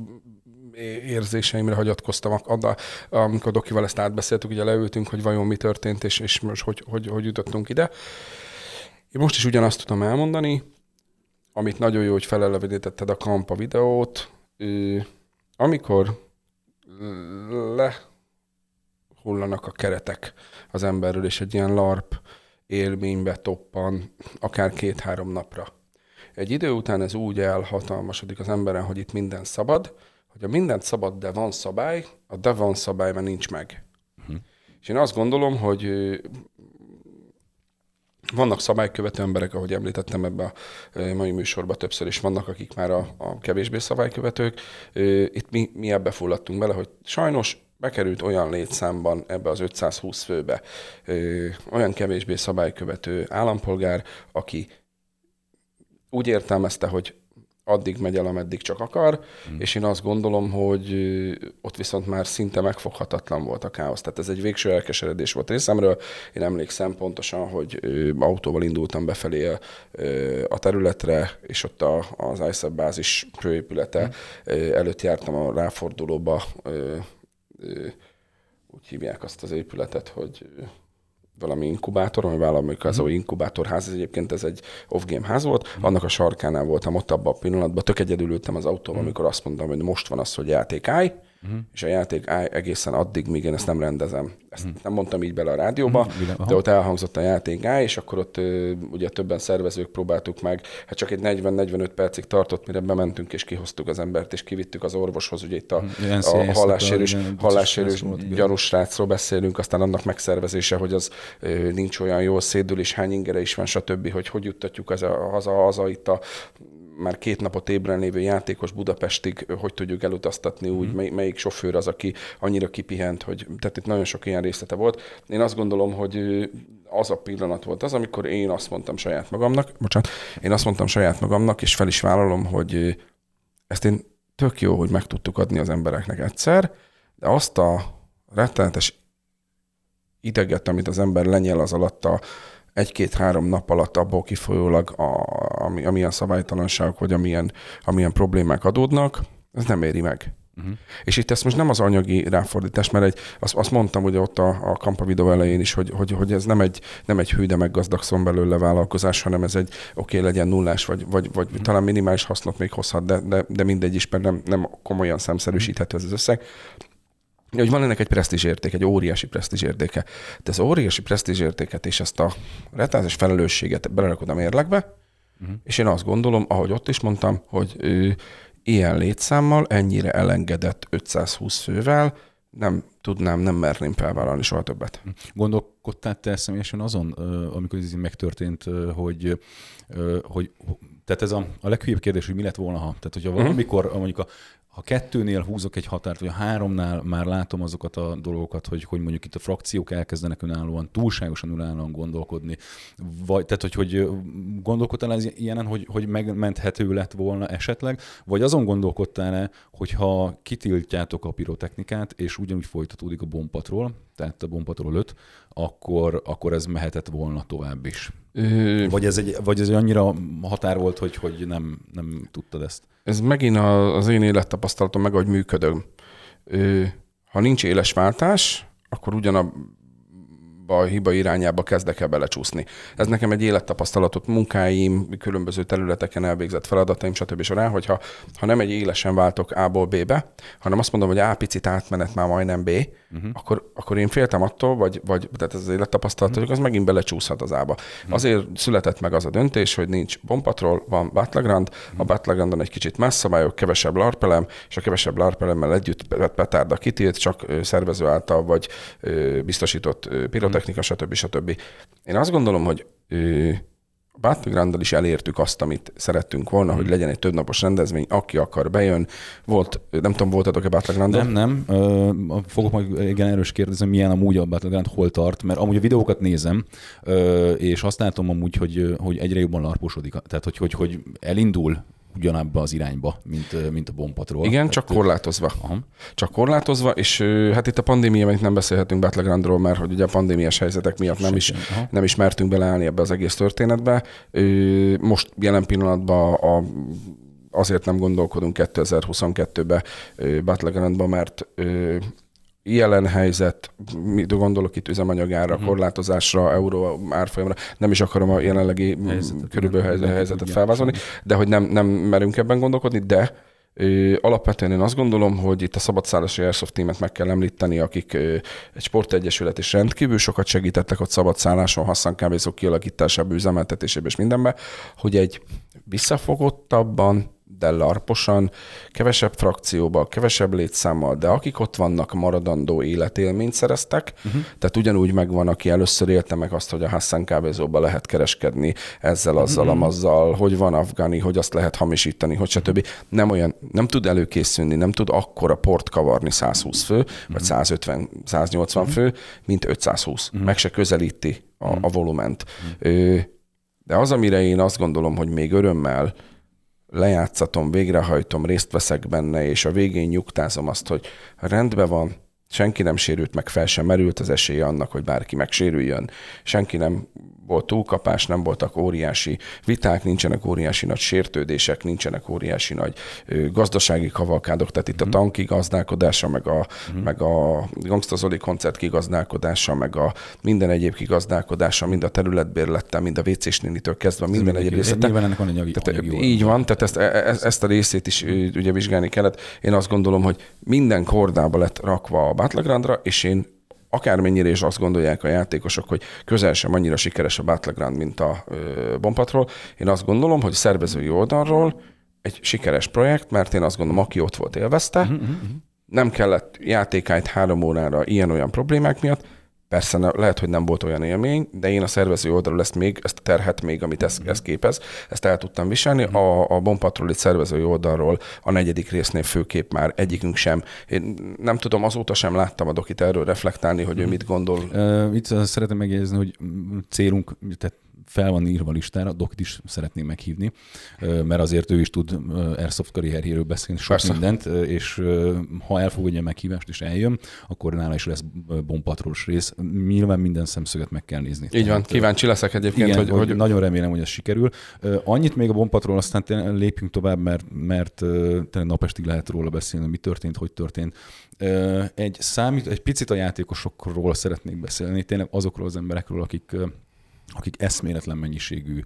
érzéseimre hagyatkoztam, adda, amikor Dokival ezt átbeszéltük, ugye leültünk, hogy vajon mi történt, és, és most hogy, hogy, hogy jutottunk ide. Én most is ugyanazt tudom elmondani, amit nagyon jó, hogy felelevenítetted a Kampa videót. Amikor lehullanak a keretek az emberről, és egy ilyen larp élménybe toppan, akár két-három napra. Egy idő után ez úgy elhatalmasodik az emberen, hogy itt minden szabad, hogy a mindent szabad, de van szabály, a de van szabály, mert nincs meg. Uh-huh. És én azt gondolom, hogy vannak szabálykövető emberek, ahogy említettem ebbe a mai műsorban többször is, vannak, akik már a, a kevésbé szabálykövetők. Itt mi, mi ebbe fulladtunk bele, hogy sajnos bekerült olyan létszámban ebbe az 520 főbe ö, olyan kevésbé szabálykövető állampolgár, aki úgy értelmezte, hogy addig megy el, ameddig csak akar, mm. és én azt gondolom, hogy ott viszont már szinte megfoghatatlan volt a káosz. Tehát ez egy végső elkeseredés volt részemről. Én emlékszem pontosan, hogy autóval indultam befelé a, területre, és ott a, az ISAP bázis főépülete mm. előtt jártam a ráfordulóba, úgy hívják azt az épületet, hogy valami inkubátor, ami valami az uh-huh. inkubátorház, ez egyébként ez egy off-game ház volt, annak a sarkánál voltam ott abban a pillanatban, tök egyedül ültem az autóban, uh-huh. amikor azt mondtam, hogy most van az, hogy játék állj, uh-huh. és a játék áll egészen addig, míg én ezt nem rendezem. Ezt uh-huh. nem mondtam így bele a rádióba, uh-huh. de ott elhangzott a játék áll, és akkor ott ugye többen szervezők próbáltuk meg, hát csak egy 40-45 percig tartott, mire bementünk és kihoztuk az embert, és kivittük az orvoshoz, ugye itt a, a hallássérős, hallássérős gyanús srácról beszélünk, aztán annak megszervezése, hogy az nincs olyan jól szédül, és hány ingere is van, stb., hogy hogy juttatjuk az a, haza, haza itt a már két napot ébren lévő játékos Budapestig hogy tudjuk elutaztatni úgy, mm. mely, melyik sofőr az, aki annyira kipihent, hogy tehát itt nagyon sok ilyen részlete volt. Én azt gondolom, hogy az a pillanat volt az, amikor én azt mondtam saját magamnak, bocsánat, én azt mondtam saját magamnak, és fel is vállalom, hogy ezt én tök jó, hogy meg tudtuk adni az embereknek egyszer, de azt a rettenetes ideget, amit az ember lenyel az alatt a egy-két-három nap alatt abból kifolyólag, a, ami, amilyen szabálytalanságok, vagy amilyen, amilyen problémák adódnak, ez nem éri meg. Uh-huh. És itt ezt most nem az anyagi ráfordítás, mert egy, azt, azt mondtam ugye ott a, a kampa videó elején is, hogy, hogy, hogy ez nem egy, nem egy hű, de meg gazdagszon belőle vállalkozás, hanem ez egy oké, okay, legyen nullás, vagy, vagy, vagy uh-huh. talán minimális hasznot még hozhat, de, de, de mindegy is, mert nem, nem komolyan szemszerűsíthető ez az összeg hogy van ennek egy presztízsérték, egy óriási presztízsértéke. De az óriási presztízsértéket és ezt a rettenetes felelősséget belerakod a mérlegbe, uh-huh. és én azt gondolom, ahogy ott is mondtam, hogy ő, ilyen létszámmal, ennyire elengedett 520 fővel nem tudnám, nem merném felvállalni soha többet. Gondolkodtál te személyesen azon, amikor ez megtörtént, hogy, hogy tehát ez a, a leghülyebb kérdés, hogy mi lett volna, ha. Tehát, hogyha uh-huh. valamikor mondjuk a ha kettőnél húzok egy határt, vagy a háromnál már látom azokat a dolgokat, hogy, hogy mondjuk itt a frakciók elkezdenek önállóan, túlságosan önállóan gondolkodni, vagy, tehát hogy, hogy gondolkodtál ilyenen, hogy, hogy megmenthető lett volna esetleg, vagy azon gondolkodtál-e, hogyha kitiltjátok a pirotechnikát, és ugyanúgy folytatódik a bombpatról, tehát a bombpatról 5, akkor, akkor ez mehetett volna tovább is. Ö... Vagy, ez egy, vagy ez annyira határ volt, hogy, hogy nem, nem tudtad ezt? Ez megint az én élettapasztalatom, meg ahogy működöm. Ha nincs éles váltás, akkor ugyanab a hiba irányába kezdek el belecsúszni. Ez nekem egy élettapasztalatot, munkáim, különböző területeken elvégzett feladataim, stb. során, hogyha ha nem egy élesen váltok A-ból B-be, hanem azt mondom, hogy A picit átmenet már majdnem B, uh-huh. akkor, akkor én féltem attól, vagy, vagy tehát ez az élettapasztalat, uh-huh. hogy az megint belecsúszhat az ába. Uh-huh. Azért született meg az a döntés, hogy nincs bombpatrol, van Battleground, uh-huh. a Battlegroundon egy kicsit más szabályok, kevesebb larpelem, és a kevesebb larpelemmel együtt petárda kitilt, csak szervező által, vagy biztosított pirotechnika, stb. stb. Én azt gondolom, hogy A Battleground-dal is elértük azt, amit szerettünk volna, Mhm. hogy legyen egy többnapos rendezvény, aki akar bejön. Volt, nem tudom, voltatok-e battleground Nem, nem. Ö, fogok majd igen erős kérdezni, milyen amúgy a Battleground hol tart, mert amúgy a videókat nézem, ö, és azt látom amúgy, hogy, hogy egyre jobban larposodik. Tehát, hogy, hogy, hogy elindul ugyanabba az irányba, mint, mint a bombpatról. Igen, csak Tehát, korlátozva. Aha. Csak korlátozva, és hát itt a pandémia, miatt nem beszélhetünk Battlegroundról, mert hogy ugye a pandémiás helyzetek miatt nem is, Aha. nem is mertünk beleállni ebbe az egész történetbe. Most jelen pillanatban a azért nem gondolkodunk 2022-be ö, Battlegroundba, mert jelen helyzet, mit gondolok itt üzemanyagára, uh-huh. korlátozásra, euró árfolyamra, nem is akarom a jelenlegi Helyzetet, helyzetet, körülbelül igen, helyzetet, felvázolni, de hogy nem, nem merünk ebben gondolkodni, de Ö, alapvetően én azt gondolom, hogy itt a szabadszállási Airsoft tímet meg kell említeni, akik ö, egy sportegyesület és rendkívül sokat segítettek ott szabadszálláson, használkávézók kialakításába, üzemeltetésében és mindenbe, hogy egy visszafogottabban, de larposan, kevesebb frakcióba, kevesebb létszámmal, de akik ott vannak, maradandó életélményt szereztek, uh-huh. tehát ugyanúgy megvan, aki először élte meg azt, hogy a Hassan kávézóba lehet kereskedni ezzel, azzal, uh-huh. amazzal, hogy van afgani, hogy azt lehet hamisítani, hogy stb. Nem olyan, nem tud előkészülni, nem tud akkora port kavarni 120 fő, uh-huh. vagy 150, 180 uh-huh. fő, mint 520. Uh-huh. Meg se közelíti a, a volument. Uh-huh. De az, amire én azt gondolom, hogy még örömmel lejátszatom, végrehajtom, részt veszek benne, és a végén nyugtázom azt, hogy rendben van, senki nem sérült, meg fel sem merült az esélye annak, hogy bárki megsérüljön. Senki nem volt túlkapás, nem voltak óriási viták, nincsenek óriási nagy sértődések, nincsenek óriási nagy gazdasági kavalkádok, tehát itt a tanki gazdálkodása, meg a, meg a Gangsta Zoli koncert kigazdálkodása, meg a minden egyéb kigazdálkodása, mind a területbérlettel, mind a WC-s nénitől kezdve, minden egyéb részlete. Nyilván ennek van anyagi, Tehát anyagi így van, tehát ezt, e- e- ezt a részét is ugye vizsgálni kellett. Én azt gondolom, hogy minden kordába lett rakva a Battlegroundra, és én akármennyire is azt gondolják a játékosok, hogy közel sem annyira sikeres a Battleground, mint a ö, Bompatról, én azt gondolom, hogy szervezői oldalról egy sikeres projekt, mert én azt gondolom, aki ott volt, élvezte, uh-huh, uh-huh. nem kellett játékáit három órára ilyen-olyan problémák miatt, Persze ne, lehet, hogy nem volt olyan élmény, de én a szervező oldalról ezt még, ezt a terhet még, amit ez, ez képez, ezt el tudtam viselni. A, a Bompatrol itt szervezői oldalról a negyedik résznél főképp már egyikünk sem. Én nem tudom, azóta sem láttam a dokit erről reflektálni, hogy ő mit gondol. Itt szeretném megjegyezni, hogy célunk, tehát fel van írva listára, Dokit is szeretném meghívni, mert azért ő is tud Airsoft karrierjéről beszélni sok Persze. mindent, és ha elfogadja a meghívást és eljön, akkor nála is lesz bombpatros rész. Nyilván minden szemszöget meg kell nézni. Így van, kíváncsi leszek egyébként, Igen, hogy, hogy, hogy nagyon remélem, hogy ez sikerül. Annyit még a bombpatról, aztán lépjünk tovább, mert, mert tényleg napestig lehet róla beszélni, mi történt, hogy történt. Egy, számít, egy picit a játékosokról szeretnék beszélni, tényleg azokról az emberekről, akik akik eszméletlen mennyiségű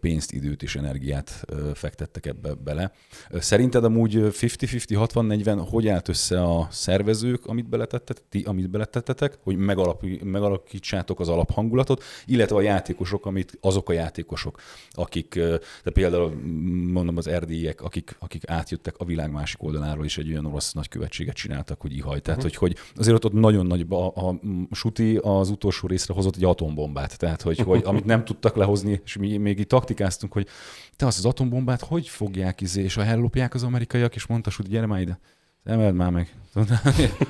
pénzt, időt és energiát fektettek ebbe bele. Szerinted amúgy 50-50, 60-40 hogy állt össze a szervezők, amit beletettetek, ti, amit beletettetek, hogy megalakítsátok az alaphangulatot, illetve a játékosok, amit, azok a játékosok, akik, de például mondom az erdélyek, akik, akik átjöttek a világ másik oldaláról, és egy olyan orosz nagykövetséget csináltak, hogy ihaj. Tehát, uh-huh. hogy, hogy azért ott nagyon nagy, a, a Suti az utolsó részre hozott egy atombombát, tehát, hogy, hogy [laughs] amit nem tudtak lehozni, és mi még itt taktikáztunk, hogy te azt az atombombát hogy fogják izé, és ha ellopják az amerikaiak, és mondta, hogy gyere már ide, emeld már meg. [laughs]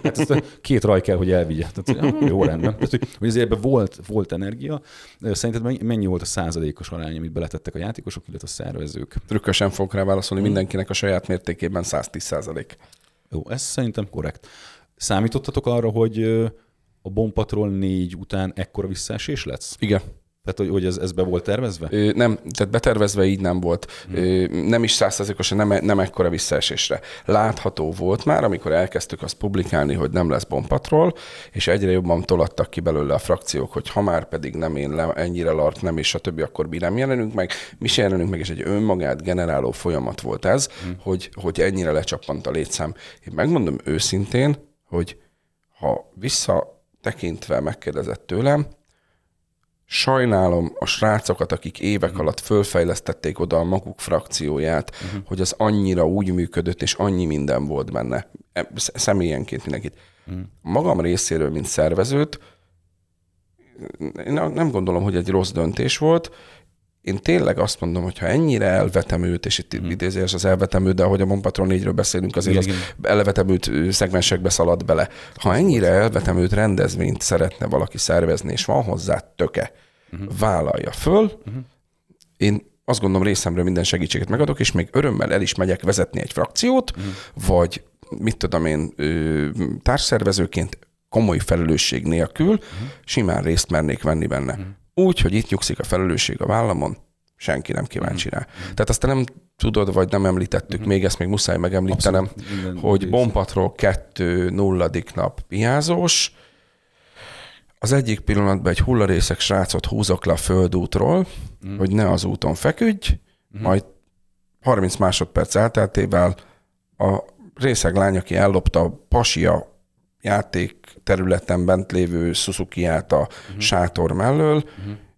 hát ezt két raj kell, hogy elvigye. Tehát, jó rendben. Tehát, hogy, azért ebben volt, volt energia. Szerinted mennyi volt a százalékos arány, amit beletettek a játékosok, illetve a szervezők? Trükkösen fog rá válaszolni, mindenkinek a saját mértékében 110 százalék. Jó, ez szerintem korrekt. Számítottatok arra, hogy a Bombpatrol négy után ekkora visszaesés lesz? Igen. Tehát, hogy, hogy ez, ez be volt tervezve? Ö, nem, tehát betervezve így nem volt. Hmm. Ö, nem is százszerzékosan, nem, nem ekkora visszaesésre. Látható volt már, amikor elkezdtük azt publikálni, hogy nem lesz bombpatrol, és egyre jobban tolattak ki belőle a frakciók, hogy ha már pedig nem én le, ennyire lart, nem, és a többi, akkor mi nem jelenünk meg, mi se jelenünk meg, és egy önmagát generáló folyamat volt ez, hmm. hogy, hogy ennyire lecsappant a létszám. Én megmondom őszintén, hogy ha visszatekintve megkérdezett tőlem, sajnálom a srácokat, akik évek alatt fölfejlesztették oda a maguk frakcióját, uh-huh. hogy az annyira úgy működött, és annyi minden volt benne. Személyenként mindenkit. Uh-huh. Magam részéről, mint szervezőt, én nem gondolom, hogy egy rossz döntés volt. Én tényleg azt mondom, hogy ha ennyire elvetemült, és itt idézés az elvetemült, de ahogy a Monpatron 4-ről beszélünk, azért Igen, az elvetemült ö, szegmensekbe szalad bele. Ha ennyire elvetemült rendezvényt szeretne valaki szervezni, és van hozzá töke, vállalja föl, én azt gondolom részemről minden segítséget megadok, és még örömmel el is megyek vezetni egy frakciót, vagy mit tudom én, társszervezőként komoly felelősség nélkül simán részt mernék venni benne. Úgy, hogy itt nyugszik a felelősség a vállamon, senki nem kíváncsi rá. Tehát azt nem tudod, vagy nem említettük, még ezt még muszáj megemlítenem, Abszolút, hogy. Bompatról kettő nulladik nap piázós, az egyik pillanatban egy hullarészek srácot húzok le a földútról, mm. hogy ne az úton feküdj, mm. majd 30 másodperc elteltével a részeg lány, aki ellopta a pasia játék területen bent lévő Suzuki-ját a mm. sátor mellől,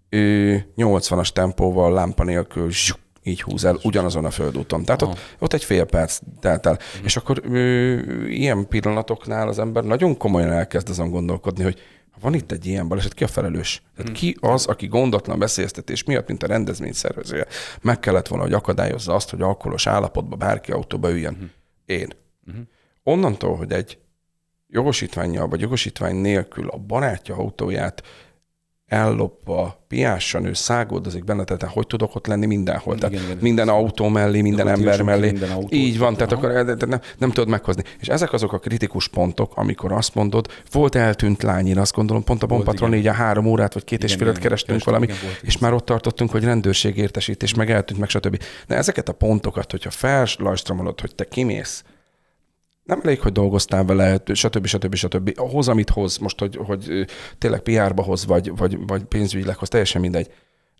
ő 80-as tempóval lámpa nélkül zsuk, így húz el ugyanazon a földúton. Tehát ott, ott egy fél perc telt el. Mm. És akkor ö, ilyen pillanatoknál az ember nagyon komolyan elkezd azon gondolkodni, hogy van itt egy ilyen baleset, ki a felelős? Tehát ki az, aki gondatlan veszélyeztetés miatt, mint a rendezvény szervezője, meg kellett volna, hogy akadályozza azt, hogy alkoholos állapotban bárki autóba üljen? Én. Onnantól, hogy egy jogosítványjal vagy jogosítvány nélkül a barátja autóját ellopva, piássan ő szágoldozik benne, tehát hogy tudok ott lenni mindenhol. Tehát Igen, igen. minden autó mellé, minden ember mellé. minden. Így van, tehát Aha. akkor nem, nem tudod meghozni. És ezek azok a kritikus pontok, amikor azt mondod, volt eltűnt lány, én azt gondolom, pont a Bompatron igen. így a három órát vagy két és Igen, félet igen, kerestünk kerestünk, valami, igen, volt és már ott tartottunk, hogy rendőrség értesítés, meg eltűnt, meg stb. De ezeket a pontokat, hogyha fellajstromolod, hogy te kimész, nem elég, hogy dolgoztál vele, stb. stb. stb. Hoz, amit hoz, most, hogy, hogy tényleg PR-ba hoz, vagy, vagy, vagy pénzügyileg hoz, teljesen mindegy.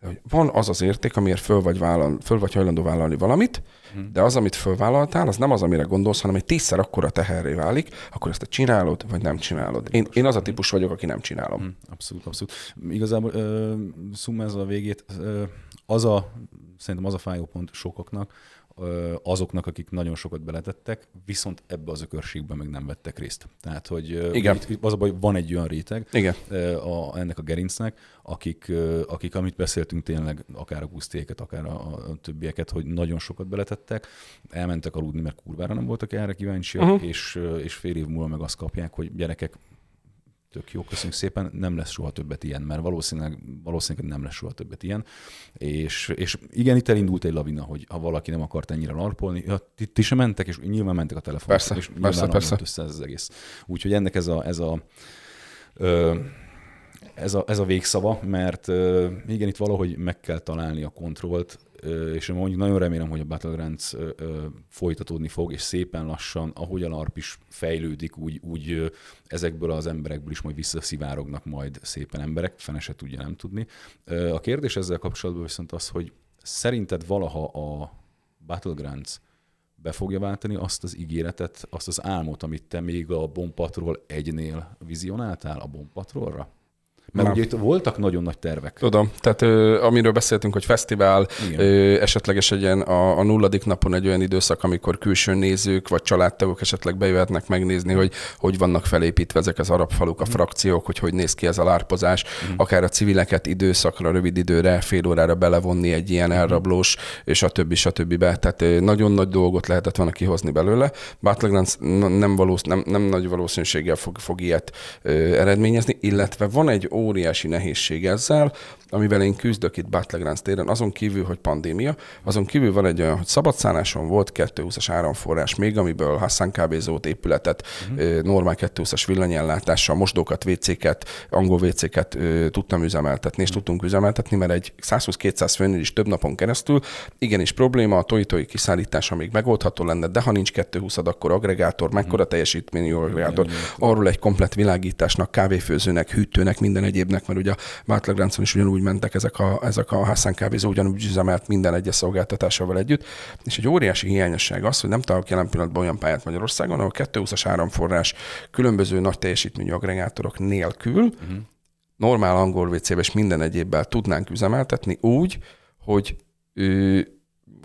De hogy Van az az érték, amiért föl vagy, vállal, föl vagy hajlandó vállalni valamit, de az, amit fölvállaltál, az nem az, amire gondolsz, hanem egy tízszer akkora teherré válik, akkor ezt te csinálod, vagy nem csinálod. Én, én az a típus vagyok, aki nem csinálom. Abszolút, abszolút. Igazából szummázva a végét, ö, az a, szerintem az a fájó pont sokaknak, azoknak, akik nagyon sokat beletettek, viszont ebbe az ökörségbe meg nem vettek részt. Tehát, hogy Igen. Itt, az a baj, van egy olyan réteg Igen. a, ennek a gerincnek, akik, akik, amit beszéltünk tényleg, akár a gusztéket, akár a, a többieket, hogy nagyon sokat beletettek, elmentek aludni, mert kurvára nem voltak erre kíváncsiak, uh-huh. és, és fél év múlva meg azt kapják, hogy gyerekek, tök jó, köszönjük szépen, nem lesz soha többet ilyen, mert valószínűleg, valószínűleg nem lesz soha többet ilyen. És, és igen, itt elindult egy lavina, hogy ha valaki nem akart ennyire larpolni, ja, ti, ti sem mentek, és nyilván mentek a telefonok, Persze, és persze, persze. össze ez az egész. Úgyhogy ennek ez a, ez a ö, ez a, ez a végszava, mert igen, itt valahogy meg kell találni a kontrollt, és mondjuk nagyon remélem, hogy a Battlegrounds folytatódni fog, és szépen lassan, ahogy a LARP is fejlődik, úgy, úgy ezekből az emberekből is majd visszaszivárognak majd szépen emberek, fene se tudja nem tudni. A kérdés ezzel kapcsolatban viszont az, hogy szerinted valaha a Battlegrounds be fogja váltani azt az ígéretet, azt az álmot, amit te még a Bompatról egynél vizionáltál a Bompatrolra? Mert Nem. ugye itt voltak nagyon nagy tervek. Tudom, tehát ö, amiről beszéltünk, hogy fesztivál, Igen. ö, esetleges egy ilyen a, a nulladik napon egy olyan időszak, amikor külső nézők vagy családtagok esetleg bejöhetnek megnézni, hogy hogy vannak felépítve ezek az arab faluk, a frakciók, hogy hogy néz ki ez a lárpozás, akár a civileket időszakra, rövid időre, fél órára belevonni egy ilyen elrablós, és a többi, stb. be. Tehát ö, nagyon nagy dolgot lehetett volna kihozni belőle. N- nem, valósz, nem, nem nagy valószínűséggel fog, fog ilyet ö, eredményezni, illetve van egy óriási nehézség ezzel, amivel én küzdök itt Battlegrounds téren, azon kívül, hogy pandémia, azon kívül van egy olyan, hogy szabadszálláson volt 220-as áramforrás még, amiből Hassan kávézót, épületet, uh-huh. normál 220-as villanyellátással, mosdókat, WC-ket, angol WC-ket tudtam üzemeltetni, és tudtunk üzemeltetni, mert egy 120-200 főnél is több napon keresztül igenis probléma, a toitói kiszállítása még megoldható lenne, de ha nincs 220 akkor agregátor, mekkora teljesítményű agregátor, arról egy komplet világításnak, kávéfőzőnek, hűtőnek, minden egyébnek, mert ugye a Battlegroundson is ugyanúgy mentek ezek a, ezek a Hassan kávézó, ugyanúgy üzemelt minden egyes szolgáltatásával együtt, és egy óriási hiányosság az, hogy nem találok jelen pillanatban olyan pályát Magyarországon, ahol 220-as áramforrás különböző nagy teljesítményű agregátorok nélkül uh-huh. normál angol WC-be és minden egyébben tudnánk üzemeltetni úgy, hogy ő,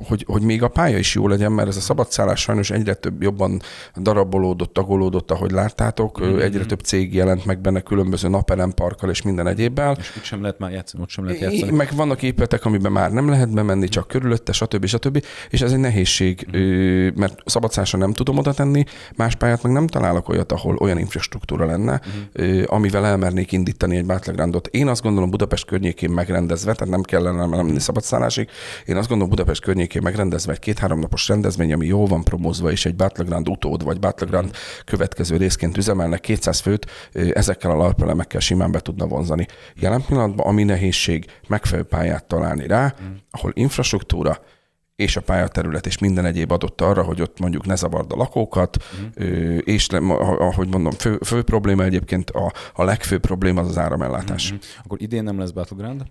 hogy, hogy még a pálya is jó legyen, mert ez a szabadszállás sajnos egyre több jobban darabolódott, tagolódott, ahogy láttátok, mm-hmm. egyre több cég jelent meg benne különböző napelemparkkal és minden egyébbel. És úgy sem lehet már játszani, ott sem lehet játszani. Meg vannak épületek, amiben már nem lehet bemenni, csak körülötte, stb. stb. És ez egy nehézség, mm. mert szabadszállásra nem tudom oda tenni, más pályát meg nem találok olyat, ahol olyan infrastruktúra lenne, mm. amivel elmernék indítani egy Battlegroundot. Én azt gondolom Budapest környékén megrendezve, tehát nem kellene menni szabadszállásig, én azt gondolom Budapest környékén megrendezve egy két-három napos rendezvény, ami jól van promózva, és egy Battleground utód, vagy Battleground következő részként üzemelnek 200 főt, ezekkel a larpelemekkel simán be tudna vonzani. Jelen pillanatban ami nehézség megfelelő pályát találni rá, ahol infrastruktúra, és a pályaterület és minden egyéb adott arra, hogy ott mondjuk ne zavard a lakókat, mm. és ahogy mondom, fő, fő probléma egyébként a, a legfőbb probléma az az áramellátás. Mm-hmm. Akkor idén nem lesz Battleground?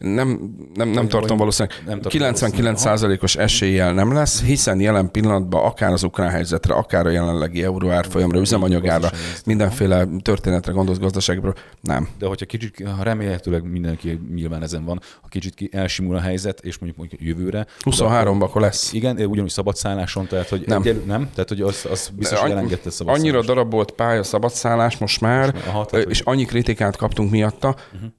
Nem, nem, nem tartom valószínűleg. Nem 99%-os eséllyel nem lesz, hiszen jelen pillanatban akár az ukrán helyzetre, akár a jelenlegi euró árfolyamra, üzemanyagára, mindenféle történetre gondolsz gazdaságról, nem. De hogyha kicsit, ha remélhetőleg mindenki nyilván ezen van, ha kicsit ki elsimul a helyzet, és mondjuk, mondjuk jövőre. 23-ban akkor lesz. Igen, ugyanúgy szabadszálláson, tehát hogy nem. Egyel, nem? Tehát, hogy az, az biztos, hogy elengedte szabadszállást. Annyira darabolt pálya szabadszállás most már, Aha, tehát, és annyi kritikát kaptunk miatta, uh-huh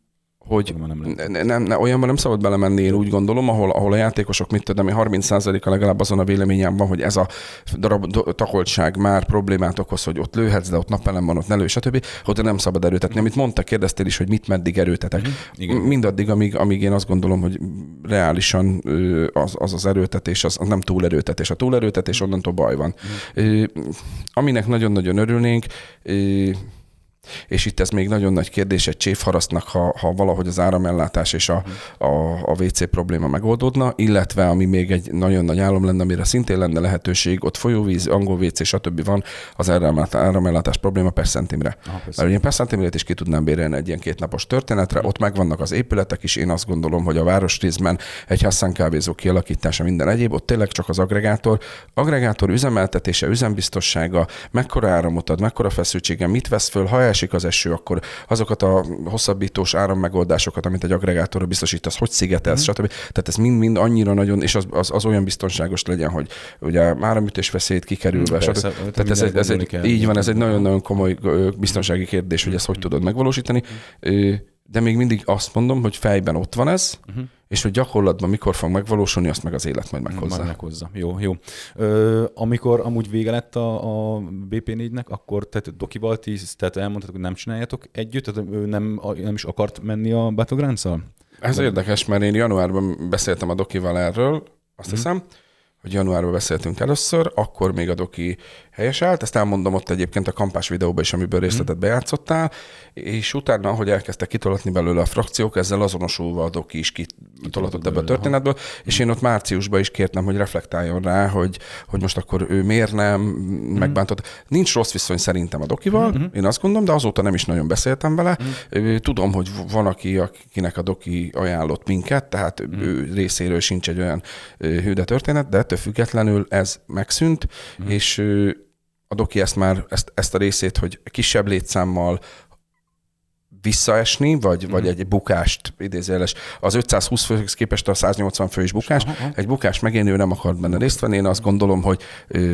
hogy nem, nem, nem, olyanban nem szabad belemenni, én úgy gondolom, ahol, ahol a játékosok, mit tudom, 30%-a legalább azon a véleményem van, hogy ez a darab takoltság már problémát okoz, hogy ott lőhetsz, de ott napelem van, ott ne lő, stb. Hogy nem szabad erőtetni. Amit mondta, kérdeztél is, hogy mit meddig erőtetek. Mhm. Igen. Mindaddig, amíg, amíg én azt gondolom, hogy reálisan az az, az erőtetés, az, az nem túlerőtetés. A túlerőtetés onnantól baj van. Igen. Aminek nagyon-nagyon örülnénk, és itt ez még nagyon nagy kérdés egy csévharasztnak, ha, ha valahogy az áramellátás és a, a, a WC probléma megoldódna, illetve ami még egy nagyon nagy állam lenne, amire szintén lenne lehetőség, ott folyóvíz, angol WC, stb. van, az áramellátás probléma per centimre. Aha, Mert ugye per centimrét is ki tudnám bérelni egy ilyen kétnapos történetre, ott megvannak az épületek is, én azt gondolom, hogy a városrészben egy Hassan kávézó kialakítása, minden egyéb, ott tényleg csak az agregátor, agregátor üzemeltetése, üzembiztossága, mekkora áramot ad, mekkora feszültsége, mit vesz föl, ha esik az eső, akkor azokat a hosszabbítós árammegoldásokat, amit egy agregátorra az hogy szigetelsz, mm. stb. Tehát ez mind-mind annyira nagyon, és az, az, az, olyan biztonságos legyen, hogy ugye áramütés veszélyt kikerülve, Persze, stb. Tehát ez, egy, ez egy, így van, ez egy nagyon-nagyon komoly biztonsági kérdés, hogy ezt hogy tudod megvalósítani. De még mindig azt mondom, hogy fejben ott van ez, uh-huh és hogy gyakorlatban mikor fog megvalósulni, azt meg az élet majd meghozza. Majd meghozza. Jó, jó. Ö, amikor amúgy vége lett a, a BP4-nek, akkor tehát Dokival ti, tehát elmondhatok, hogy nem csináljátok együtt, tehát ő nem, nem is akart menni a Battlegrounds-szal? Ez De... érdekes, mert én januárban beszéltem a Dokival erről, azt hmm. hiszem, hogy januárban beszéltünk először, akkor még a Doki helyes állt, ezt elmondom ott egyébként a kampás videóban is, amiből részletet mhm. bejátszottál, és utána, ahogy elkezdtek kitolatni belőle a frakciók, ezzel azonosulva a Doki is kitolatott ebbe a történetből, és én ott márciusban is kértem, hogy reflektáljon rá, hogy, hogy most akkor ő miért nem mm. megbántott. Nincs rossz viszony szerintem a Dokival, mm-hmm. én azt gondolom, de azóta nem is nagyon beszéltem vele. Mm. Tudom, hogy van, aki, akinek a Doki ajánlott minket, tehát mm. ő részéről sincs egy olyan hűde történet, de ettől függetlenül ez megszűnt, mm. és a doki ezt már, ezt, ezt a részét, hogy kisebb létszámmal visszaesni, vagy, mm. vagy egy bukást idézőjeles. Az 520 főhöz képest a 180 fő is bukás. Aha. Egy bukás megélni, ő nem akart benne részt venni. Én azt gondolom, hogy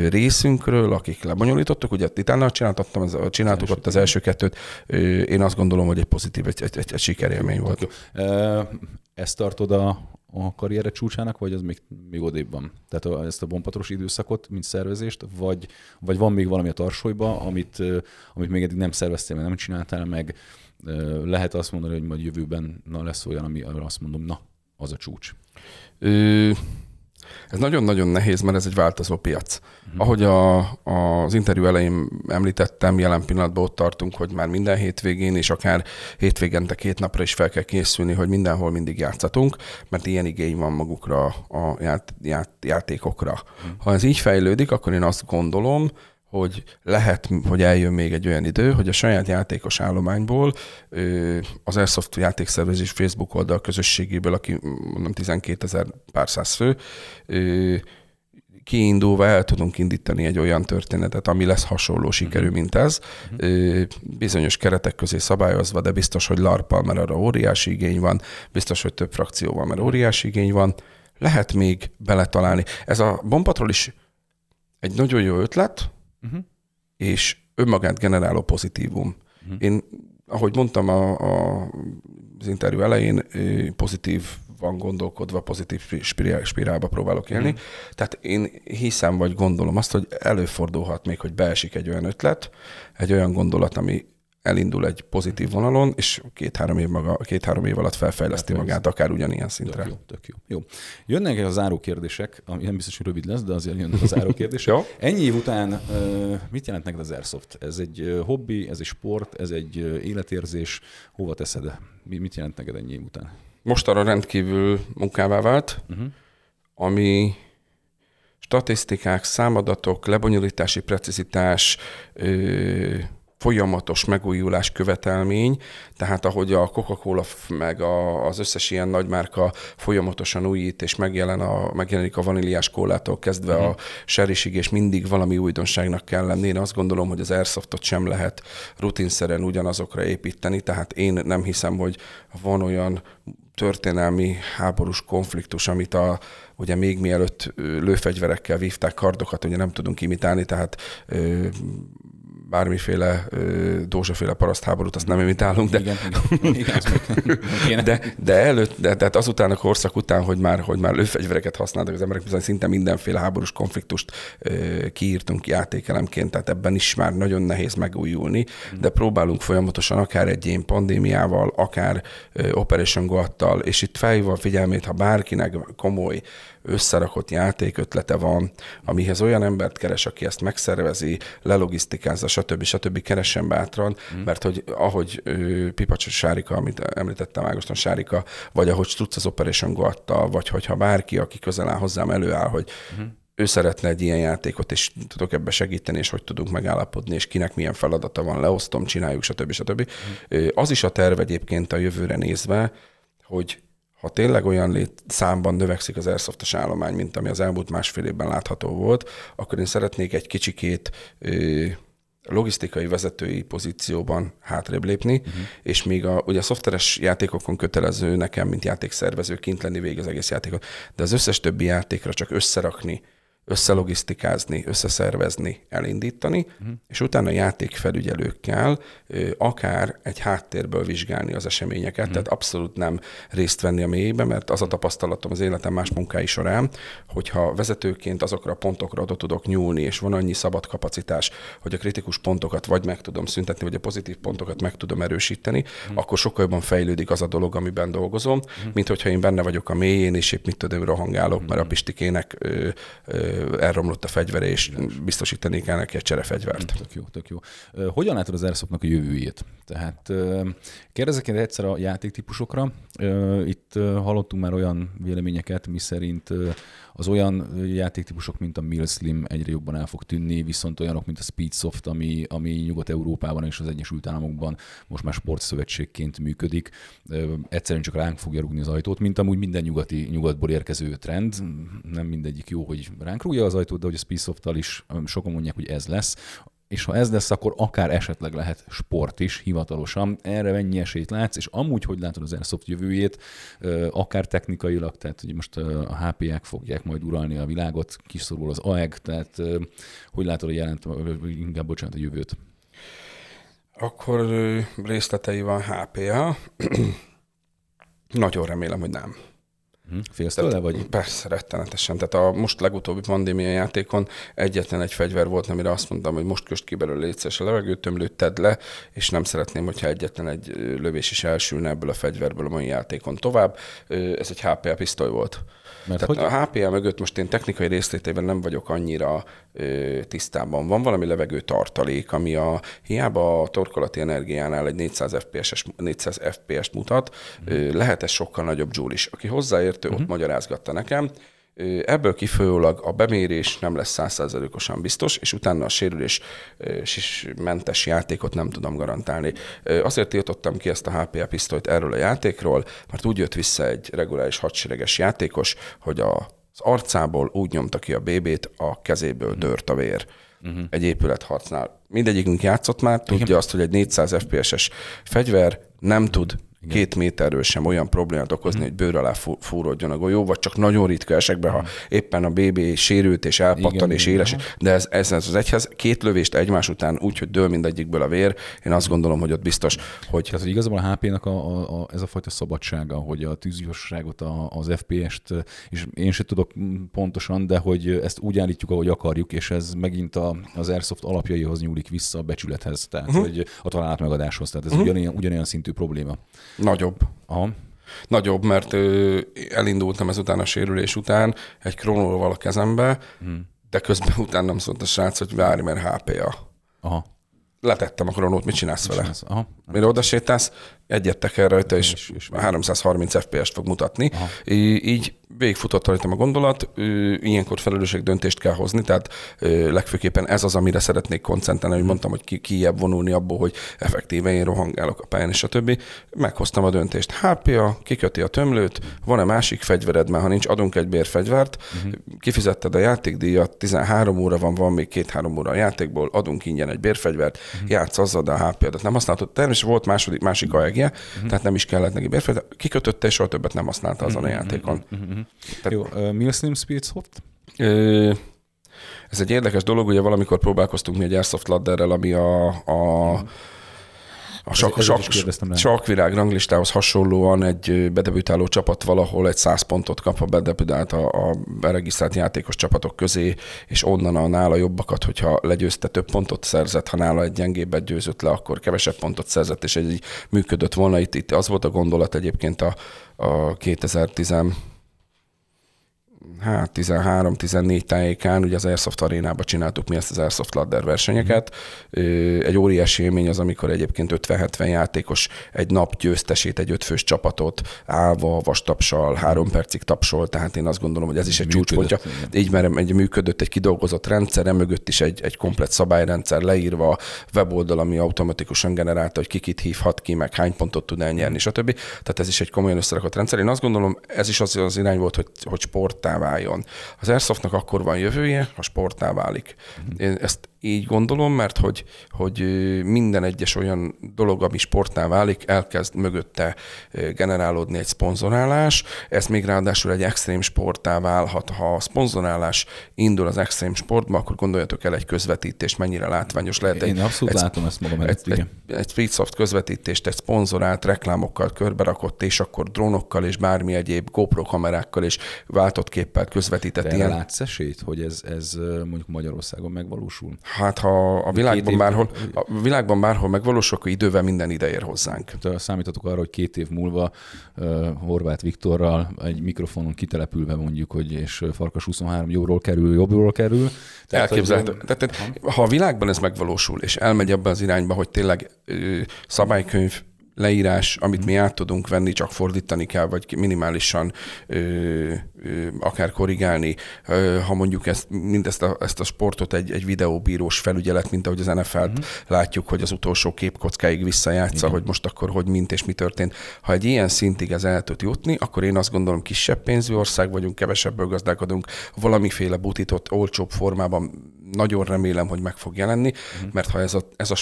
részünkről, akik lebonyolítottak, ugye Titánnal csináltattam, csináltuk ott az első kettőt, én azt gondolom, hogy egy pozitív, egy, egy, egy, egy sikerélmény volt. Ezt tartod a, a karriere csúcsának, vagy az még, még odébb van? Tehát a, ezt a bombpatros időszakot, mint szervezést, vagy, vagy van még valami a tarsolyba, amit, amit még eddig nem szerveztél, mert nem csináltál meg, lehet azt mondani, hogy majd jövőben na, lesz olyan, ami azt mondom, na, az a csúcs. Ö, ez nagyon-nagyon nehéz, mert ez egy változó piac. Uh-huh. Ahogy a, az interjú elején említettem, jelen pillanatban ott tartunk, hogy már minden hétvégén, és akár hétvégente két napra is fel kell készülni, hogy mindenhol mindig játszatunk, mert ilyen igény van magukra a ját, ját, játékokra. Uh-huh. Ha ez így fejlődik, akkor én azt gondolom, hogy lehet, hogy eljön még egy olyan idő, hogy a saját játékos állományból az Airsoft játékszervezés Facebook oldal közösségéből, aki mondom 12 ezer pár száz fő, kiindulva el tudunk indítani egy olyan történetet, ami lesz hasonló sikerű, mhm. mint ez. Uh-huh. Bizonyos keretek közé szabályozva, de biztos, hogy larpal, mert arra óriási igény van, biztos, hogy több frakció van, mert óriási igény van lehet még beletalálni. Ez a bombpatrol is egy nagyon jó ötlet, uh-huh. és önmagát generáló pozitívum. Uh-huh. Én, ahogy mondtam a, a, az interjú elején, pozitív van gondolkodva, pozitív spirálba próbálok élni. Mm. Tehát én hiszem, vagy gondolom azt, hogy előfordulhat még, hogy beesik egy olyan ötlet, egy olyan gondolat, ami elindul egy pozitív vonalon, és két-három év, maga, két-három év alatt felfejleszti hát, magát, akár ugyanilyen szintre. Tök jó, tök jó. jó. Jönnek a záró kérdések, ami nem biztos, hogy rövid lesz, de azért jönnek a záró kérdések. [laughs] jó. Ennyi év után mit jelent neked az Airsoft? Ez egy hobbi, ez egy sport, ez egy életérzés, hova teszed? Mit jelent neked ennyi év után? Most arra rendkívül munkává vált, uh-huh. ami statisztikák, számadatok, lebonyolítási precizitás, folyamatos megújulás követelmény, tehát ahogy a Coca-Cola meg a, az összes ilyen nagymárka folyamatosan újít, és megjelen a, megjelenik a vaníliás kólától kezdve uh-huh. a serisig, és mindig valami újdonságnak kell lenni. Én azt gondolom, hogy az Airsoftot sem lehet rutinszerűen ugyanazokra építeni, tehát én nem hiszem, hogy van olyan történelmi háborús konfliktus, amit a, ugye még mielőtt lőfegyverekkel vívták kardokat, ugye nem tudunk imitálni, tehát bármiféle dózsaféle parasztháborút, azt nem imitálunk, de, igen, igen. [laughs] igen de, de előtt, de, tehát azután a korszak után, hogy már, hogy már lőfegyvereket használtak az emberek, bizony szinte mindenféle háborús konfliktust ö, kiírtunk játékelemként, tehát ebben is már nagyon nehéz megújulni, de próbálunk folyamatosan akár egy ilyen pandémiával, akár ö, Operation Goattal, és itt felhívva a figyelmét, ha bárkinek komoly összerakott játékötlete van, amihez olyan embert keres, aki ezt megszervezi, lelogisztikázza, stb. stb. keressen bátran, mm. mert hogy ahogy Pipacs Sárika, amit említettem Ágoston Sárika, vagy ahogy Stutz az Operation Goattal, vagy hogyha bárki, aki közel áll hozzám, előáll, hogy mm ő szeretne egy ilyen játékot, és tudok ebbe segíteni, és hogy tudunk megállapodni, és kinek milyen feladata van, leosztom, csináljuk, stb. stb. Mm. Az is a terv egyébként a jövőre nézve, hogy ha tényleg olyan lét, számban növekszik az airsoftos állomány, mint ami az elmúlt másfél évben látható volt, akkor én szeretnék egy kicsikét ö, logisztikai vezetői pozícióban hátrébb lépni, uh-huh. és még a, ugye a szoftveres játékokon kötelező nekem, mint játékszervező kint lenni végig az egész játékot, de az összes többi játékra csak összerakni összelogisztikázni, összeszervezni, elindítani, uh-huh. és utána játékfelügyelőkkel akár egy háttérből vizsgálni az eseményeket, uh-huh. tehát abszolút nem részt venni a mélybe, mert az a tapasztalatom az életem más munkái során, hogyha vezetőként azokra a pontokra oda tudok nyúlni, és van annyi szabad kapacitás, hogy a kritikus pontokat vagy meg tudom szüntetni, vagy a pozitív pontokat meg tudom erősíteni, uh-huh. akkor sokkal jobban fejlődik az a dolog, amiben dolgozom, uh-huh. mint hogyha én benne vagyok a mélyén, és épp mit tudom, rohangálok, uh-huh. mert a Pistikének ö, ö, elromlott a fegyvere, és biztosítani kell neki egy cserefegyvert. Tök jó, tök jó. Hogyan látod az Airsoftnak a jövőjét? Tehát kérdezek én egyszer a játéktípusokra. Itt hallottunk már olyan véleményeket, miszerint az olyan játéktípusok, mint a Millslim egyre jobban el fog tűnni, viszont olyanok, mint a Speedsoft, ami, ami Nyugat-Európában és az Egyesült Államokban most már sportszövetségként működik, egyszerűen csak ránk fogja rúgni az ajtót, mint amúgy minden nyugati, nyugatból érkező trend. Nem mindegyik jó, hogy ránk rúgja az ajtót, de hogy a Speedsoft-tal is sokan mondják, hogy ez lesz és ha ez lesz, akkor akár esetleg lehet sport is hivatalosan. Erre mennyi esélyt látsz, és amúgy hogy látod az Airsoft jövőjét, akár technikailag, tehát hogy most a HP-ek fogják majd uralni a világot, kiszorul az AEG, tehát hogy látod a jelent, inkább bocsánat, a jövőt? Akkor részletei van HPA. [clears throat] Nagyon remélem, hogy nem. Hm? Félsz tőle, vagy? Persze, rettenetesen. Tehát a most legutóbbi pandémia játékon egyetlen egy fegyver volt, amire azt mondtam, hogy most köst ki belőle létszeres a levegőtömlőt, tedd le, és nem szeretném, hogyha egyetlen egy lövés is elsülne ebből a fegyverből a mai játékon tovább. Ez egy HPA pisztoly volt. Mert Tehát hogy? a HPA mögött most én technikai részlétében nem vagyok annyira ö, tisztában. Van valami levegő tartalék, ami a hiába a torkolati energiánál egy 400 FPS-es, 400 FPS-t mutat, mm. ö, lehet ez sokkal nagyobb joule is. Aki hozzáértő, mm-hmm. ott mhm. magyarázgatta nekem, Ebből kifolyólag a bemérés nem lesz százszerzalékosan biztos, és utána a sérülés mentes játékot nem tudom garantálni. Azért tiltottam ki ezt a HPA pisztolyt erről a játékról, mert úgy jött vissza egy reguláris hadsereges játékos, hogy a az arcából úgy nyomta ki a bébét, a kezéből dört a vér. Uh-huh. Egy épületharcnál. Mindegyikünk játszott már, tudja Igen. azt, hogy egy 400 FPS-es fegyver nem tud két méterről sem olyan problémát okozni, hogy bőr alá fú- fúródjon a golyó, vagy csak nagyon ritka esetben, ha éppen a BB sérült és elpattan Igen, és igen, éles, de ez, ez, ez az egyhez, két lövést egymás után úgy, hogy dől mindegyikből a vér, én azt gondolom, hogy ott biztos, hogy Tehát, hogy igazából a HP-nak a, a, a, ez a fajta szabadsága, hogy a tűzgyorságot, a, az FPS-t, és én sem tudok pontosan, de hogy ezt úgy állítjuk, ahogy akarjuk, és ez megint a, az Airsoft alapjaihoz nyúlik vissza a becsülethez, tehát uh-huh. hogy a találat megadáshoz, tehát ez uh-huh. ugyanilyen, ugyanilyen szintű probléma. Nagyobb. Aha. Nagyobb, mert ö, elindultam ezután a sérülés után egy krónóval a kezembe, hmm. de közben [laughs] utána nem szólt a srác, hogy várj, mert HP-a. Aha. Letettem a kronót, mit csinálsz vele? Ez, aha. Mire oda sétálsz, egyet teker rajta, és, És- és- 330 FPS-t fog mutatni. Í- Így végigfutott rajtam a gondolat, ilyenkor felelősség döntést kell hozni, tehát legfőképpen ez az, amire szeretnék koncentrálni, hogy mondtam, hogy ki, kijebb vonulni abból, hogy effektíven én rohangálok a pályán, és a többi. Meghoztam a döntést. HP-a, kiköti a tömlőt, van-e másik fegyvered, mert ha nincs, adunk egy bérfegyvert, uh-huh. kifizetted a játékdíjat, 13 óra van, van még két-három óra a játékból, adunk ingyen egy bérfegyvert, uh-huh. játsz azzal, de a HP-adat nem használhatod. Természetesen volt második, másik AEG, uh-huh. tehát nem is kellett neki bérfegyvert, kikötötte, és soha többet nem használta azon a játékon. Tehát- Jó, uh, Milsim Speed Soft? Ö, Ez egy érdekes dolog, ugye valamikor próbálkoztunk mi egy Airsoft ladderrel, ami a, a a sak, ezért sak, sakvirág ranglistához hasonlóan egy bedebütáló csapat valahol egy 100 pontot kap, ha bedebütált a, a beregisztrált játékos csapatok közé, és onnan a nála jobbakat, hogyha legyőzte több pontot szerzett, ha nála egy gyengébbet győzött le, akkor kevesebb pontot szerzett, és ez így működött volna. Itt, itt az volt a gondolat egyébként a, a 2010 hát 13-14 tájékán, ugye az Airsoft arénába csináltuk mi ezt az Airsoft ladder versenyeket. Ö, Egy óriási élmény az, amikor egyébként 50-70 játékos egy nap győztesét, egy ötfős csapatot állva, vastapsal, három percig tapsol, tehát én azt gondolom, hogy ez is egy Működött, csúcspontja. igen. Így mert egy működött, egy kidolgozott rendszer, mögött is egy, egy komplet szabályrendszer leírva, weboldal, ami automatikusan generálta, hogy ki kit hívhat ki, meg hány pontot tud elnyerni, stb. Tehát ez is egy komolyan összerakott rendszer. Én azt gondolom, ez is az, az irány volt, hogy, hogy sporttá váljon. Az Airsoftnak akkor van jövője, ha sporttá válik. Én ezt így gondolom, mert hogy, hogy minden egyes olyan dolog, ami sportnál válik, elkezd mögötte generálódni egy szponzorálás. Ez még ráadásul egy extrém sporttá válhat. Ha a szponzorálás indul az extrém sportba, akkor gondoljatok el egy közvetítést, mennyire látványos lehet. Én egy, abszolút egy, látom ezt magam egy, előtt, egy, igen. egy Speedsoft közvetítést, egy szponzorált reklámokkal körberakott, és akkor drónokkal és bármi egyéb GoPro kamerákkal és váltott képpel közvetített De ilyen. látsz esélyt, hogy ez, ez mondjuk Magyarországon megvalósul? Hát ha a világban év- bárhol, a világban bárhol megvalósul, akkor idővel minden ide ér hozzánk. Tehát számíthatok arra, hogy két év múlva uh, Horváth Viktorral egy mikrofonon kitelepülve mondjuk, hogy és Farkas 23 jóról kerül, jobbról kerül. Elképzelhető. hogy- Tehát, tehát, ha a világban ez megvalósul, és elmegy abba az irányba, hogy tényleg ö, szabálykönyv, leírás, amit mi át tudunk venni, csak fordítani kell, vagy minimálisan ö, ö, akár korrigálni. Ö, ha mondjuk ezt, mindezt a, ezt a sportot egy, egy videóbírós felügyelet, mint ahogy az NFL-t uh-huh. látjuk, hogy az utolsó képkockáig visszajátsza, hogy most akkor hogy mint és mi történt. Ha egy ilyen szintig ez el tud jutni, akkor én azt gondolom, kisebb pénzű ország vagyunk, kevesebből gazdálkodunk, valamiféle butított, olcsóbb formában nagyon remélem, hogy meg fog jelenni, uh-huh. mert ha ez a, ez a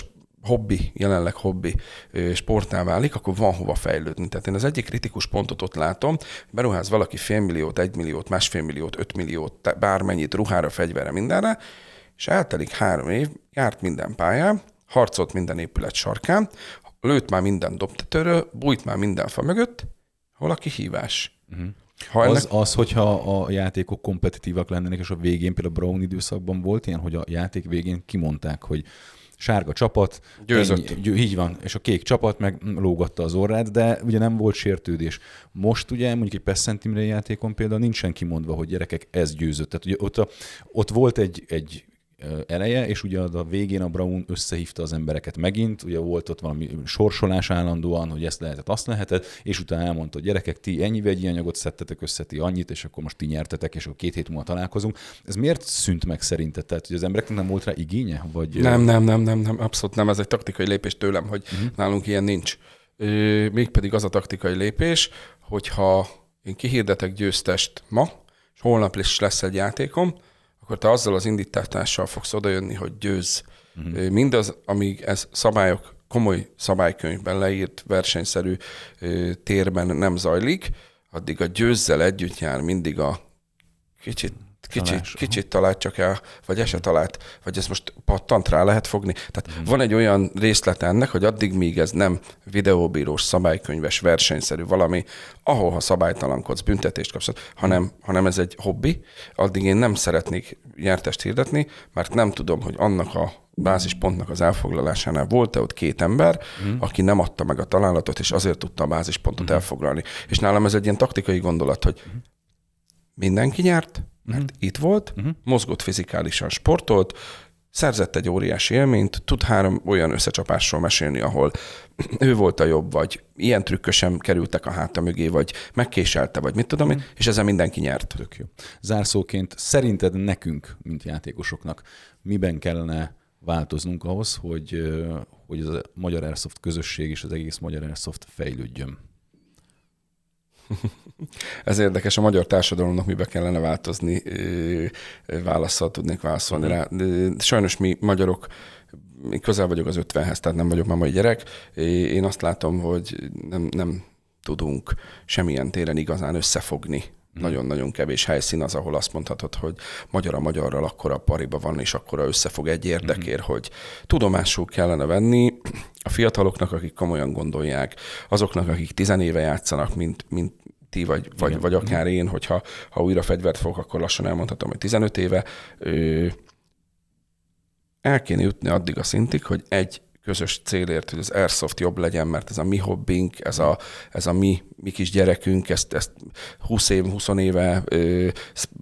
hobbi, jelenleg hobbi ö, sportá válik, akkor van hova fejlődni. Tehát én az egyik kritikus pontot ott látom, beruház valaki félmilliót, egymilliót, másfél milliót, ötmilliót, bármennyit ruhára, fegyverre, mindenre, és eltelik három év, járt minden pályán, harcolt minden épület sarkán, lőtt már minden dobtetőről, bújt már minden fa mögött, hol a kihívás? Uh-huh. Ha ennek, Az, az, hogyha a játékok kompetitívak lennének, és a végén például a Brown időszakban volt ilyen, hogy a játék végén kimondták, hogy sárga csapat, Győzött. Ennyi, győ, így van, és a kék csapat meg lógatta az orrát, de ugye nem volt sértődés. Most ugye mondjuk egy PES Centimre játékon például nincsen kimondva, hogy gyerekek, ez győzött. Tehát ugye ott, a, ott volt egy, egy eleje, és ugye a végén a Brown összehívta az embereket megint, ugye volt ott valami sorsolás állandóan, hogy ezt lehetett, azt lehetett, és utána elmondta, hogy gyerekek, ti ennyi vegyi anyagot szedtetek össze, ti annyit, és akkor most ti nyertetek, és akkor két hét múlva találkozunk. Ez miért szűnt meg szerinted? Tehát, hogy az embereknek nem volt rá igénye? Vagy, Nem, nem, nem, nem, nem, abszolút nem. Ez egy taktikai lépés tőlem, hogy uh-huh. nálunk ilyen nincs. Mégpedig az a taktikai lépés, hogyha én kihirdetek győztest ma, és holnap is lesz egy játékom, akkor te azzal az indítással fogsz odajönni, hogy győz. Uh-huh. Mindaz, amíg ez szabályok komoly szabálykönyvben leírt versenyszerű térben nem zajlik, addig a győzzel együtt jár mindig a kicsit Kicsit, kicsit talált csak el, vagy eset talált, vagy ezt most pattant rá lehet fogni. Tehát van egy olyan részlet ennek, hogy addig, míg ez nem videóbírós, szabálykönyves, versenyszerű valami, ahol ha szabálytalankodsz, büntetést kapsz, hanem, hanem ez egy hobbi, addig én nem szeretnék nyertest hirdetni, mert nem tudom, hogy annak a bázispontnak az elfoglalásánál volt-e ott két ember, mm. aki nem adta meg a találatot, és azért tudta a bázispontot mm. elfoglalni. És nálam ez egy ilyen taktikai gondolat, hogy mindenki nyert, mert uh-huh. itt volt, uh-huh. mozgott fizikálisan, sportolt, szerzett egy óriási élményt, tud három olyan összecsapásról mesélni, ahol [clears throat] ő volt a jobb, vagy ilyen trükkösen kerültek a háta mögé, vagy megkéselte, vagy mit tudom én, és ezzel mindenki nyert. Tök jó. Zárszóként szerinted nekünk, mint játékosoknak, miben kellene változnunk ahhoz, hogy, hogy a magyar Airsoft közösség és az egész magyar Airsoft fejlődjön? Ez érdekes, a magyar társadalomnak mibe kellene változni, válaszsal tudnék válaszolni rá. De Sajnos mi magyarok, én közel vagyok az 50-hez, tehát nem vagyok már mai gyerek. Én azt látom, hogy nem, nem tudunk semmilyen téren igazán összefogni. Nagyon-nagyon kevés helyszín az, ahol azt mondhatod, hogy magyar a magyarral akkora pariba van, és akkora összefog egy érdekért, hogy tudomásul kellene venni. A fiataloknak, akik komolyan gondolják, azoknak, akik tizenéve játszanak, mint, mint ti, vagy, vagy, vagy akár én, hogyha ha újra fegyvert fogok, akkor lassan elmondhatom, hogy 15 éve. Ö, el kéne jutni addig a szintig, hogy egy közös célért, hogy az Airsoft jobb legyen, mert ez a mi hobbink, ez a, ez a mi, mi kis gyerekünk, ezt, ezt 20 év, 20 éve ö,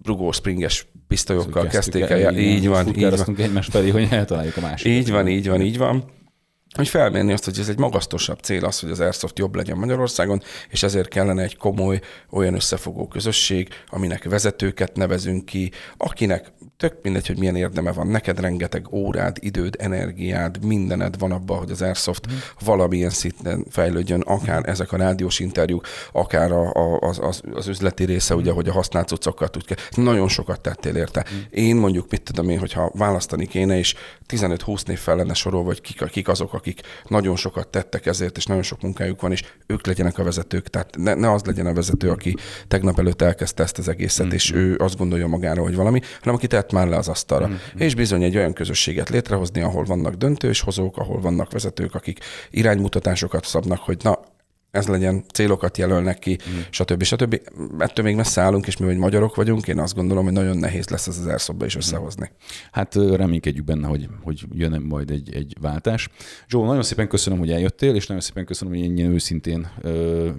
rugó springes pisztolyokkal kezdték el. igen, Így van, így van. egymás felé, hogy eltaláljuk a másikat. Így van, így van, így van. Hogy felmérni azt, hogy ez egy magasztosabb cél az, hogy az Airsoft jobb legyen Magyarországon, és ezért kellene egy komoly, olyan összefogó közösség, aminek vezetőket nevezünk ki, akinek tök mindegy, hogy milyen érdeme van. Neked rengeteg órád, időd, energiád, mindened van abban, hogy az Airsoft mm. valamilyen szinten fejlődjön, akár ezek a rádiós interjúk, akár a, a, az, az, az üzleti része, ugye, hogy a használt cuccokkal tud ke- Nagyon sokat tettél érte. Mm. Én mondjuk, mit tudom én, hogyha választani kéne, és 15-20 név fel lenne sorolva, hogy kik, kik azok, akik nagyon sokat tettek ezért, és nagyon sok munkájuk van, és ők legyenek a vezetők. Tehát ne, ne az legyen a vezető, aki tegnap előtt elkezdte ezt az egészet, mm. és ő azt gondolja magára, hogy valami, hanem aki tett már le az asztalra. Mm. És bizony egy olyan közösséget létrehozni, ahol vannak döntőshozók, ahol vannak vezetők, akik iránymutatásokat szabnak, hogy na, ez legyen, célokat jelölnek ki, mm. stb. stb. Ettől még messze állunk, és mi, hogy magyarok vagyunk, én azt gondolom, hogy nagyon nehéz lesz ez az airsoftba is összehozni. Hát reménykedjük benne, hogy, hogy jön majd egy, egy váltás. Zsó, nagyon szépen köszönöm, hogy eljöttél, és nagyon szépen köszönöm, hogy ennyien őszintén ö, ö,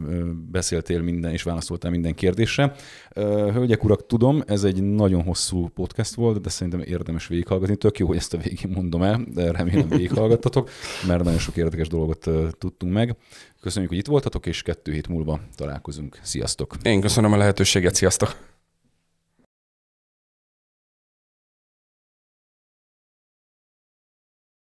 beszéltél minden, és válaszoltál minden kérdésre. Ö, hölgyek, urak, tudom, ez egy nagyon hosszú podcast volt, de szerintem érdemes végighallgatni. Tök jó, hogy ezt a végén mondom el, de remélem végighallgattatok, mert nagyon sok érdekes dolgot tudtunk meg. Köszönjük, hogy itt voltatok, és kettő hét múlva találkozunk. Sziasztok! Én köszönöm a lehetőséget, sziasztok!